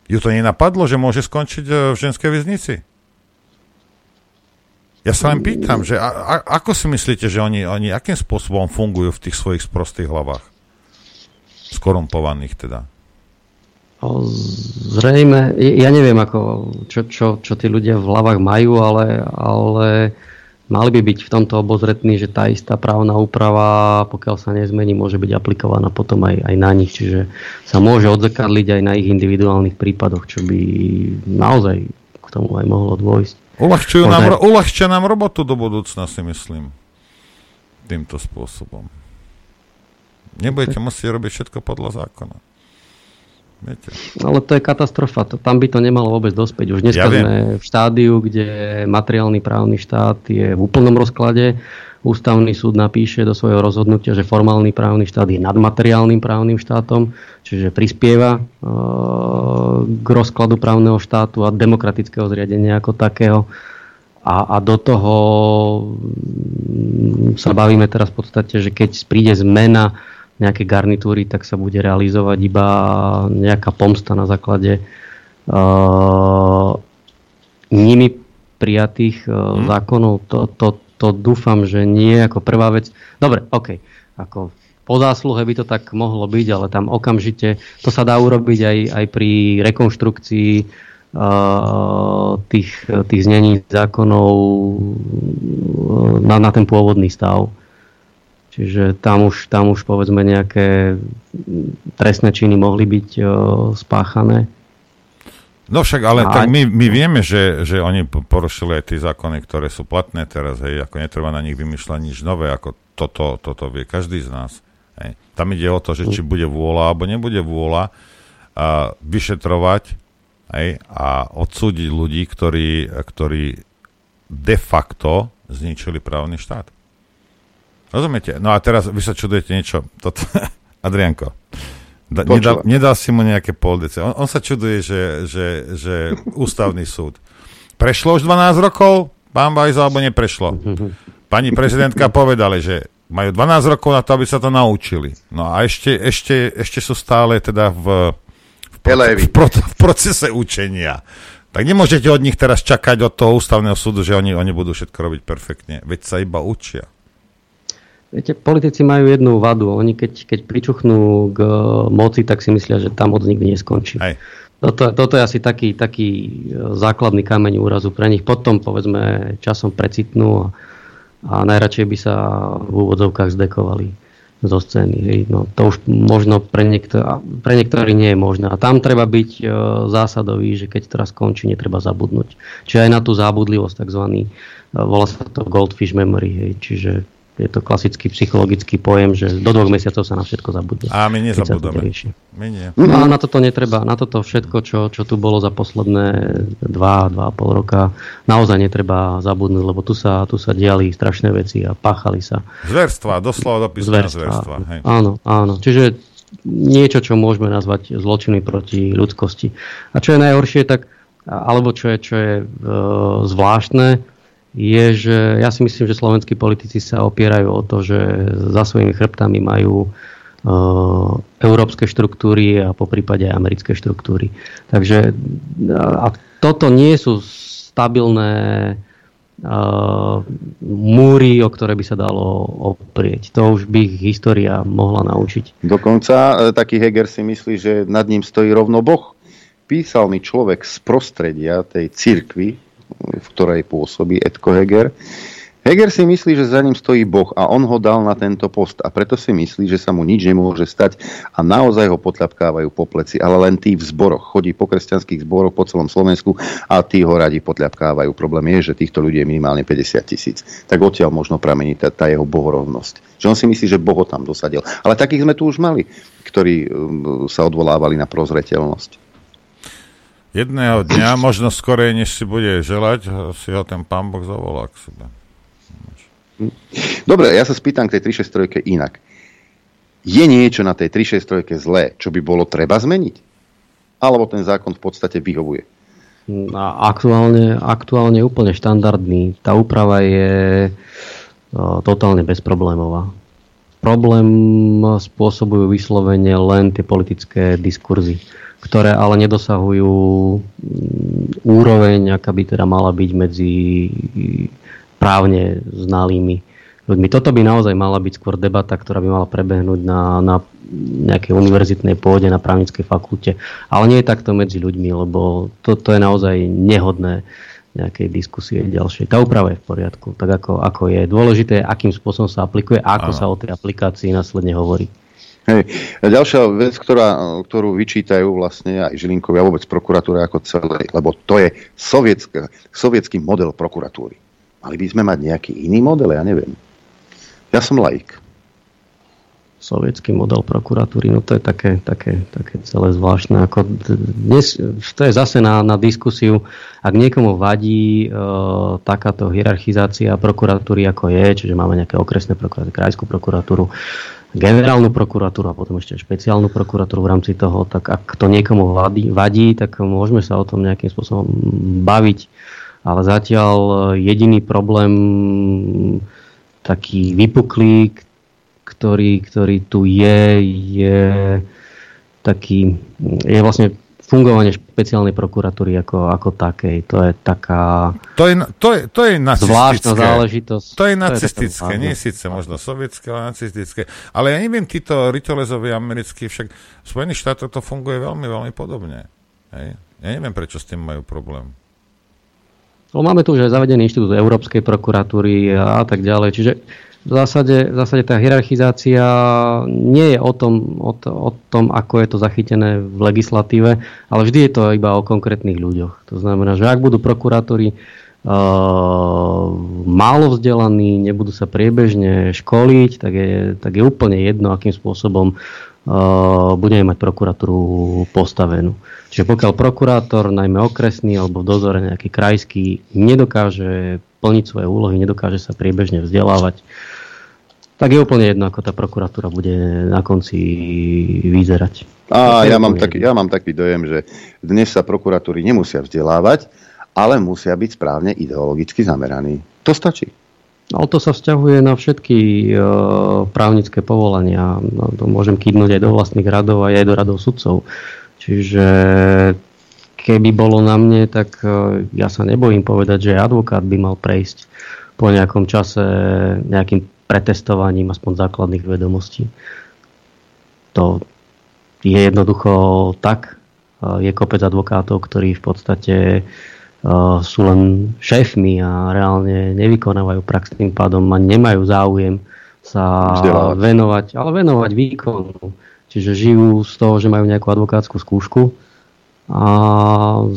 Speaker 13: ju to nenapadlo, že môže skončiť e, v ženskej väznici? Ja sa len pýtam, že a, a, ako si myslíte, že oni, oni akým spôsobom fungujú v tých svojich sprostých hlavách? Skorumpovaných teda.
Speaker 22: Zrejme, ja neviem, ako, čo, čo, čo tí ľudia v hlavách majú, ale, ale mali by byť v tomto obozretní, že tá istá právna úprava, pokiaľ sa nezmení, môže byť aplikovaná potom aj, aj na nich. Čiže sa môže odzrkadliť aj na ich individuálnych prípadoch, čo by naozaj k tomu aj mohlo dôjsť.
Speaker 13: Uľahčujú nám, uľahčia nám robotu do budúcna, si myslím. Týmto spôsobom. Nebudete musieť robiť všetko podľa zákona.
Speaker 22: Viete. Ale to je katastrofa. To, tam by to nemalo vôbec dospäť. Už dnes ja sme v štádiu, kde materiálny právny štát je v úplnom rozklade. Ústavný súd napíše do svojho rozhodnutia, že formálny právny štát je nadmateriálnym právnym štátom, čiže prispieva uh, k rozkladu právneho štátu a demokratického zriadenia ako takého. A, a do toho mm, sa bavíme teraz v podstate, že keď príde zmena nejaké garnitúry, tak sa bude realizovať iba nejaká pomsta na základe uh, nimi prijatých uh, hmm. zákonov. To, to, to dúfam, že nie ako prvá vec. Dobre, OK. Ako po zásluhe by to tak mohlo byť, ale tam okamžite to sa dá urobiť aj, aj pri rekonštrukcii uh, tých, tých znení zákonov na, na ten pôvodný stav. Čiže tam už, tam už povedzme nejaké trestné činy mohli byť uh, spáchané.
Speaker 13: No však, ale a... tak my, my vieme, že, že oni porušili aj tie zákony, ktoré sú platné teraz, hej, ako netreba na nich vymýšľať nič nové, ako toto, toto vie každý z nás. Hej. Tam ide o to, že či bude vôľa alebo nebude vôľa a vyšetrovať hej, a odsúdiť ľudí, ktorí, ktorí de facto zničili právny štát. Rozumiete? No a teraz vy sa čudujete niečo. Toto, Adrianko, da, nedal, nedal si mu nejaké poldece. On, on sa čuduje, že, že, že ústavný súd. Prešlo už 12 rokov? Pán Bajzo, alebo neprešlo? Pani prezidentka povedali, že majú 12 rokov na to, aby sa to naučili. No a ešte, ešte, ešte sú stále teda v, v, v, pro, v procese učenia. Tak nemôžete od nich teraz čakať od toho ústavného súdu, že oni, oni budú všetko robiť perfektne. Veď sa iba učia.
Speaker 22: Viete, politici majú jednu vadu. Oni keď, keď pričuchnú k moci, tak si myslia, že tá moc nikdy neskončí. Aj. Toto, toto je asi taký, taký základný kameň úrazu pre nich. Potom, povedzme, časom precitnú a a najradšej by sa v úvodzovkách zdekovali zo scény. Hej. No, to už možno pre, niektor- pre niektorí nie je možné. A tam treba byť e, zásadový, že keď teraz skončí, netreba zabudnúť. Čiže aj na tú zábudlivosť takzvaný, e, volá sa to goldfish memory. Hej. Čiže je to klasický psychologický pojem, že do dvoch mesiacov sa na všetko zabudne.
Speaker 13: A my nezabudeme. My
Speaker 22: nie. No a na toto netreba, na toto všetko, čo, čo tu bolo za posledné 2, 2,5 roka, naozaj netreba zabudnúť, lebo tu sa, tu sa diali strašné veci a páchali sa.
Speaker 13: Zverstva, doslova dopísané zverstva. zverstva hej.
Speaker 22: Áno, áno. Čiže niečo, čo môžeme nazvať zločiny proti ľudskosti. A čo je najhoršie, tak alebo čo je, čo je e, zvláštne, je, že ja si myslím, že slovenskí politici sa opierajú o to, že za svojimi chrbtami majú uh, európske štruktúry a po prípade americké štruktúry. Takže a toto nie sú stabilné uh, múry, o ktoré by sa dalo oprieť. To už by ich história mohla naučiť.
Speaker 2: Dokonca uh, taký Heger si myslí, že nad ním stojí rovno Boh. Písal mi človek z prostredia tej cirkvi, v ktorej pôsobí Edko Heger. Heger si myslí, že za ním stojí Boh a on ho dal na tento post a preto si myslí, že sa mu nič nemôže stať a naozaj ho potľapkávajú po pleci, ale len tí v zboroch. Chodí po kresťanských zboroch po celom Slovensku a tí ho radi potľapkávajú. Problém je, že týchto ľudí je minimálne 50 tisíc. Tak odtiaľ možno pramení tá, tá jeho bohorovnosť. Že on si myslí, že Boh ho tam dosadil. Ale takých sme tu už mali, ktorí um, sa odvolávali na prozreteľnosť.
Speaker 13: Jedného dňa, možno skorej, než si bude želať, si ho ten pán Boh zavolá k sebe.
Speaker 2: Dobre, ja sa spýtam k tej 363 inak. Je niečo na tej 363 zlé, čo by bolo treba zmeniť? Alebo ten zákon v podstate vyhovuje?
Speaker 22: A aktuálne, aktuálne úplne štandardný. Tá úprava je o, totálne bezproblémová. Problém spôsobujú vyslovene len tie politické diskurzy ktoré ale nedosahujú mm, úroveň, aká by teda mala byť medzi právne znalými ľuďmi. Toto by naozaj mala byť skôr debata, ktorá by mala prebehnúť na, na nejakej univerzitnej pôde, na právnickej fakulte. Ale nie je takto medzi ľuďmi, lebo toto je naozaj nehodné nejakej diskusie ďalšej. Tá úprava je v poriadku, tak ako, ako je. Dôležité akým spôsobom sa aplikuje a ako Aha. sa o tej aplikácii následne hovorí.
Speaker 2: Hej. A ďalšia vec, ktorá, ktorú vyčítajú vlastne aj Žilinkovia, vôbec prokuratúra ako celé, lebo to je sovietský, sovietský model prokuratúry. Mali by sme mať nejaký iný model, ja neviem. Ja som laik.
Speaker 22: Sovietský model prokuratúry, no to je také, také, také celé zvláštne. Ako dnes, to je zase na, na diskusiu, ak niekomu vadí e, takáto hierarchizácia prokuratúry, ako je, čiže máme nejaké okresné prokuratúry, krajskú prokuratúru, generálnu prokuratúru a potom ešte špeciálnu prokuratúru v rámci toho, tak ak to niekomu vadí, vadí, tak môžeme sa o tom nejakým spôsobom baviť. Ale zatiaľ jediný problém taký vypuklý, ktorý, ktorý tu je, je taký, je vlastne fungovanie špeciálnej prokuratúry ako, ako takej. To je taká
Speaker 13: to je, to je, to je
Speaker 22: zvláštna záležitosť.
Speaker 13: To je nacistické, to je nie síce možno sovietské, ale nacistické. Ale ja neviem, títo ritolezovi americkí, však v Spojených štátoch to funguje veľmi, veľmi podobne. Hej. Ja neviem, prečo s tým majú problém.
Speaker 22: No, máme tu už aj zavedený inštitút Európskej prokuratúry a tak ďalej. Čiže v zásade, v zásade tá hierarchizácia nie je o tom, o, to, o tom, ako je to zachytené v legislatíve, ale vždy je to iba o konkrétnych ľuďoch. To znamená, že ak budú prokurátori uh, málo vzdelaní, nebudú sa priebežne školiť, tak je, tak je úplne jedno, akým spôsobom uh, budeme mať prokuratúru postavenú. Čiže pokiaľ prokurátor, najmä okresný alebo v dozore nejaký krajský, nedokáže plniť svoje úlohy, nedokáže sa priebežne vzdelávať, tak je úplne jedno, ako tá prokuratúra bude na konci vyzerať.
Speaker 2: A ja mám, taký, ja mám taký dojem, že dnes sa prokuratúry nemusia vzdelávať, ale musia byť správne ideologicky zameraní. To stačí.
Speaker 22: Ale to sa vzťahuje na všetky e, právnické povolania. No, to môžem kýdnuť aj do vlastných radov a aj do radov sudcov. Čiže keby bolo na mne, tak e, ja sa nebojím povedať, že advokát by mal prejsť po nejakom čase nejakým pretestovaním aspoň základných vedomostí. To je jednoducho tak. Je kopec advokátov, ktorí v podstate sú len šéfmi a reálne nevykonávajú prax tým pádom a nemajú záujem sa Vzdelávať. venovať, ale venovať výkonu. Čiže žijú z toho, že majú nejakú advokátsku skúšku a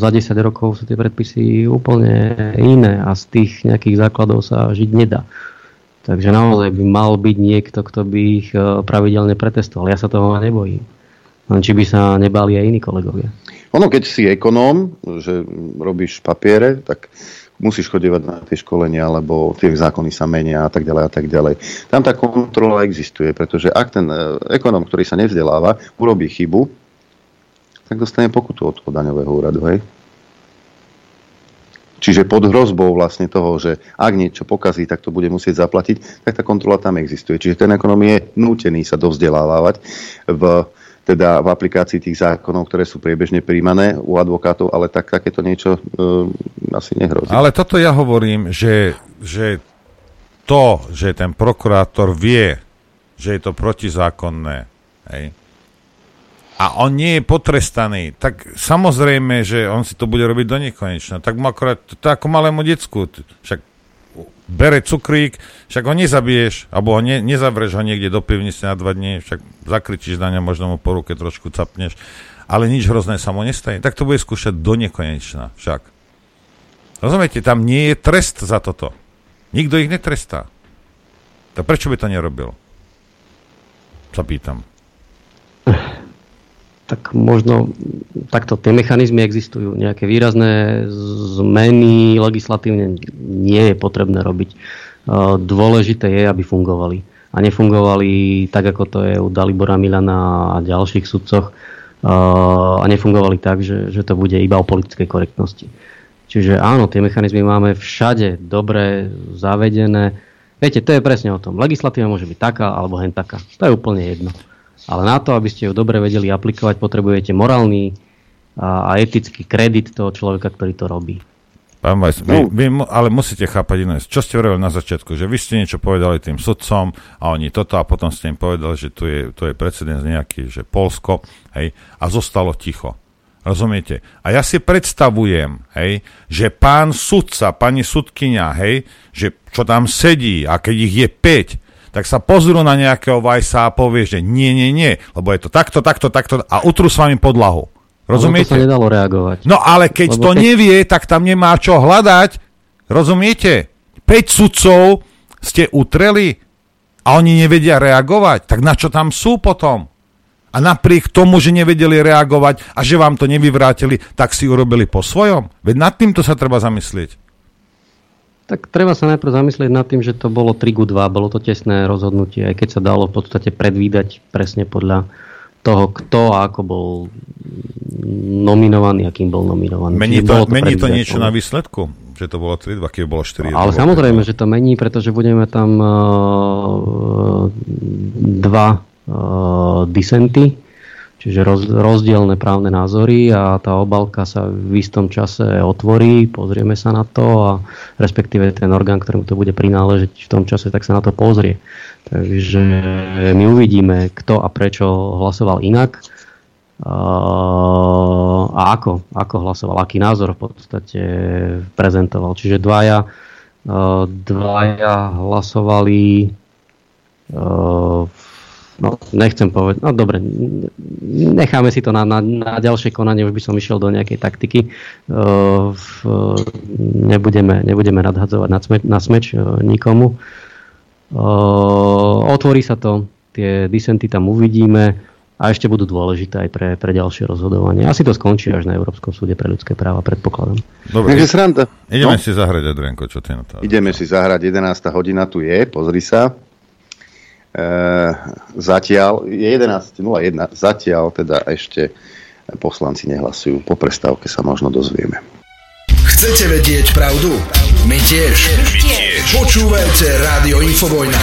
Speaker 22: za 10 rokov sú tie predpisy úplne iné a z tých nejakých základov sa žiť nedá. Takže naozaj by mal byť niekto, kto by ich e, pravidelne pretestoval. Ja sa toho nebojím. Len či by sa nebali aj iní kolegovia.
Speaker 2: Ono, keď si ekonóm, že robíš papiere, tak musíš chodevať na tie školenia, lebo tie zákony sa menia a tak ďalej a tak ďalej. Tam tá kontrola existuje, pretože ak ten e, ekonóm, ktorý sa nevzdeláva, urobí chybu, tak dostane pokutu od daňového úradu. Hej? Čiže pod hrozbou vlastne toho, že ak niečo pokazí, tak to bude musieť zaplatiť, tak tá kontrola tam existuje. Čiže ten ekonom je nútený sa dovzdelávať v, teda v aplikácii tých zákonov, ktoré sú priebežne príjmané u advokátov, ale tak, takéto niečo e, asi nehrozí.
Speaker 13: Ale toto ja hovorím, že, že to, že ten prokurátor vie, že je to protizákonné, hej, a on nie je potrestaný, tak samozrejme, že on si to bude robiť do nekonečna. Tak mu akorát, to je ako malému decku. Však bere cukrík, však ho nezabiješ, alebo ho ne, nezavrieš ho niekde do pivnice na dva dní, však zakričíš na ňa, možno mu po ruke trošku capneš, ale nič hrozné sa mu nestane. Tak to bude skúšať do nekonečna však. Rozumiete, tam nie je trest za toto. Nikto ich netrestá. Tak prečo by to nerobil? Sa
Speaker 22: tak možno takto tie mechanizmy existujú. Nejaké výrazné zmeny legislatívne nie je potrebné robiť. E, dôležité je, aby fungovali. A nefungovali tak, ako to je u Dalibora Milana a ďalších sudcoch. E, a nefungovali tak, že, že to bude iba o politickej korektnosti. Čiže áno, tie mechanizmy máme všade dobre zavedené. Viete, to je presne o tom. Legislatíva môže byť taká alebo hen taká. To je úplne jedno ale na to, aby ste ju dobre vedeli aplikovať, potrebujete morálny a, a etický kredit toho človeka, ktorý to robí.
Speaker 13: Pán Vajs, vy, no. vy, ale musíte chápať iné. Čo ste hovorili na začiatku? Že vy ste niečo povedali tým sudcom a oni toto a potom ste im povedali, že tu je, tu je precedens nejaký, že Polsko, hej, a zostalo ticho. Rozumiete? A ja si predstavujem, hej, že pán sudca, pani sudkynia, hej, že čo tam sedí a keď ich je 5, tak sa pozrú na nejakého Vajsa a povie, že nie, nie, nie, lebo je to takto, takto, takto a utrú s vami podlahu. Rozumiete?
Speaker 22: to sa nedalo reagovať.
Speaker 13: No ale keď lebo to keď... nevie, tak tam nemá čo hľadať. Rozumiete? 5 sudcov ste utreli a oni nevedia reagovať. Tak na čo tam sú potom? A napriek tomu, že nevedeli reagovať a že vám to nevyvrátili, tak si urobili po svojom. Veď nad týmto sa treba zamyslieť.
Speaker 22: Tak treba sa najprv zamyslieť nad tým, že to bolo 3 2, bolo to tesné rozhodnutie, aj keď sa dalo v podstate predvídať presne podľa toho, kto a ako bol nominovaný, akým bol nominovaný.
Speaker 13: Mení to, to, mení to niečo na výsledku? Že to bolo 3-2, keď bolo 4
Speaker 22: Ale samozrejme, že to mení, pretože budeme tam uh, dva uh, disenty, Čiže roz, rozdielne právne názory a tá obalka sa v istom čase otvorí, pozrieme sa na to a respektíve ten orgán, ktorému to bude prináležiť v tom čase, tak sa na to pozrie. Takže my uvidíme, kto a prečo hlasoval inak a ako, ako hlasoval, aký názor v podstate prezentoval. Čiže dvaja, dvaja hlasovali v no, nechcem povedať, no dobre, necháme si to na, na, na ďalšie konanie, už by som išiel do nejakej taktiky. Uh, v, nebudeme, nebudeme nadhadzovať na, smeč, na smeč uh, nikomu. Uh, otvorí sa to, tie disenty tam uvidíme a ešte budú dôležité aj pre, pre ďalšie rozhodovanie. Asi to skončí až na Európskom súde pre ľudské práva, predpokladám.
Speaker 13: Dobre, Takže sranda. Ideme no? si zahrať, Adrianko, čo ty na to?
Speaker 2: Ideme si zahrať, 11. hodina tu je, pozri sa. E, zatiaľ je 11.01, zatiaľ teda ešte poslanci nehlasujú. Po prestávke sa možno dozvieme.
Speaker 14: Chcete vedieť pravdu? My tiež. My tiež. Počúvajte Rádio Infovojna.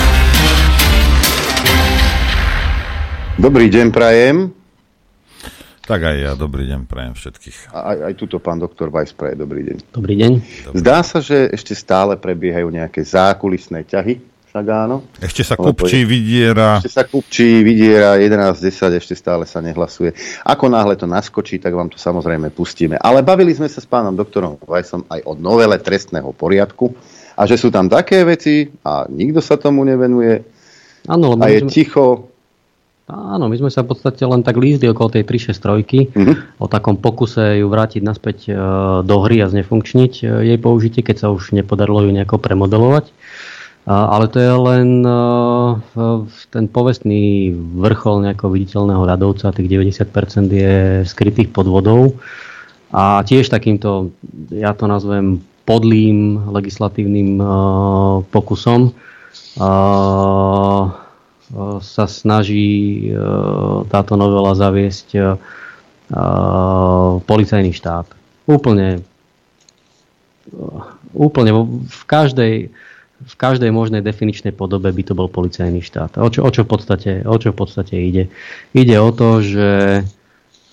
Speaker 2: Dobrý deň, prajem.
Speaker 13: Tak aj ja, dobrý deň, prajem všetkých.
Speaker 2: A aj, aj tuto pán doktor Weiss praje, dobrý deň.
Speaker 22: Dobrý deň.
Speaker 2: Zdá sa, že ešte stále prebiehajú nejaké zákulisné ťahy však áno.
Speaker 13: Ešte sa kupčí, vidiera.
Speaker 2: Ešte sa kupčí, vidiera, 11.10, ešte stále sa nehlasuje. Ako náhle to naskočí, tak vám to samozrejme pustíme. Ale bavili sme sa s pánom doktorom Vajsom aj o novele trestného poriadku a že sú tam také veci a nikto sa tomu nevenuje
Speaker 22: Áno,
Speaker 2: a je sme... ticho.
Speaker 22: Áno, my sme sa v podstate len tak lízli okolo tej 363, mm-hmm. o takom pokuse ju vrátiť naspäť e, do hry a znefunkčniť e, jej použitie, keď sa už nepodarilo ju nejako premodelovať. Ale to je len ten povestný vrchol nejakého viditeľného ľadovca, tých 90% je skrytých pod vodou. A tiež takýmto, ja to nazvem podlým legislatívnym pokusom sa snaží táto novela zaviesť policajný štát. Úplne, úplne v každej, v každej možnej definičnej podobe by to bol policajný štát. O čo, o čo, v, podstate, o čo v podstate ide? Ide o to, že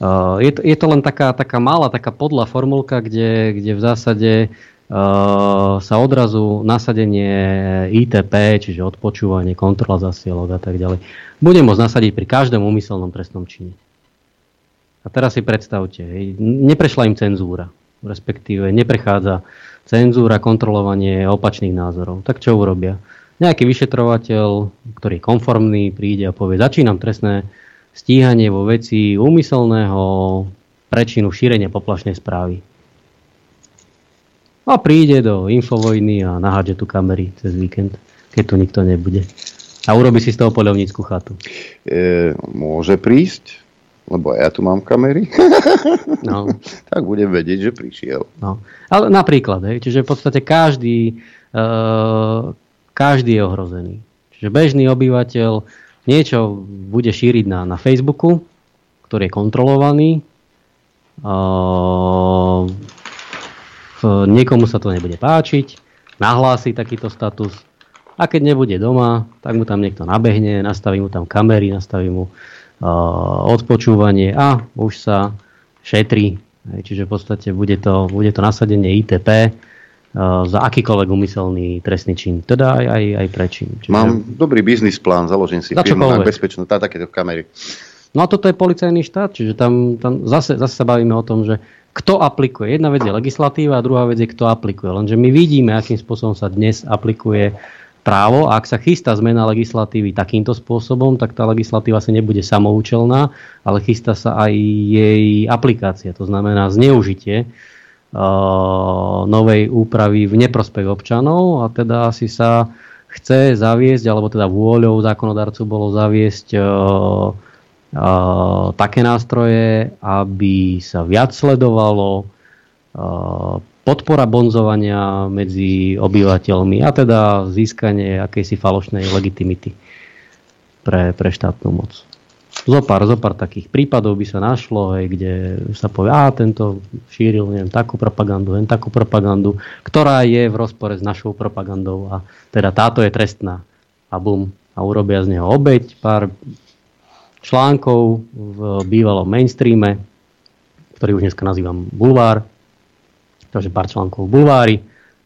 Speaker 22: uh, je, to, je to len taká, taká malá, taká podlá formulka, kde, kde v zásade uh, sa odrazu nasadenie ITP, čiže odpočúvanie, kontrola zasielok a tak ďalej, bude môcť nasadiť pri každom úmyselnom trestnom čine. A teraz si predstavte, neprešla im cenzúra, respektíve neprechádza cenzúra, kontrolovanie opačných názorov. Tak čo urobia? Nejaký vyšetrovateľ, ktorý je konformný, príde a povie, začínam trestné stíhanie vo veci úmyselného prečinu šírenia poplašnej správy. A príde do infovojny a nahádže tu kamery cez víkend, keď tu nikto nebude. A urobi si z toho poľovnícku chatu.
Speaker 2: E, môže prísť, lebo ja tu mám kamery, no. tak budem vedieť, že prišiel.
Speaker 22: No. Ale napríklad, hej, čiže v podstate každý, uh, každý je ohrozený. Čiže bežný obyvateľ niečo bude šíriť na, na Facebooku, ktorý je kontrolovaný, uh, niekomu sa to nebude páčiť, nahlási takýto status a keď nebude doma, tak mu tam niekto nabehne, nastaví mu tam kamery, nastaví mu odpočúvanie a už sa šetrí. Čiže v podstate bude to, bude to nasadenie ITP za akýkoľvek umyselný trestný čin. Teda aj, aj, aj prečin.
Speaker 2: Čiže... Mám dobrý biznis plán, založím si firmu na bezpečnú, tá takéto kamery.
Speaker 22: No a toto je policajný štát, čiže tam, tam zase, zase sa bavíme o tom, že kto aplikuje. Jedna vec je legislatíva a druhá vec je, kto aplikuje. Lenže my vidíme, akým spôsobom sa dnes aplikuje právo a ak sa chystá zmena legislatívy takýmto spôsobom, tak tá legislatíva sa nebude samoučelná, ale chystá sa aj jej aplikácia, to znamená zneužitie uh, novej úpravy v neprospech občanov a teda asi sa chce zaviesť, alebo teda vôľou zákonodarcu bolo zaviesť uh, uh, také nástroje, aby sa viac sledovalo uh, podpora bonzovania medzi obyvateľmi a teda získanie akejsi falošnej legitimity pre, pre štátnu moc. Zopár, zopár takých prípadov by sa našlo, hej, kde sa povie, a tento šíril neviem, takú propagandu, len takú propagandu, ktorá je v rozpore s našou propagandou a teda táto je trestná. A bum, a urobia z neho obeď, pár článkov v bývalom mainstreame, ktorý už dneska nazývam bulvár, takže pár článkov v bulvári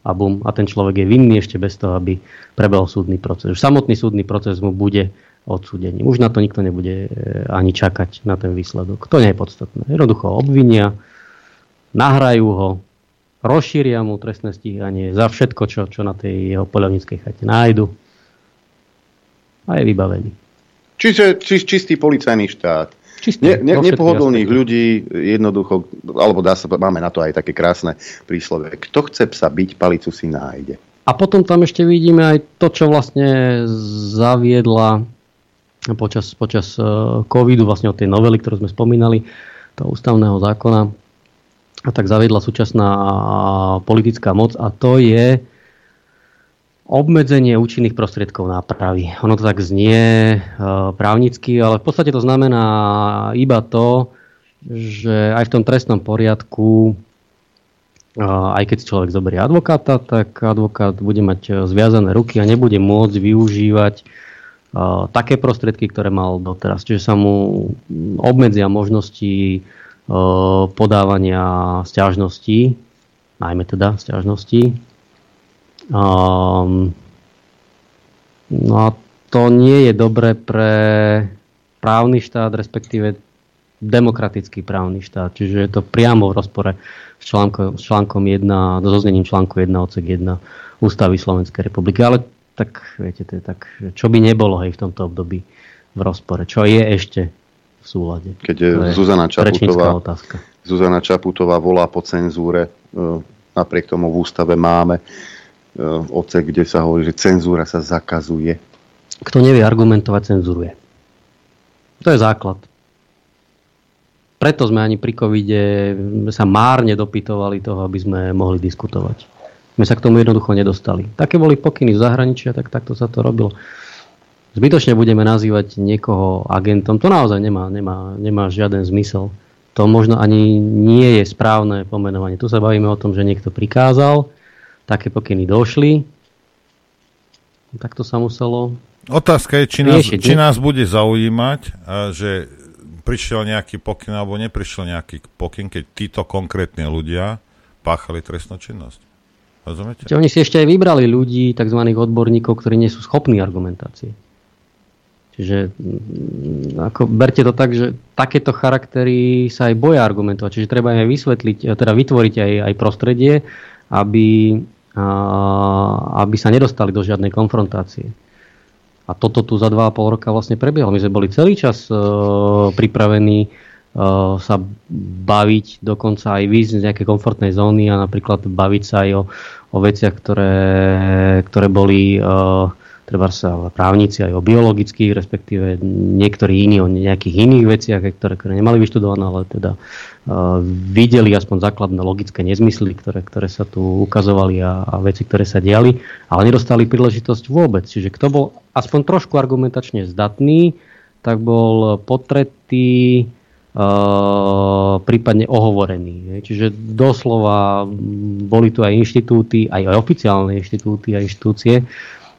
Speaker 22: a bum, a ten človek je vinný ešte bez toho, aby prebehol súdny proces. Už samotný súdny proces mu bude odsúdením. Už na to nikto nebude e, ani čakať na ten výsledok. To nie je podstatné. Jednoducho obvinia, nahrajú ho, rozšíria mu trestné stíhanie za všetko, čo, čo na tej jeho poľovníckej chate nájdu a je vybavený.
Speaker 2: Čiže či, čistý policajný štát. Čistý, ne, ne, nepohodlných ľudí jednoducho, alebo dá sa, máme na to aj také krásne príslove. Kto chce psa byť, palicu si nájde.
Speaker 22: A potom tam ešte vidíme aj to, čo vlastne zaviedla počas, počas e, covidu, vlastne od tej novely, ktorú sme spomínali, toho ústavného zákona, a tak zaviedla súčasná politická moc a to je obmedzenie účinných prostriedkov nápravy. Ono to tak znie e, právnicky, ale v podstate to znamená iba to, že aj v tom trestnom poriadku, e, aj keď si človek zoberie advokáta, tak advokát bude mať zviazané ruky a nebude môcť využívať e, také prostriedky, ktoré mal doteraz. Čiže sa mu obmedzia možnosti podávania stiažností, najmä teda stiažností, Um, no a to nie je dobre pre právny štát, respektíve demokratický právny štát. Čiže je to priamo v rozpore s článkom, s článkom 1, so znením článku 1 odsek 1 Ústavy Slovenskej republiky. Ale tak, viete, to je tak, čo by nebolo hej, v tomto období v rozpore. Čo je ešte v súlade.
Speaker 2: Keď je Zuzana Čaputová, Zuzana Čaputová volá po cenzúre, e, napriek tomu v ústave máme odsek, kde sa hovorí, že cenzúra sa zakazuje.
Speaker 22: Kto nevie argumentovať, cenzuruje. To je základ. Preto sme ani pri covide sa márne dopytovali toho, aby sme mohli diskutovať. My sa k tomu jednoducho nedostali. Také boli pokyny z zahraničia, tak takto sa to robilo. Zbytočne budeme nazývať niekoho agentom. To naozaj nemá, nemá, nemá žiaden zmysel. To možno ani nie je správne pomenovanie. Tu sa bavíme o tom, že niekto prikázal, také pokyny došli. Tak to sa muselo
Speaker 13: Otázka je, či nás, či nás bude zaujímať, že prišiel nejaký pokyn alebo neprišiel nejaký pokyn, keď títo konkrétne ľudia páchali trestnú činnosť. Rozumiete?
Speaker 22: Oni si ešte aj vybrali ľudí, tzv. odborníkov, ktorí nie sú schopní argumentácie. Čiže mm, ako, berte to tak, že takéto charaktery sa aj boja argumentovať. Čiže treba aj vysvetliť, teda vytvoriť aj, aj prostredie, aby aby sa nedostali do žiadnej konfrontácie. A toto tu za 2,5 roka vlastne prebiehalo. My sme boli celý čas uh, pripravení uh, sa baviť, dokonca aj výjsť z nejakej komfortnej zóny a napríklad baviť sa aj o, o veciach, ktoré, ktoré boli uh, treba sa právnici aj o biologických, respektíve niektorí iní o nejakých iných veciach, ktoré, ktoré nemali vyštudované, ale teda uh, videli aspoň základné logické nezmysly, ktoré, ktoré sa tu ukazovali a, a veci, ktoré sa diali, ale nedostali príležitosť vôbec. Čiže kto bol aspoň trošku argumentačne zdatný, tak bol potretý, uh, prípadne ohovorený. Čiže doslova boli tu aj inštitúty, aj, aj oficiálne inštitúty a inštitúcie,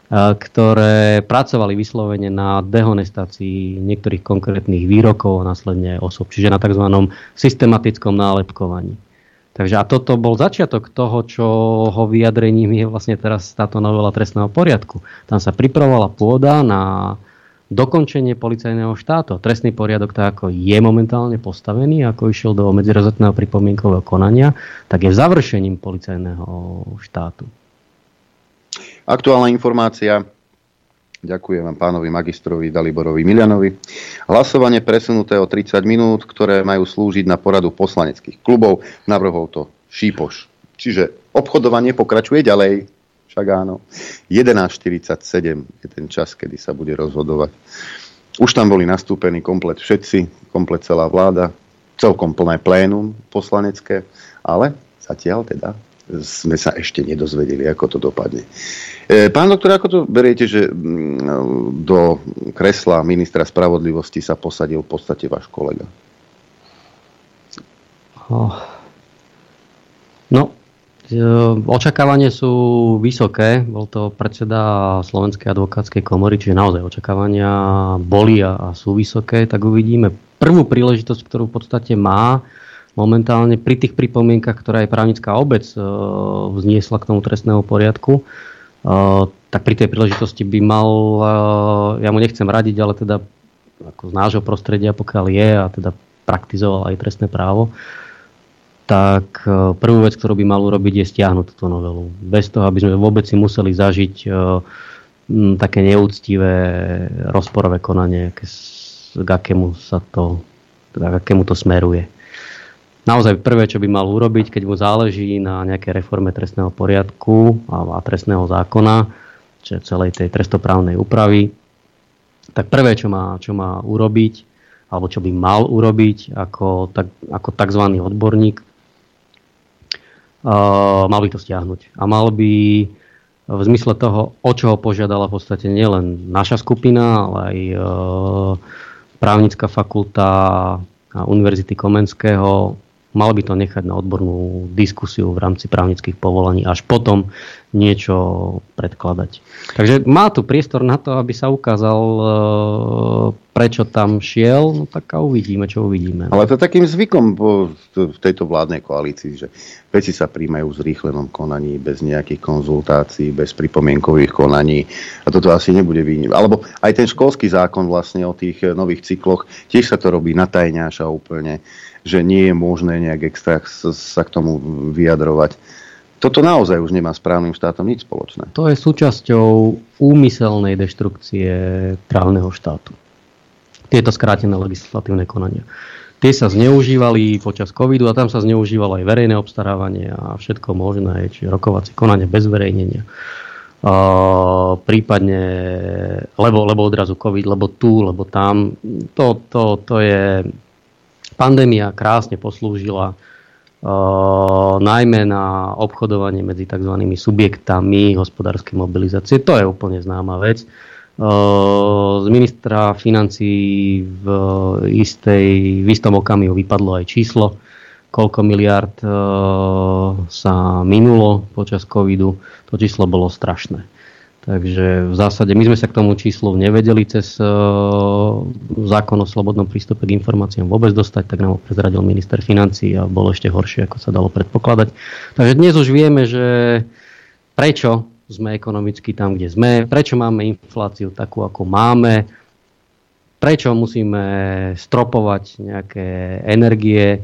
Speaker 22: ktoré pracovali vyslovene na dehonestácii niektorých konkrétnych výrokov a následne osob, čiže na tzv. systematickom nálepkovaní. Takže a toto bol začiatok toho, čo ho vyjadrením je vlastne teraz táto novela trestného poriadku. Tam sa pripravovala pôda na dokončenie policajného štátu. Trestný poriadok, tak ako je momentálne postavený, ako išiel do medzirozotného pripomienkového konania, tak je završením policajného štátu.
Speaker 2: Aktuálna informácia. Ďakujem vám pánovi magistrovi Daliborovi Milianovi. Hlasovanie presunuté o 30 minút, ktoré majú slúžiť na poradu poslaneckých klubov. Navrhol to Šípoš. Čiže obchodovanie pokračuje ďalej. Však áno. 11.47 je ten čas, kedy sa bude rozhodovať. Už tam boli nastúpení komplet všetci, komplet celá vláda, celkom plné plénum poslanecké, ale zatiaľ teda sme sa ešte nedozvedeli, ako to dopadne. E, pán doktor, ako to beriete, že mm, do kresla ministra spravodlivosti sa posadil v podstate váš kolega?
Speaker 22: Oh. No, e, očakávanie sú vysoké. Bol to predseda Slovenskej advokátskej komory, čiže naozaj očakávania boli a, sú vysoké. Tak uvidíme prvú príležitosť, ktorú v podstate má momentálne pri tých pripomienkach, ktoré aj právnická obec e, vzniesla k tomu trestného poriadku, tak pri tej príležitosti by mal, e, ja mu nechcem radiť, ale teda ako z nášho prostredia, pokiaľ je a teda praktizoval aj trestné právo, tak prvú vec, ktorú by mal urobiť, je stiahnuť túto novelu. Bez toho, aby sme vôbec si museli zažiť také neúctivé rozporové konanie, k akému sa to, k akému to smeruje naozaj prvé, čo by mal urobiť, keď mu záleží na nejakej reforme trestného poriadku a, a trestného zákona, čiže celej tej trestoprávnej úpravy, tak prvé, čo má, čo má urobiť, alebo čo by mal urobiť ako, tak, ako tzv. odborník, uh, mal by to stiahnuť. A mal by v zmysle toho, o čo ho požiadala v podstate nielen naša skupina, ale aj uh, právnická fakulta Univerzity Komenského, Mal by to nechať na odbornú diskusiu v rámci právnických povolaní, až potom niečo predkladať. Takže má tu priestor na to, aby sa ukázal, e, prečo tam šiel, no tak a uvidíme, čo uvidíme.
Speaker 2: Ale to je takým zvykom v tejto vládnej koalícii, že veci sa príjmajú v zrýchlenom konaní, bez nejakých konzultácií, bez pripomienkových konaní a toto asi nebude výnimka. Alebo aj ten školský zákon vlastne o tých nových cykloch, tiež sa to robí na tajňáša úplne že nie je možné nejak extra sa k tomu vyjadrovať. Toto naozaj už nemá s právnym štátom nič spoločné.
Speaker 22: To je súčasťou úmyselnej deštrukcie právneho štátu. Tieto skrátené legislatívne konania. Tie sa zneužívali počas covidu a tam sa zneužívalo aj verejné obstarávanie a všetko možné, či rokovacie konanie bez verejnenia. Uh, prípadne, lebo, lebo odrazu covid, lebo tu, lebo tam. To, to, to je pandémia krásne poslúžila uh, najmä na obchodovanie medzi tzv. subjektami hospodárskej mobilizácie. To je úplne známa vec. Uh, z ministra financí v, istej, v istom okamihu vypadlo aj číslo, koľko miliard uh, sa minulo počas covidu. To číslo bolo strašné. Takže v zásade my sme sa k tomu číslu nevedeli cez uh, zákon o slobodnom prístupe k informáciám vôbec dostať, tak nám ho prezradil minister financí a bolo ešte horšie, ako sa dalo predpokladať. Takže dnes už vieme, že prečo sme ekonomicky tam, kde sme, prečo máme infláciu takú, ako máme, prečo musíme stropovať nejaké energie,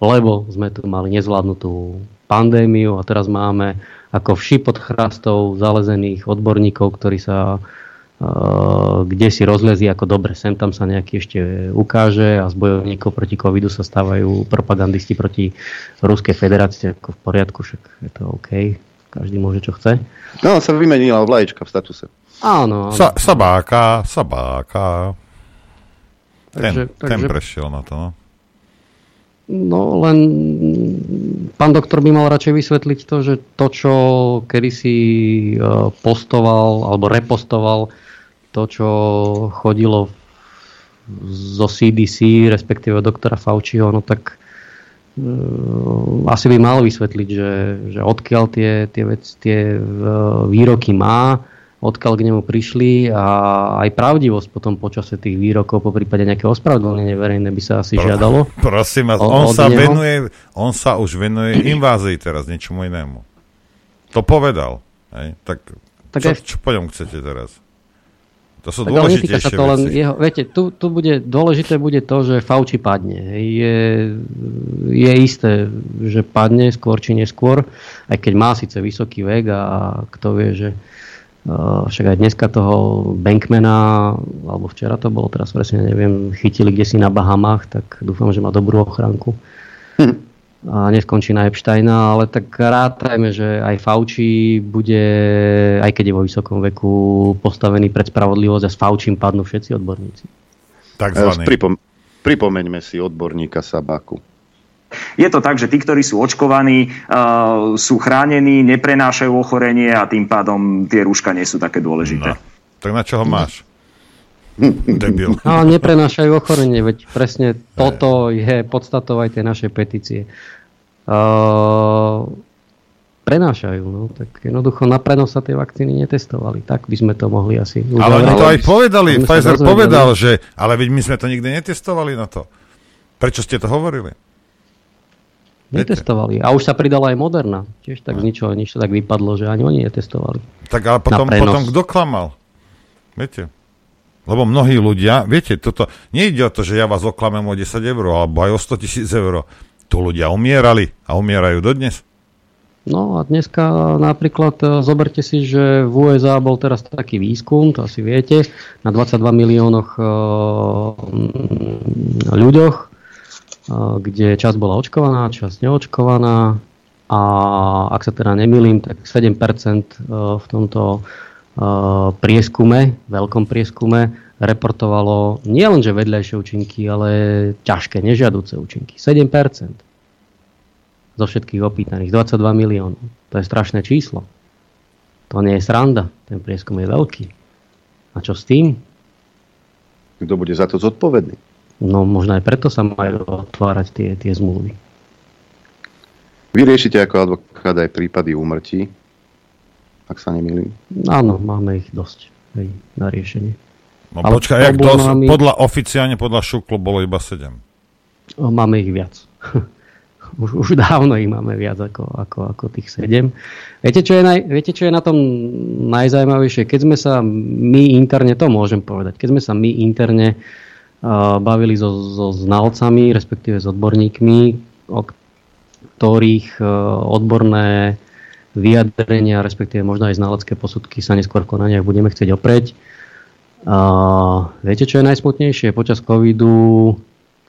Speaker 22: lebo sme tu mali nezvládnutú pandémiu a teraz máme ako vši pod chrastov zalezených odborníkov, ktorí sa uh, kde si rozlezí ako dobre, sem tam sa nejaký ešte ukáže a z bojovníkov proti covidu sa stávajú propagandisti proti Ruskej federácii, ako v poriadku, však je to OK, každý môže čo chce.
Speaker 2: No, sa vymenila vlaječka v statuse.
Speaker 22: Áno. áno.
Speaker 13: Sa, sabáka, sabáka. Ten, takže, ten takže... prešiel na to, no.
Speaker 22: No len pán doktor by mal radšej vysvetliť to, že to, čo kedysi e, postoval alebo repostoval, to, čo chodilo zo CDC, respektíve doktora Fauciho, no tak uh, asi by mal vysvetliť, že, že odkiaľ tie, tie, vec, tie výroky má, odkiaľ k nemu prišli a aj pravdivosť potom počase tých výrokov, po prípade nejaké ospravedlnenie verejné by sa asi Pro, žiadalo.
Speaker 13: Prosím vás, on, sa venuje, on sa už venuje invázii teraz, niečomu inému. To povedal. Hej? Tak, tak čo, aj... čo po ňom chcete teraz? To sú tak dôležitejšie sa to len
Speaker 22: jeho, viete, tu, tu bude, dôležité bude to, že Fauci padne. Je, je isté, že padne skôr či neskôr, aj keď má síce vysoký vek a kto vie, že však aj dneska toho Bankmana, alebo včera to bolo, teraz presne neviem, chytili kde si na Bahamách, tak dúfam, že má dobrú ochránku. Hm. A neskončí na Epsteina, ale tak rátajme, že aj Fauci bude, aj keď je vo vysokom veku, postavený pred spravodlivosť a s Faučím padnú všetci odborníci.
Speaker 2: Takzvaný. Pripom- pripomeňme si odborníka Sabaku.
Speaker 23: Je to tak, že tí, ktorí sú očkovaní, uh, sú chránení, neprenášajú ochorenie a tým pádom tie rúška nie sú také dôležité. No.
Speaker 13: Tak na čo ho máš?
Speaker 22: Debil. Ale neprenášajú ochorenie, veď presne toto je podstatou aj tej našej petície. Uh, prenášajú. No. Tak jednoducho na prenos sa tie vakcíny netestovali. Tak by sme to mohli asi
Speaker 13: uzavrieť. Ale oni to aj povedali. Pfizer povedal, že ale veď my sme to nikdy netestovali na to. Prečo ste to hovorili?
Speaker 22: Netestovali. A už sa pridala aj Moderna. Tiež tak z ničoho nič tak vypadlo, že ani oni netestovali.
Speaker 13: Tak ale potom, potom kto klamal? Viete? Lebo mnohí ľudia, viete, toto, nejde o to, že ja vás oklamem o 10 eur, alebo aj o 100 tisíc eur. Tu ľudia umierali a umierajú dodnes.
Speaker 22: No a dneska napríklad e, zoberte si, že v USA bol teraz taký výskum, to asi viete, na 22 miliónoch uh, ľuďoch, kde časť bola očkovaná, časť neočkovaná a ak sa teda nemýlim, tak 7% uh, v tomto prieskume, veľkom prieskume, reportovalo nielenže vedľajšie účinky, ale ťažké, nežiaduce účinky. 7% zo všetkých opýtaných. 22 miliónov. To je strašné číslo. To nie je sranda. Ten prieskum je veľký. A čo s tým?
Speaker 2: Kto bude za to zodpovedný?
Speaker 22: No možno aj preto sa majú otvárať tie, tie zmluvy.
Speaker 2: Vy riešite ako advokát aj prípady úmrtí, ak sa nemýlim?
Speaker 22: Áno, máme ich dosť hej, na riešenie.
Speaker 13: No Ale počkaj, jak to, podľa, oficiálne podľa šuklu bolo iba 7.
Speaker 22: Máme ich viac. Už, už dávno ich máme viac ako, ako, ako tých 7. Viete čo, je naj, viete, čo je na tom najzajímavejšie? Keď sme sa my interne, to môžem povedať, keď sme sa my interne uh, bavili so, so znalcami, respektíve s odborníkmi, o ktorých uh, odborné vyjadrenia, respektíve možno aj znalecké posudky sa neskôr v konaniach budeme chcieť opreť. Uh, viete, čo je najsmutnejšie? Počas covidu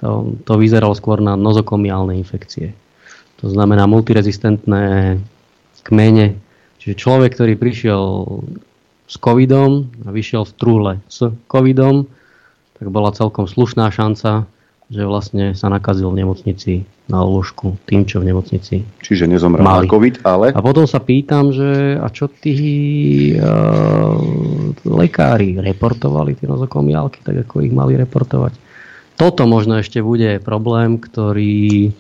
Speaker 22: to, to vyzeralo skôr na nozokomiálne infekcie. To znamená multirezistentné kmene. Čiže človek, ktorý prišiel s covidom a vyšiel v trúle s covidom, tak bola celkom slušná šanca, že vlastne sa nakazil v nemocnici na lôžku tým, čo v nemocnici
Speaker 2: Čiže nezomrel mali. na COVID, ale...
Speaker 22: A potom sa pýtam, že a čo tí uh, lekári reportovali tie nozokomiálky, tak ako ich mali reportovať toto možno ešte bude problém, ktorý e,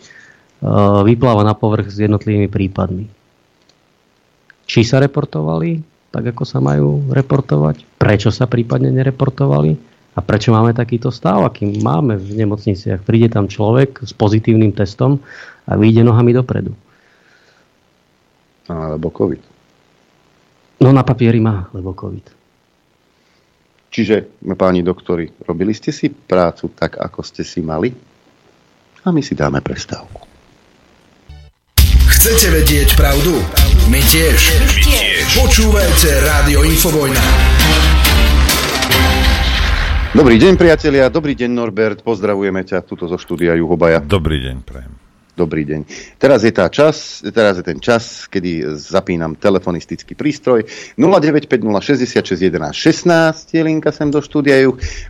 Speaker 22: vypláva na povrch s jednotlivými prípadmi. Či sa reportovali tak, ako sa majú reportovať? Prečo sa prípadne nereportovali? A prečo máme takýto stav, aký máme v nemocniciach? Príde tam človek s pozitívnym testom a vyjde nohami dopredu.
Speaker 2: Alebo COVID.
Speaker 22: No na papieri má, lebo COVID.
Speaker 2: Čiže, páni doktori, robili ste si prácu tak, ako ste si mali? A my si dáme prestávku.
Speaker 14: Chcete vedieť pravdu? My tiež. My tiež. Počúvajte Rádio Infovojna.
Speaker 2: Dobrý deň, priatelia. Dobrý deň, Norbert. Pozdravujeme ťa tuto zo štúdia Juhobaja.
Speaker 13: Dobrý deň, prajem.
Speaker 2: Dobrý deň. Teraz je, tá čas, teraz je ten čas, kedy zapínam telefonistický prístroj. 0950661116 je linka sem do štúdia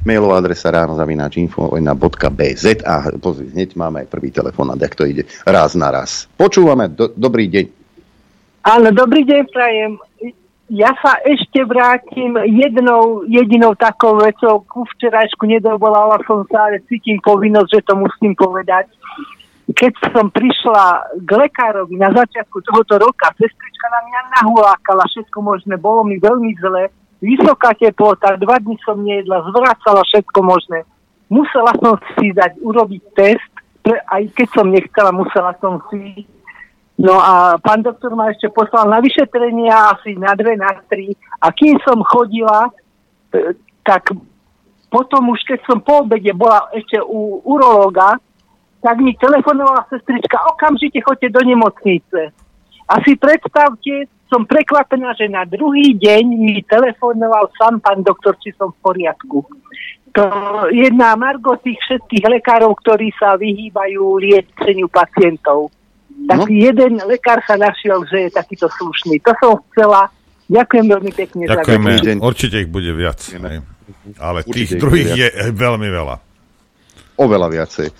Speaker 2: Mailová adresa ráno zavináč info.bz a pozri, hneď máme aj prvý telefonát, ak to ide raz na raz. Počúvame, do, dobrý deň.
Speaker 24: Áno, dobrý deň, prajem. Ja sa ešte vrátim jednou jedinou takou vecou. Ku včerajšku nedovolala som sa, ale cítim povinnosť, že to musím povedať keď som prišla k lekárovi na začiatku tohoto roka, sestrička na mňa nahulákala, všetko možné, bolo mi veľmi zle, vysoká teplota, dva dní som nejedla, zvracala všetko možné. Musela som si dať, urobiť test, aj keď som nechcela, musela som si. No a pán doktor ma ešte poslal na vyšetrenia asi na dve, na tri. A kým som chodila, e, tak potom už keď som po obede bola ešte u urológa, tak mi telefonovala sestrička, okamžite choďte do nemocnice. A si predstavte, som prekvapená, že na druhý deň mi telefonoval sám pán doktor, či som v poriadku. To jedna Margo tých všetkých lekárov, ktorí sa vyhýbajú liečeniu pacientov. Tak no. jeden lekár sa našiel, že je takýto slušný. To som chcela. Ďakujem veľmi pekne.
Speaker 13: Ďakujeme. Za určite ich bude viac. Ale Určite tých druhých je veľmi veľa.
Speaker 2: oveľa viacej. E,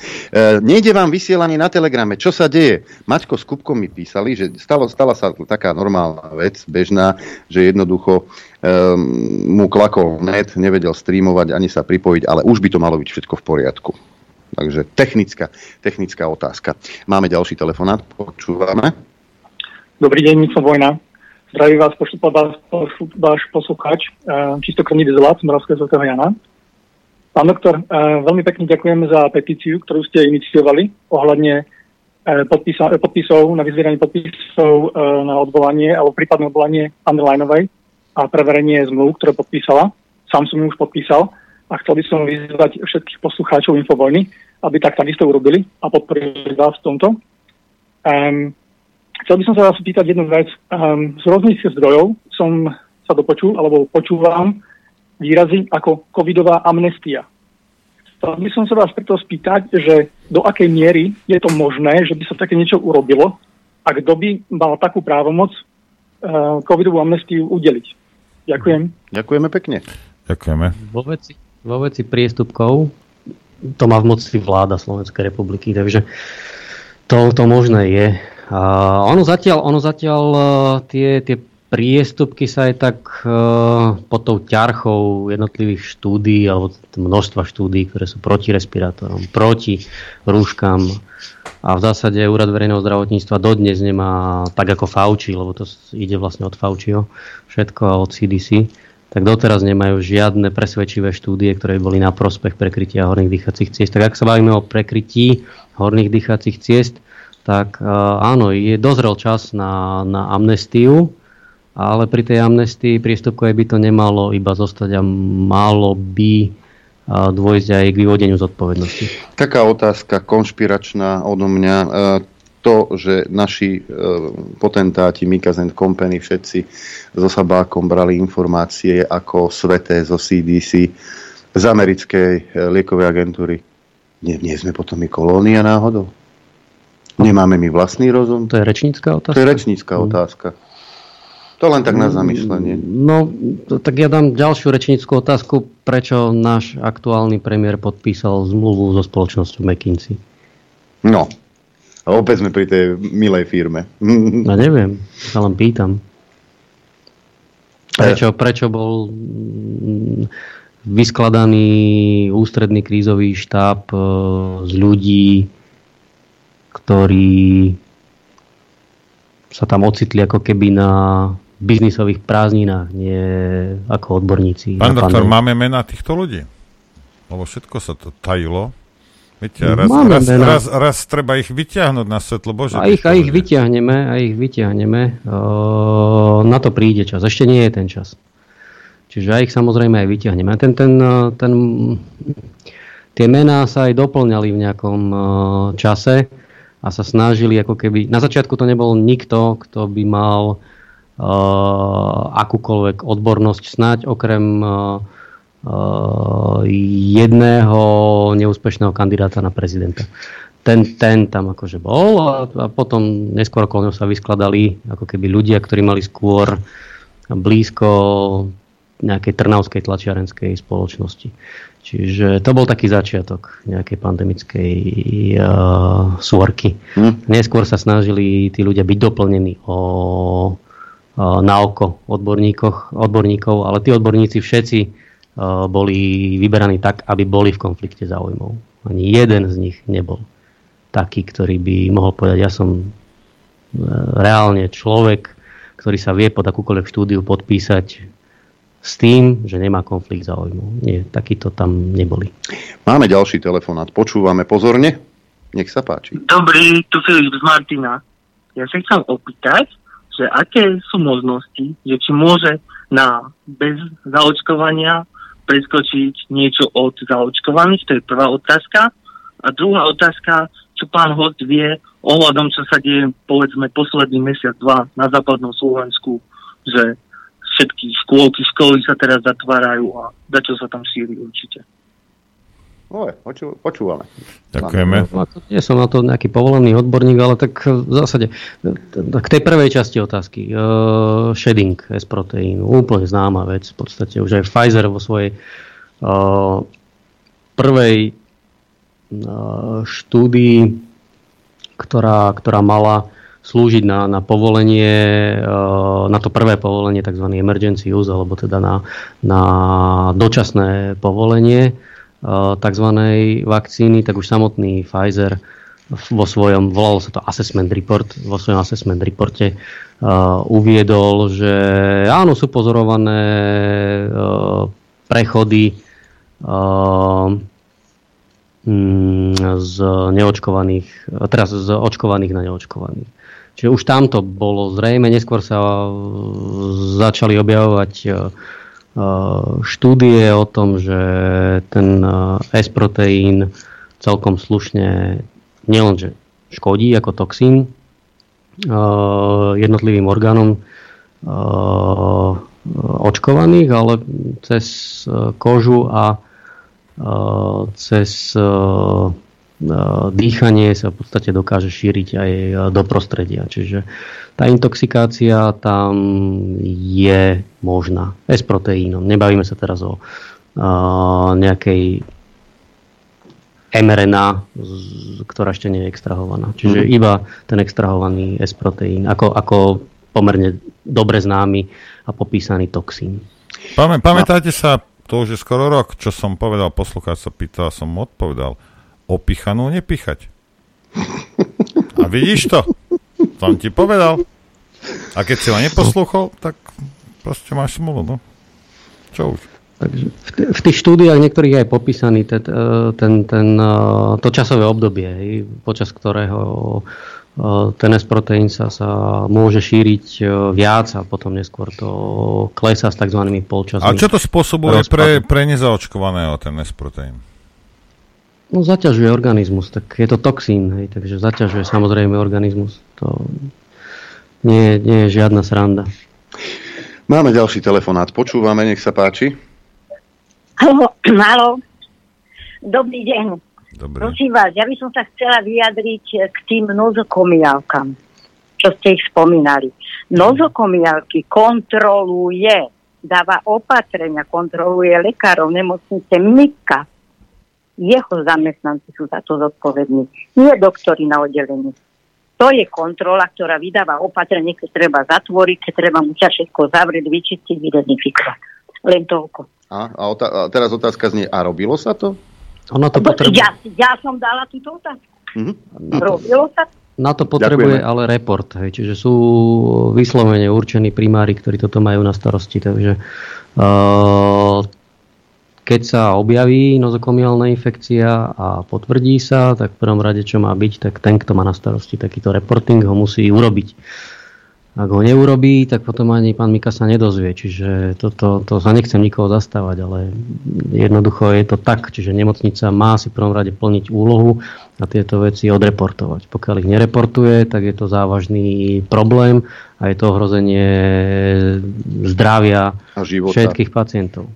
Speaker 2: nejde vám vysielanie na Telegrame. Čo sa deje? Maťko s Kupkom mi písali, že stalo, stala sa taká normálna vec, bežná, že jednoducho e, mu klakol net, nevedel streamovať ani sa pripojiť, ale už by to malo byť všetko v poriadku. Takže technická, technická otázka. Máme ďalší telefonát, počúvame.
Speaker 25: Dobrý deň, som Vojna. Zdraví vás, vás váš poslucháč, e, čistokrvný dezolat z Moravského svätého Jana. Pán doktor, eh, veľmi pekne ďakujem za petíciu, ktorú ste iniciovali ohľadne eh, podpisov, na vyzvieranie podpisov eh, na odvolanie alebo prípadné odvolanie Underlineovej a preverenie zmluv, ktoré podpísala. Sám som ju už podpísal a chcel by som vyzvať všetkých poslucháčov Infovojny, aby tak takisto urobili a podporili vás v tomto. Um, chcel by som sa vás pýtať jednu vec. Um, z rôznych zdrojov som sa dopočul, alebo počúvam, výrazy ako covidová amnestia. Chcel by som sa vás preto spýtať, že do akej miery je to možné, že by sa také niečo urobilo a kto by mal takú právomoc uh, covidovú amnestiu udeliť. Ďakujem.
Speaker 2: Ďakujeme pekne.
Speaker 13: Ďakujeme.
Speaker 22: Vo veci, vo veci priestupkov to má v moci vláda Slovenskej republiky, takže to, to možné je. Uh, ono zatiaľ, ono zatiaľ uh, tie, tie priestupky sa aj tak uh, pod tou ťarchou jednotlivých štúdí alebo množstva štúdí, ktoré sú proti respirátorom, proti rúškam a v zásade Úrad verejného zdravotníctva dodnes nemá tak ako Fauci, lebo to ide vlastne od Fauciho všetko a od CDC, tak doteraz nemajú žiadne presvedčivé štúdie, ktoré boli na prospech prekrytia horných dýchacích ciest. Tak ak sa bavíme o prekrytí horných dýchacích ciest, tak uh, áno, je dozrel čas na, na amnestiu, ale pri tej amnestii priestupkovej by to nemalo iba zostať a malo by dôjsť aj k vyvodeniu zodpovednosti.
Speaker 2: Taká otázka konšpiračná odo mňa. To, že naši e, potentáti Mikaz Company všetci so Sabákom brali informácie ako sveté zo CDC z americkej e, liekovej agentúry. Nie, nie sme potom my kolónia náhodou? Nemáme my vlastný rozum?
Speaker 22: To je rečnícká otázka?
Speaker 2: To je rečnícká mm. otázka. To len tak na zamyslenie.
Speaker 22: No, tak ja dám ďalšiu rečnickú otázku. Prečo náš aktuálny premiér podpísal zmluvu so spoločnosťou McKinsey?
Speaker 2: No, a opäť sme pri tej milej firme.
Speaker 22: No neviem, sa len pýtam. Prečo, prečo bol mm, vyskladaný ústredný krízový štáb e, z ľudí, ktorí sa tam ocitli ako keby na biznisových prázdninách, nie ako odborníci.
Speaker 13: Pán doktor, máme mená týchto ľudí? Lebo všetko sa to tajilo. Viete, raz, Máme raz, raz, raz treba ich vyťahnuť na svetlo Bože.
Speaker 22: A ich, a ich vyťahneme, a ich vyťahneme. O, na to príde čas. Ešte nie je ten čas. Čiže aj ich samozrejme aj vyťahneme. A ten, ten, ten, tie mená sa aj doplňali v nejakom čase a sa snažili ako keby... Na začiatku to nebol nikto, kto by mal Uh, akúkoľvek odbornosť snať okrem uh, uh, jedného neúspešného kandidáta na prezidenta. Ten, ten tam akože bol a, a potom neskôr okolo sa vyskladali ako keby ľudia, ktorí mali skôr blízko nejakej trnavskej tlačiarenskej spoločnosti. Čiže to bol taký začiatok nejakej pandemickej uh, súrky. Hm. Neskôr sa snažili tí ľudia byť doplnení o na oko odborníkoch, odborníkov, ale tí odborníci všetci boli vyberaní tak, aby boli v konflikte záujmov. Ani jeden z nich nebol taký, ktorý by mohol povedať, ja som e, reálne človek, ktorý sa vie pod akúkoľvek štúdiu podpísať s tým, že nemá konflikt záujmov. Nie, takýto tam neboli.
Speaker 2: Máme ďalší telefonát. Počúvame pozorne. Nech sa páči.
Speaker 26: Dobrý, tu Filip z Martina. Ja sa chcem opýtať, že aké sú možnosti, že či môže na bez zaočkovania preskočiť niečo od zaočkovaných, to je prvá otázka. A druhá otázka, čo pán host vie ohľadom, čo sa deje, povedzme, posledný mesiac, dva na západnom Slovensku, že všetky škôlky, školy sa teraz zatvárajú a za čo sa tam šíri určite.
Speaker 2: Oj, poču, počúvame.
Speaker 13: Ďakujeme.
Speaker 22: Nie som na to nejaký povolený odborník, ale tak v zásade k tej prvej časti otázky. Uh, shedding S-proteínu, úplne známa vec. V podstate už aj Pfizer vo svojej uh, prvej štúdii, ktorá, ktorá mala slúžiť na, na povolenie, na to prvé povolenie, tzv. emergency use, alebo teda na, na dočasné povolenie tzv. vakcíny, tak už samotný Pfizer vo svojom, volalo sa to assessment report, vo svojom assessment reporte uh, uviedol, že áno, sú pozorované uh, prechody uh, z neočkovaných, teraz z očkovaných na neočkovaných. Čiže už tamto bolo zrejme, neskôr sa začali objavovať štúdie o tom, že ten S-proteín celkom slušne nielenže škodí ako toxín uh, jednotlivým orgánom očkovaných, ale cez kožu a cez dýchanie sa v podstate dokáže šíriť aj do prostredia. Čiže tá intoxikácia tam je možná. S proteínom. Nebavíme sa teraz o nejakej mRNA, ktorá ešte nie je extrahovaná. Čiže mm. iba ten extrahovaný S-proteín, ako, ako pomerne dobre známy a popísaný toxín.
Speaker 13: Pamä, pamätáte sa, to už je skoro rok, čo som povedal, poslucháč sa pýtal, som odpovedal, opichanú nepichať. A vidíš to? Som ti povedal. A keď si ho neposluchol, tak proste máš smolu, no. Čo už?
Speaker 22: Takže v tých štúdiách niektorých aj popísaný ten, ten, ten, to časové obdobie, počas ktorého ten S-proteín sa, sa môže šíriť viac a potom neskôr to klesá s tzv. polčasmi.
Speaker 13: A čo to spôsobuje pre, pre nezaočkovaného ten S-proteín?
Speaker 22: No zaťažuje organizmus, tak je to toxín, hej, takže zaťažuje samozrejme organizmus. To nie, nie je žiadna sranda.
Speaker 2: Máme ďalší telefonát, počúvame, nech sa páči.
Speaker 27: Halo, halo. Dobrý deň. Dobrý. Prosím vás, ja by som sa chcela vyjadriť k tým nozokomiálkam, čo ste ich spomínali. Nozokomiálky kontroluje, dáva opatrenia, kontroluje lekárov, nemocnice MIKA. Jeho zamestnanci sú za to zodpovední. Nie doktori na oddelení. To je kontrola, ktorá vydáva opatrenie, keď treba zatvoriť, keď treba musia všetko zavrieť, vyčistiť, vydezinfikovať. Len toľko.
Speaker 2: A, a, otá- a teraz otázka znie, a robilo sa to?
Speaker 22: Ono to potrebuje...
Speaker 27: ja, ja som dala túto otázku. Mm-hmm. Robilo sa to?
Speaker 22: Na to potrebuje Ďakujeme. ale report, hej, čiže sú vyslovene určení primári, ktorí toto majú na starosti, takže uh, keď sa objaví nozokomiálna infekcia a potvrdí sa, tak v prvom rade, čo má byť, tak ten, kto má na starosti takýto reporting, ho musí urobiť. Ak ho neurobí, tak potom ani pán Mika sa nedozvie. Čiže to, to, to sa nechcem nikoho zastávať, ale jednoducho je to tak. Čiže nemocnica má si v prvom rade plniť úlohu a tieto veci odreportovať. Pokiaľ ich nereportuje, tak je to závažný problém a je to ohrozenie zdravia a všetkých pacientov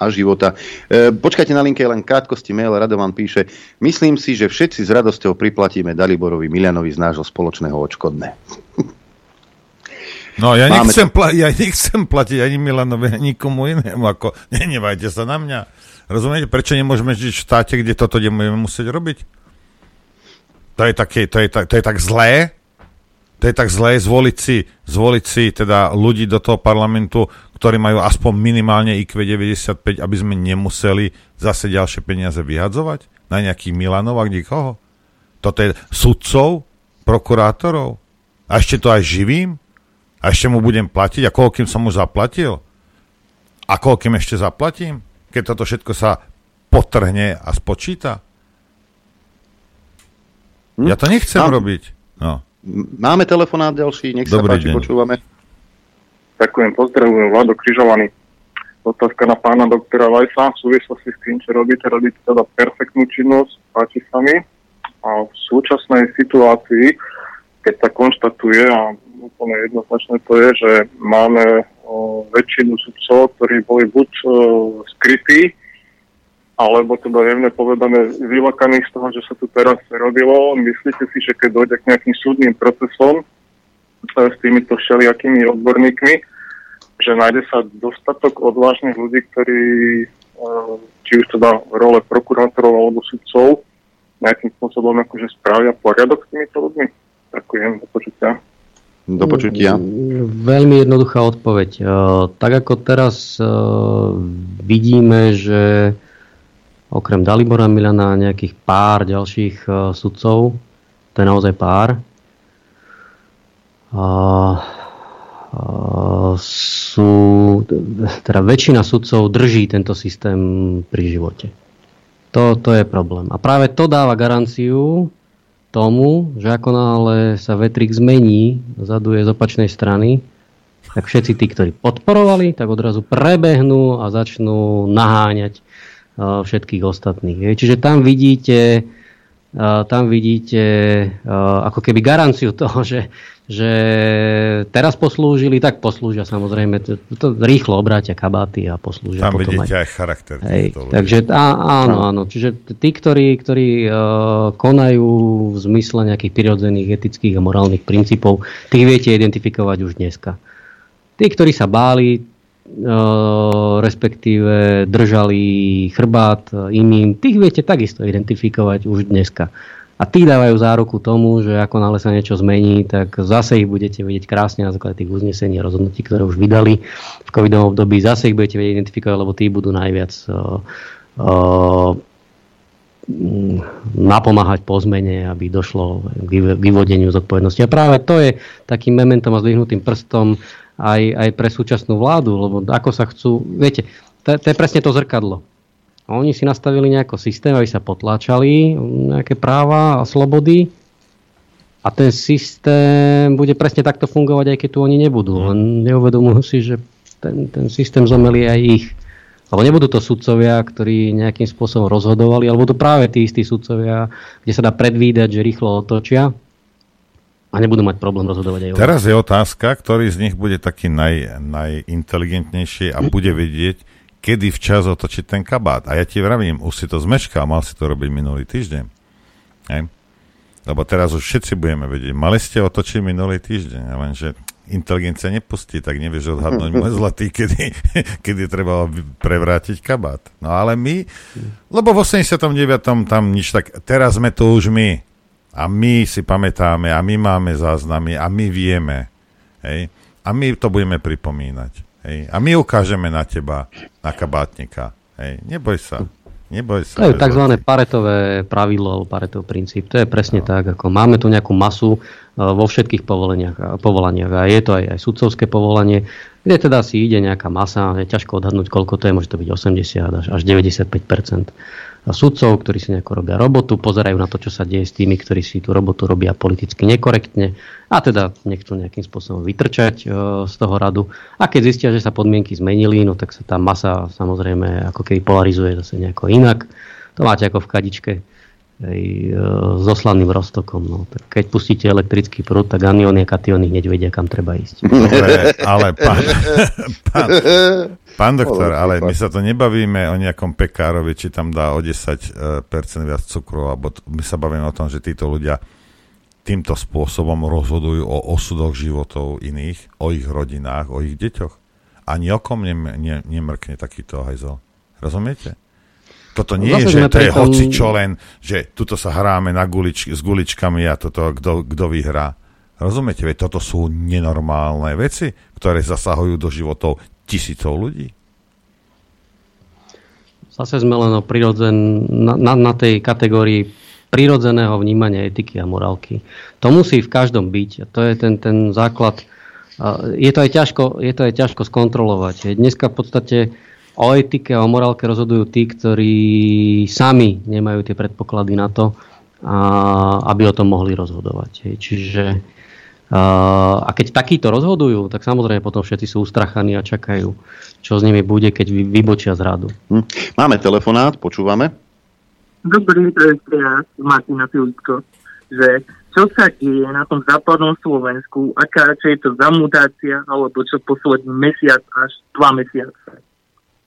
Speaker 2: a života. E, počkajte na linke len krátkosti mail. Radovan píše, myslím si, že všetci s radosťou priplatíme Daliborovi Milianovi z nášho spoločného očkodné.
Speaker 13: No ja nechcem, pla- ja nechcem platiť ani Milanovi, ani nikomu inému. Ako, nenevajte sa na mňa. Rozumiete, prečo nemôžeme žiť v štáte, kde toto budeme musieť robiť? To je, také, to, je, to je tak zlé? To je tak zlé zvoliť si, zvoliť si teda ľudí do toho parlamentu, ktorí majú aspoň minimálne IQ 95, aby sme nemuseli zase ďalšie peniaze vyhadzovať na nejakých Milanov a nikoho? Toto je sudcov, prokurátorov? A ešte to aj živým? A ešte mu budem platiť? A koľkým som mu zaplatil? A koľkým ešte zaplatím? Keď toto všetko sa potrhne a spočíta? Hm? Ja to nechcem Mám, robiť. No.
Speaker 2: Máme telefonát ďalší, nech Dobrý sa páči, deň. počúvame.
Speaker 28: Ďakujem, pozdravujem, Vlado Križovaný. Otázka na pána doktora Vajsa v súvislosti s tým, čo robíte. Robíte teda perfektnú činnosť, páči sa mi. A v súčasnej situácii, keď sa konštatuje, a úplne jednoznačné to je, že máme o, väčšinu sudcov, ktorí boli buď o, skrytí, alebo teda jemne povedané vylakaní z toho, že sa tu teraz robilo. Myslíte si, že keď dojde k nejakým súdnym procesom e, s týmito všelijakými odborníkmi, že nájde sa dostatok odvážnych ľudí, ktorí e, či už teda v role prokurátorov alebo sudcov nejakým spôsobom akože spravia poriadok s týmito ľuďmi? Ďakujem, do počutia.
Speaker 2: Do počutia.
Speaker 22: Veľmi jednoduchá odpoveď. Uh, tak ako teraz vidíme, že okrem Dalibora Milana nejakých pár ďalších uh, sudcov, to je naozaj pár, sú, teda väčšina sudcov drží tento systém pri živote. To, to je problém. A práve to dáva garanciu tomu, že ako náhle sa vetrik zmení, zaduje z opačnej strany, tak všetci tí, ktorí podporovali, tak odrazu prebehnú a začnú naháňať všetkých ostatných. Čiže tam vidíte, tam vidíte ako keby garanciu toho, že že teraz poslúžili, tak poslúžia samozrejme, to, to rýchlo obrátia kabáty a poslúžia
Speaker 13: Tam potom vidíte aj, aj charakter.
Speaker 22: Hej, takže á, áno, áno, čiže tí, ktorí, ktorí uh, konajú v zmysle nejakých prirodzených etických a morálnych princípov, tých viete identifikovať už dneska. Tí, ktorí sa báli, respektíve držali chrbát iným, tých viete takisto identifikovať už dneska. A tí dávajú záruku tomu, že ako nále sa niečo zmení, tak zase ich budete vedieť krásne na základe tých uznesení a rozhodnutí, ktoré už vydali v covidovom období, zase ich budete vedieť identifikovať, lebo tí budú najviac uh, uh, napomáhať po zmene, aby došlo k vyvodeniu zodpovednosti. A práve to je takým mementom a zdvihnutým prstom aj, aj pre súčasnú vládu, lebo ako sa chcú, viete, to, to je presne to zrkadlo. Oni si nastavili nejaký systém, aby sa potláčali nejaké práva a slobody. A ten systém bude presne takto fungovať, aj keď tu oni nebudú. Len neuvedomujú si, že ten, ten systém zomeli aj ich. Lebo nebudú to sudcovia, ktorí nejakým spôsobom rozhodovali, alebo to práve tí istí sudcovia, kde sa dá predvídať, že rýchlo otočia a nebudú mať problém rozhodovať aj
Speaker 13: Teraz je otázka, ktorý z nich bude taký naj, najinteligentnejší a bude vedieť, kedy včas otočiť ten kabát. A ja ti vravím, už si to zmeškal, mal si to robiť minulý týždeň. Hej? Lebo teraz už všetci budeme vedieť. Mali ste otočiť minulý týždeň, lenže inteligencia nepustí, tak nevieš odhadnúť môj zlatý, kedy, kedy treba prevrátiť kabát. No ale my, lebo v 89. tam nič tak, teraz sme to už my. A my si pamätáme, a my máme záznamy, a my vieme. Hej? A my to budeme pripomínať. Hej. A my ukážeme na teba, na kabátnika. Hej. Neboj sa. Neboj sa.
Speaker 22: To je tzv. paretové pravidlo alebo paretový princíp. To je presne no. tak, ako máme tu nejakú masu e, vo všetkých povoleniach, povolaniach a je to aj, aj sudcovské povolanie, kde teda si ide nejaká masa, je ťažko odhadnúť, koľko to je, môže to byť 80 až, až 95 sudcov, ktorí si nejako robia robotu, pozerajú na to, čo sa deje s tými, ktorí si tú robotu robia politicky nekorektne a teda nechcú nejakým spôsobom vytrčať e, z toho radu. A keď zistia, že sa podmienky zmenili, no tak sa tá masa samozrejme ako keby polarizuje zase nejako inak. To máte ako v kadičke aj, e, s oslaným roztokom. No. Tak keď pustíte elektrický prúd, tak anióny a katióny hneď vedia, kam treba ísť.
Speaker 13: Dobre, ale pán, pán, pán doktor, ale my sa to nebavíme o nejakom pekárovi, či tam dá o 10% e, viac cukru, alebo my sa bavíme o tom, že títo ľudia týmto spôsobom rozhodujú o osudoch životov iných, o ich rodinách, o ich deťoch. Ani okom nem, ne, nemrkne takýto hajzel. Rozumiete? Toto nie je, že to je hoci čo len, že tuto sa hráme na gulič, s guličkami a toto, kto vyhrá. Rozumiete? Veď toto sú nenormálne veci, ktoré zasahujú do životov tisícov ľudí.
Speaker 22: Zase sme len prirodzen, na, na, na tej kategórii prirodzeného vnímania etiky a morálky. To musí v každom byť. A to je ten, ten základ. Je to, aj ťažko, je to aj ťažko skontrolovať. Dneska v podstate o etike a o morálke rozhodujú tí, ktorí sami nemajú tie predpoklady na to, a, aby o tom mohli rozhodovať. Hej. Čiže a, a keď takíto rozhodujú, tak samozrejme potom všetci sú ustrachaní a čakajú, čo s nimi bude, keď vy, vybočia z radu.
Speaker 2: Hm. Máme telefonát, počúvame.
Speaker 26: Dobrý, to je ja, Martina Filipko, že čo sa deje na tom západnom Slovensku, aká, čo je to za mutácia, alebo čo posledný mesiac až dva mesiace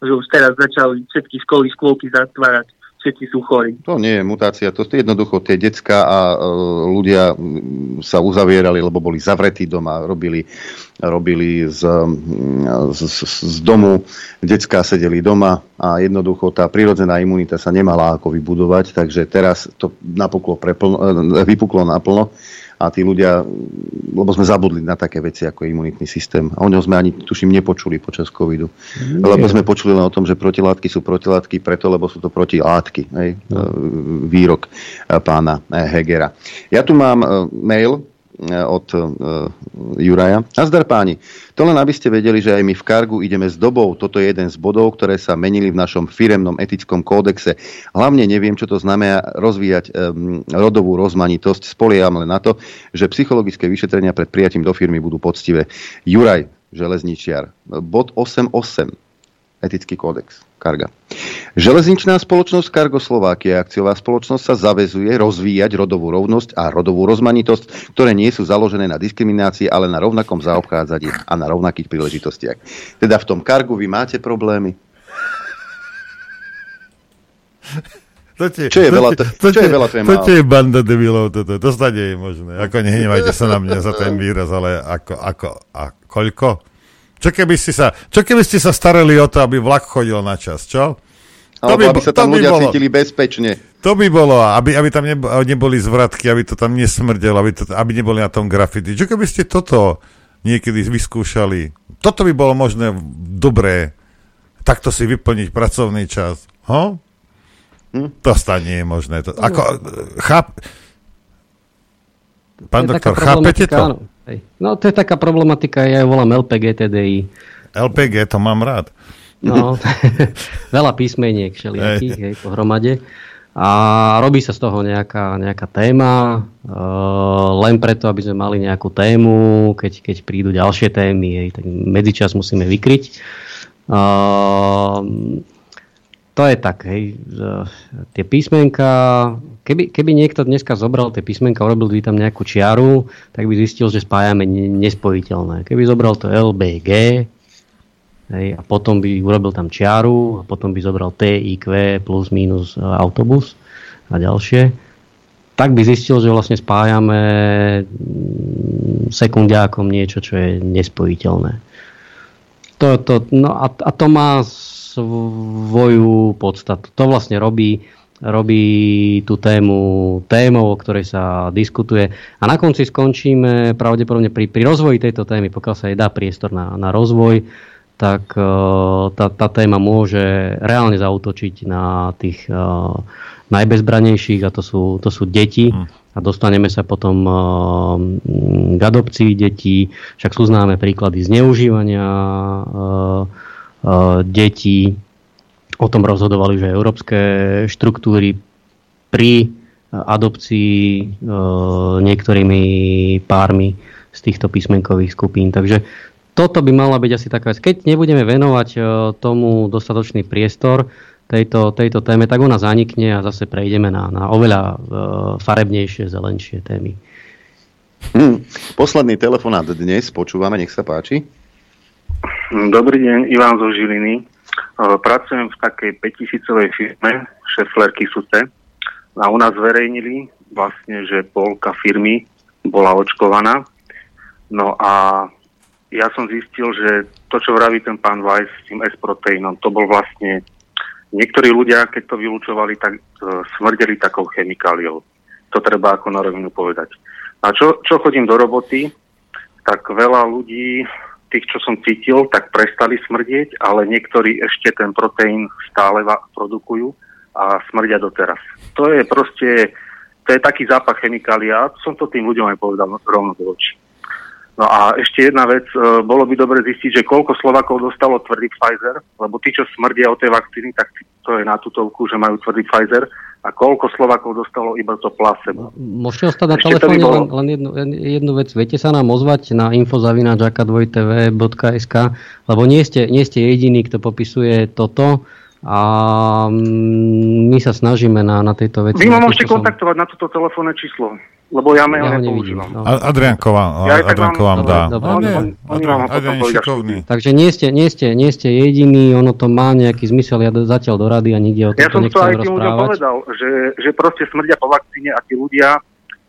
Speaker 26: že už teraz začali všetky školy, škôlky zatvárať. všetci sú chorí.
Speaker 2: To nie je mutácia, to je jednoducho tie decka a e, ľudia sa uzavierali, lebo boli zavretí doma, robili, robili z, z, z domu, decka sedeli doma a jednoducho tá prirodzená imunita sa nemala ako vybudovať, takže teraz to napuklo preplno, e, vypuklo naplno a tí ľudia, lebo sme zabudli na také veci ako imunitný systém. A o ňom sme ani, tuším, nepočuli počas covidu. Nie. Lebo sme počuli len o tom, že protilátky sú protilátky preto, lebo sú to protilátky. Hej? No. Výrok e, pána e, Hegera. Ja tu mám mail E, od uh, Juraja. Nazdar páni, to len aby ste vedeli, že aj my v Kargu ideme s dobou. Toto je jeden z bodov, ktoré sa menili v našom firemnom etickom kódexe. Hlavne neviem, čo to znamená rozvíjať um, rodovú rozmanitosť. Spolieham len na to, že psychologické vyšetrenia pred prijatím do firmy budú poctivé. Juraj, železničiar. Bod 8.8 etický kódex Karga. Železničná spoločnosť Kargo Slovákia akciová spoločnosť sa zavezuje rozvíjať rodovú rovnosť a rodovú rozmanitosť, ktoré nie sú založené na diskriminácii, ale na rovnakom zaobchádzaní a na rovnakých príležitostiach. Teda v tom Kargu vy máte problémy?
Speaker 13: To tie, čo je to veľa, to, to, čo je veľa, to je To je banda debilov, toto, to nie je možné. Ako nehnevajte sa na mňa za ten výraz, ale ako, ako, a koľko? Čo keby ste sa, čo keby ste sa starali o to, aby vlak chodil na čas, čo?
Speaker 2: To by, aby sa tam ľudia bolo, cítili bezpečne.
Speaker 13: To by bolo, aby, aby tam neboli zvratky, aby to tam nesmrdelo, aby, to, aby neboli na tom grafity. Čo keby ste toto niekedy vyskúšali? Toto by bolo možné dobré. Takto si vyplniť pracovný čas. Ho? Hm? To stane nie je možné. To, ako, cháp... Pán doktor, chápete to? Áno.
Speaker 22: Hej. No to je taká problematika, ja ju volám LPG TDI.
Speaker 13: LPG, to mám rád.
Speaker 22: No, veľa písmeniek všelijakých, hej, pohromade. A robí sa z toho nejaká, nejaká téma, uh, len preto, aby sme mali nejakú tému, keď, keď prídu ďalšie témy, hej, tak medzičas musíme vykryť. Uh, to je tak, hej. Tie písmenka, keby, keby niekto dneska zobral tie písmenka, urobil by tam nejakú čiaru, tak by zistil, že spájame nespojiteľné. Keby zobral to LBG, hej, a potom by urobil tam čiaru, a potom by zobral TIQ plus minus e, autobus a ďalšie, tak by zistil, že vlastne spájame mm, sekundiákom niečo, čo je nespojiteľné. To, to, no a, a to má svoju podstatu. To vlastne robí, robí tú tému témou, o ktorej sa diskutuje. A na konci skončíme pravdepodobne pri, pri rozvoji tejto témy, pokiaľ sa jej dá priestor na, na rozvoj, tak uh, tá, tá téma môže reálne zautočiť na tých uh, najbezbranejších a to sú, to sú deti. Hmm. A dostaneme sa potom uh, k adopcii detí. Však sú známe príklady zneužívania detí. O tom rozhodovali, že európske štruktúry pri adopcii eh, niektorými pármi z týchto písmenkových skupín. Takže toto by mala byť asi taká vec. Keď nebudeme venovať eh, tomu dostatočný priestor tejto, tejto téme, tak ona zanikne a zase prejdeme na, na oveľa farebnejšie, zelenšie témy.
Speaker 2: Hmm. Posledný telefonát dnes, počúvame, nech sa páči.
Speaker 29: Dobrý deň, Ivan zo Žiliny. E, pracujem v takej 5000 firme, Šefler Kisute. A u nás zverejnili vlastne, že polka firmy bola očkovaná. No a ja som zistil, že to, čo vraví ten pán Weiss s tým S-proteínom, to bol vlastne... Niektorí ľudia, keď to vylúčovali, tak e, smrdeli takou chemikáliou. To treba ako na rovinu povedať. A čo, čo chodím do roboty, tak veľa ľudí tých, čo som cítil, tak prestali smrdieť, ale niektorí ešte ten proteín stále produkujú a smrdia doteraz. To je proste, to je taký zápach chemikália, som to tým ľuďom aj povedal rovno do očí. No a ešte jedna vec, e, bolo by dobre zistiť, že koľko Slovakov dostalo tvrdý Pfizer, lebo tí, čo smrdia o tej vakcíny, tak to je na tutovku, že majú tvrdý Pfizer a koľko Slovakov dostalo iba to placebo.
Speaker 22: Môžete ostať na telefóne bolo... len, len jednu, jednu vec. Viete sa nám ozvať na infozavinačaka2tv.sk, lebo nie ste, nie ste jediní, kto popisuje toto a mm, my sa snažíme na, na tejto veci.
Speaker 29: Vy ma môžete kontaktovať na toto telefónne číslo. Lebo ja mail ja nepoužívam. No.
Speaker 13: Adrianková, ja Adrianko vám dá.
Speaker 22: Takže nie ste, nie, ste, nie ste jediný, ono to má nejaký zmysel, ja zatiaľ do rady a nikde o tom
Speaker 29: Ja som to aj tým ľuďom povedal, že, že proste smrdia po vakcíne a tí ľudia,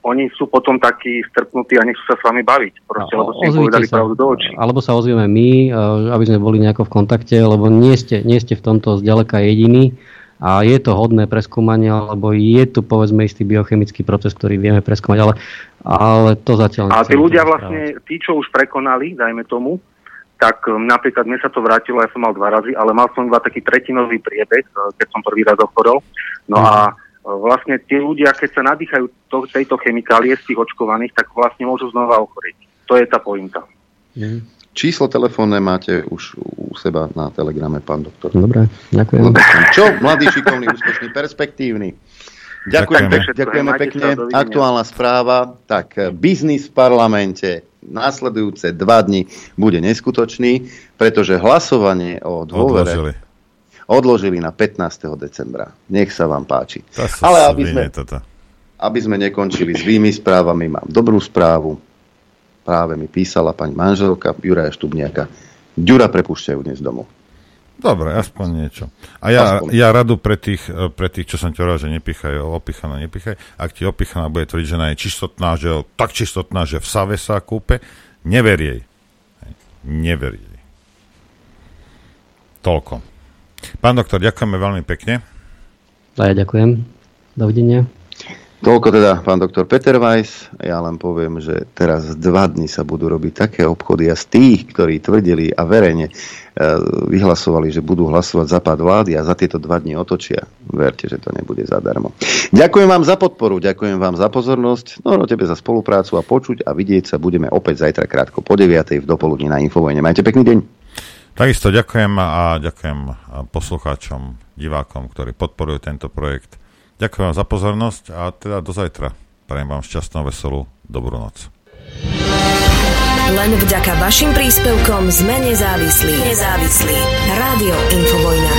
Speaker 29: oni sú potom takí strpnutí a nechcú sa s vami baviť. Proste, no, lebo ste povedali sa, pravdu do očí.
Speaker 22: Alebo sa ozvieme my, aby sme boli nejako v kontakte, lebo nie ste, nie ste v tomto zďaleka jediní a je to hodné preskúmania, lebo je tu povedzme istý biochemický proces, ktorý vieme preskúmať, ale, ale to zatiaľ...
Speaker 29: A tí ľudia vlastne, tí, čo už prekonali, dajme tomu, tak um, napríklad mne sa to vrátilo, ja som mal dva razy, ale mal som iba taký tretinový priebeh, uh, keď som prvý raz ochorel. No mm. a uh, vlastne tí ľudia, keď sa nadýchajú to, tejto chemikálie z tých očkovaných, tak vlastne môžu znova ochoriť. To je tá pointa.
Speaker 2: Mm. Číslo telefónne máte už u seba na telegrame, pán doktor.
Speaker 22: Dobre, ďakujem.
Speaker 2: Čo? Mladý, šikovný, úspešný, perspektívny. Ďakujem, ďakujeme, ďakujeme pekne. Aktuálna správa. Tak, biznis v parlamente následujúce dva dni bude neskutočný, pretože hlasovanie o dôvere odložili, odložili na 15. decembra. Nech sa vám páči. Ale aby sme, aby sme nekončili s vými správami, mám dobrú správu práve mi písala pani manželka Juraja Štubniaka. Ďura prepúšťajú dnes domov.
Speaker 13: Dobre, aspoň niečo. A ja, aspoň. ja radu pre tých, pre tých, čo som ti hovoril, že nepichajú, opichaná, nepichaj. Ak ti opichaná bude tvrdiť, že ona je čistotná, že tak čistotná, že v Save sa kúpe, never jej. Never jej. Toľko. Pán doktor, ďakujeme veľmi pekne.
Speaker 22: A ja ďakujem. Dovidenia.
Speaker 2: Toľko teda pán doktor Peter Weiss. Ja len poviem, že teraz dva dny sa budú robiť také obchody a z tých, ktorí tvrdili a verejne e, vyhlasovali, že budú hlasovať za pád vlády a za tieto dva dni otočia. Verte, že to nebude zadarmo. Ďakujem vám za podporu, ďakujem vám za pozornosť, no, no tebe za spoluprácu a počuť a vidieť sa budeme opäť zajtra krátko po 9. v dopoludní na Infovojne. Majte pekný deň.
Speaker 13: Takisto ďakujem a ďakujem poslucháčom, divákom, ktorí podporujú tento projekt. Ďakujem vám za pozornosť a teda do zajtra. Prajem vám šťastnú, veselú, dobrú noc.
Speaker 30: Len vďaka vašim príspevkom sme nezávislí. Nezávislí. Rádio Infovojna.